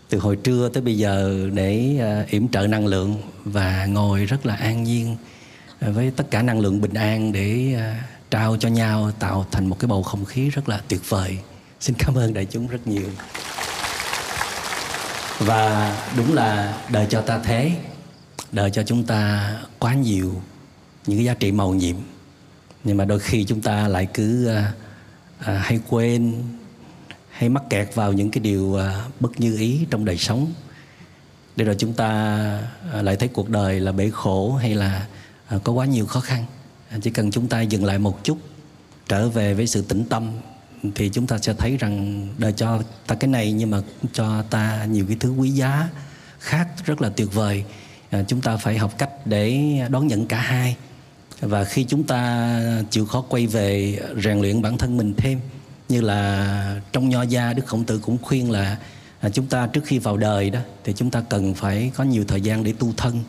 từ hồi trưa tới bây giờ để à, yểm trợ năng lượng và ngồi rất là an nhiên à, với tất cả năng lượng bình an để à, trao cho nhau tạo thành một cái bầu không khí rất là tuyệt vời. Xin cảm ơn đại chúng rất nhiều. Và đúng là đời cho ta thế đời cho chúng ta quá nhiều những cái giá trị màu nhiệm. Nhưng mà đôi khi chúng ta lại cứ à, à, hay quên hay mắc kẹt vào những cái điều à, bất như ý trong đời sống. Để rồi chúng ta à, lại thấy cuộc đời là bể khổ hay là à, có quá nhiều khó khăn chỉ cần chúng ta dừng lại một chút trở về với sự tĩnh tâm thì chúng ta sẽ thấy rằng đời cho ta cái này nhưng mà cho ta nhiều cái thứ quý giá khác rất là tuyệt vời. À, chúng ta phải học cách để đón nhận cả hai. Và khi chúng ta chịu khó quay về rèn luyện bản thân mình thêm như là trong nho gia đức khổng tử cũng khuyên là à, chúng ta trước khi vào đời đó thì chúng ta cần phải có nhiều thời gian để tu thân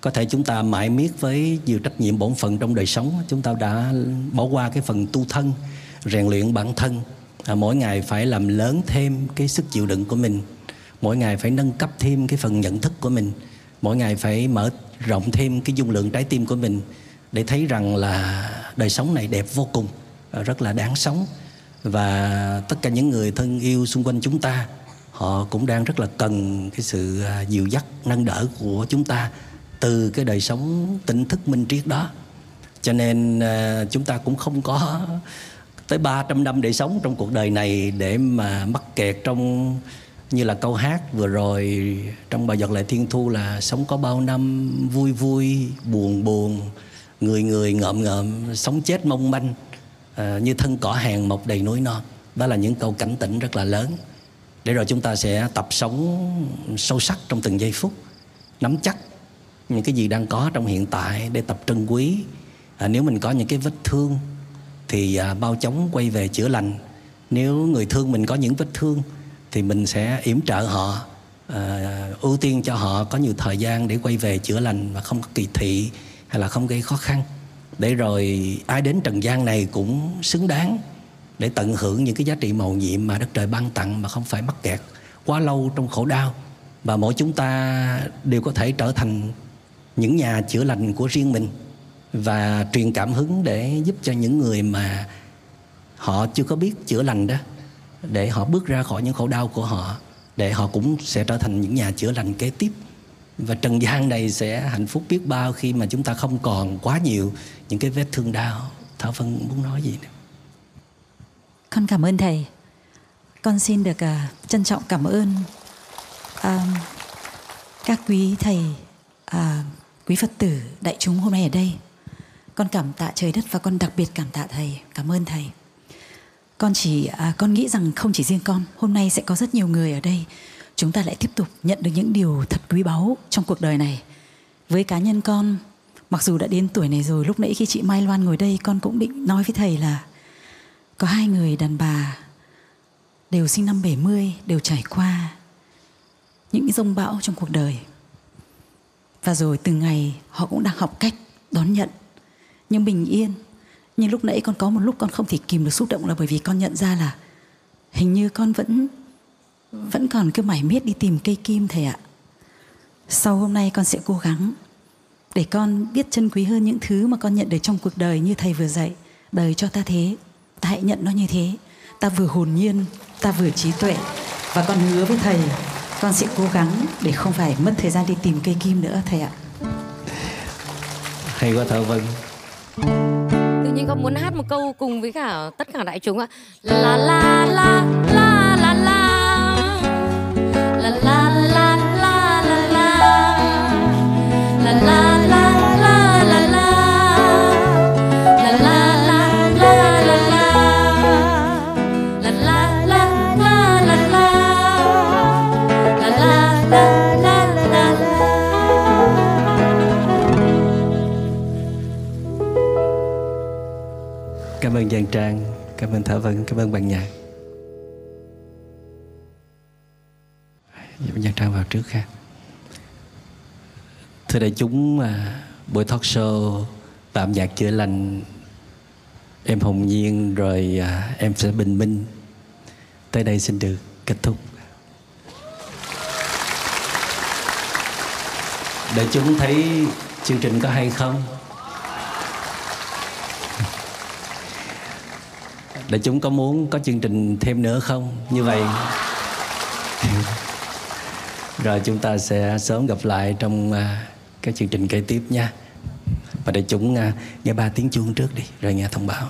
có thể chúng ta mãi miết với nhiều trách nhiệm bổn phận trong đời sống. Chúng ta đã bỏ qua cái phần tu thân rèn luyện bản thân. À, mỗi ngày phải làm lớn thêm cái sức chịu đựng của mình. Mỗi ngày phải nâng cấp thêm cái phần nhận thức của mình. Mỗi ngày phải mở rộng thêm cái dung lượng trái tim của mình để thấy rằng là đời sống này đẹp vô cùng à, rất là đáng sống. Và tất cả những người thân yêu xung quanh chúng ta họ cũng đang rất là cần cái sự à, dìu dắt nâng đỡ của chúng ta từ cái đời sống tỉnh thức minh triết đó. Cho nên à, chúng ta cũng không có tới 300 năm để sống trong cuộc đời này để mà mắc kẹt trong như là câu hát vừa rồi trong bài giọt lệ thiên thu là sống có bao năm vui vui buồn buồn người người ngợm ngợm sống chết mong manh à, như thân cỏ hàng mọc đầy núi non. Đó là những câu cảnh tỉnh rất là lớn. Để rồi chúng ta sẽ tập sống sâu sắc trong từng giây phút nắm chắc những cái gì đang có trong hiện tại để tập trân quý. À, nếu mình có những cái vết thương thì à, bao chóng quay về chữa lành. Nếu người thương mình có những vết thương thì mình sẽ yểm trợ họ à, ưu tiên cho họ có nhiều thời gian để quay về chữa lành và không có kỳ thị hay là không gây khó khăn. Để rồi ai đến trần gian này cũng xứng đáng để tận hưởng những cái giá trị màu nhiệm mà đất trời ban tặng mà không phải mắc kẹt quá lâu trong khổ đau. Và mỗi chúng ta đều có thể trở thành những nhà chữa lành của riêng mình và truyền cảm hứng để giúp cho những người mà họ chưa có biết chữa lành đó để họ bước ra khỏi những khổ đau của họ để họ cũng sẽ trở thành những nhà chữa lành kế tiếp. Và trần gian này sẽ hạnh phúc biết bao khi mà chúng ta không còn quá nhiều những cái vết thương đau. Thảo vân muốn nói gì nữa?
Con cảm ơn thầy. Con xin được uh, trân trọng cảm ơn uh, các quý thầy uh, quý phật tử đại chúng hôm nay ở đây. Con cảm tạ trời đất và con đặc biệt cảm tạ thầy. Cảm ơn thầy. Con chỉ à, con nghĩ rằng không chỉ riêng con hôm nay sẽ có rất nhiều người ở đây. Chúng ta lại tiếp tục nhận được những điều thật quý báu trong cuộc đời này. Với cá nhân con mặc dù đã đến tuổi này rồi lúc nãy khi chị Mai Loan ngồi đây con cũng định nói với thầy là có hai người đàn bà đều sinh năm 70 đều trải qua những rông bão trong cuộc đời và rồi từng ngày họ cũng đang học cách đón nhận. Nhưng bình yên, nhưng lúc nãy con có một lúc con không thể kìm được xúc động là bởi vì con nhận ra là hình như con vẫn vẫn còn cứ mải miết đi tìm cây kim thầy ạ. Sau hôm nay con sẽ cố gắng để con biết trân quý hơn những thứ mà con nhận được trong cuộc đời như thầy vừa dạy. Đời cho ta thế, ta hãy nhận nó như thế. Ta vừa hồn nhiên, ta vừa trí tuệ. Và con hứa với thầy con sẽ cố gắng để không phải mất thời gian đi tìm cây kim nữa thầy ạ.
Hay quá thảo vân.
Tự nhiên con muốn hát một câu cùng với cả tất cả đại chúng ạ. La la la la la la la
cảm ơn Giang Trang, cảm ơn Thảo Vân, cảm ơn bạn nhạc. Dạ, Giang Trang vào trước ha. Thưa đại chúng à, buổi talk show tạm nhạc chữa lành, em hồng nhiên, rồi à, em sẽ bình minh. Tới đây xin được kết thúc. Đại chúng thấy chương trình có hay không? Để chúng có muốn có chương trình thêm nữa không? Như vậy. Rồi chúng ta sẽ sớm gặp lại trong à, uh, các chương trình kế tiếp nha. Và để chúng uh, nghe ba tiếng chuông trước đi rồi nghe thông báo.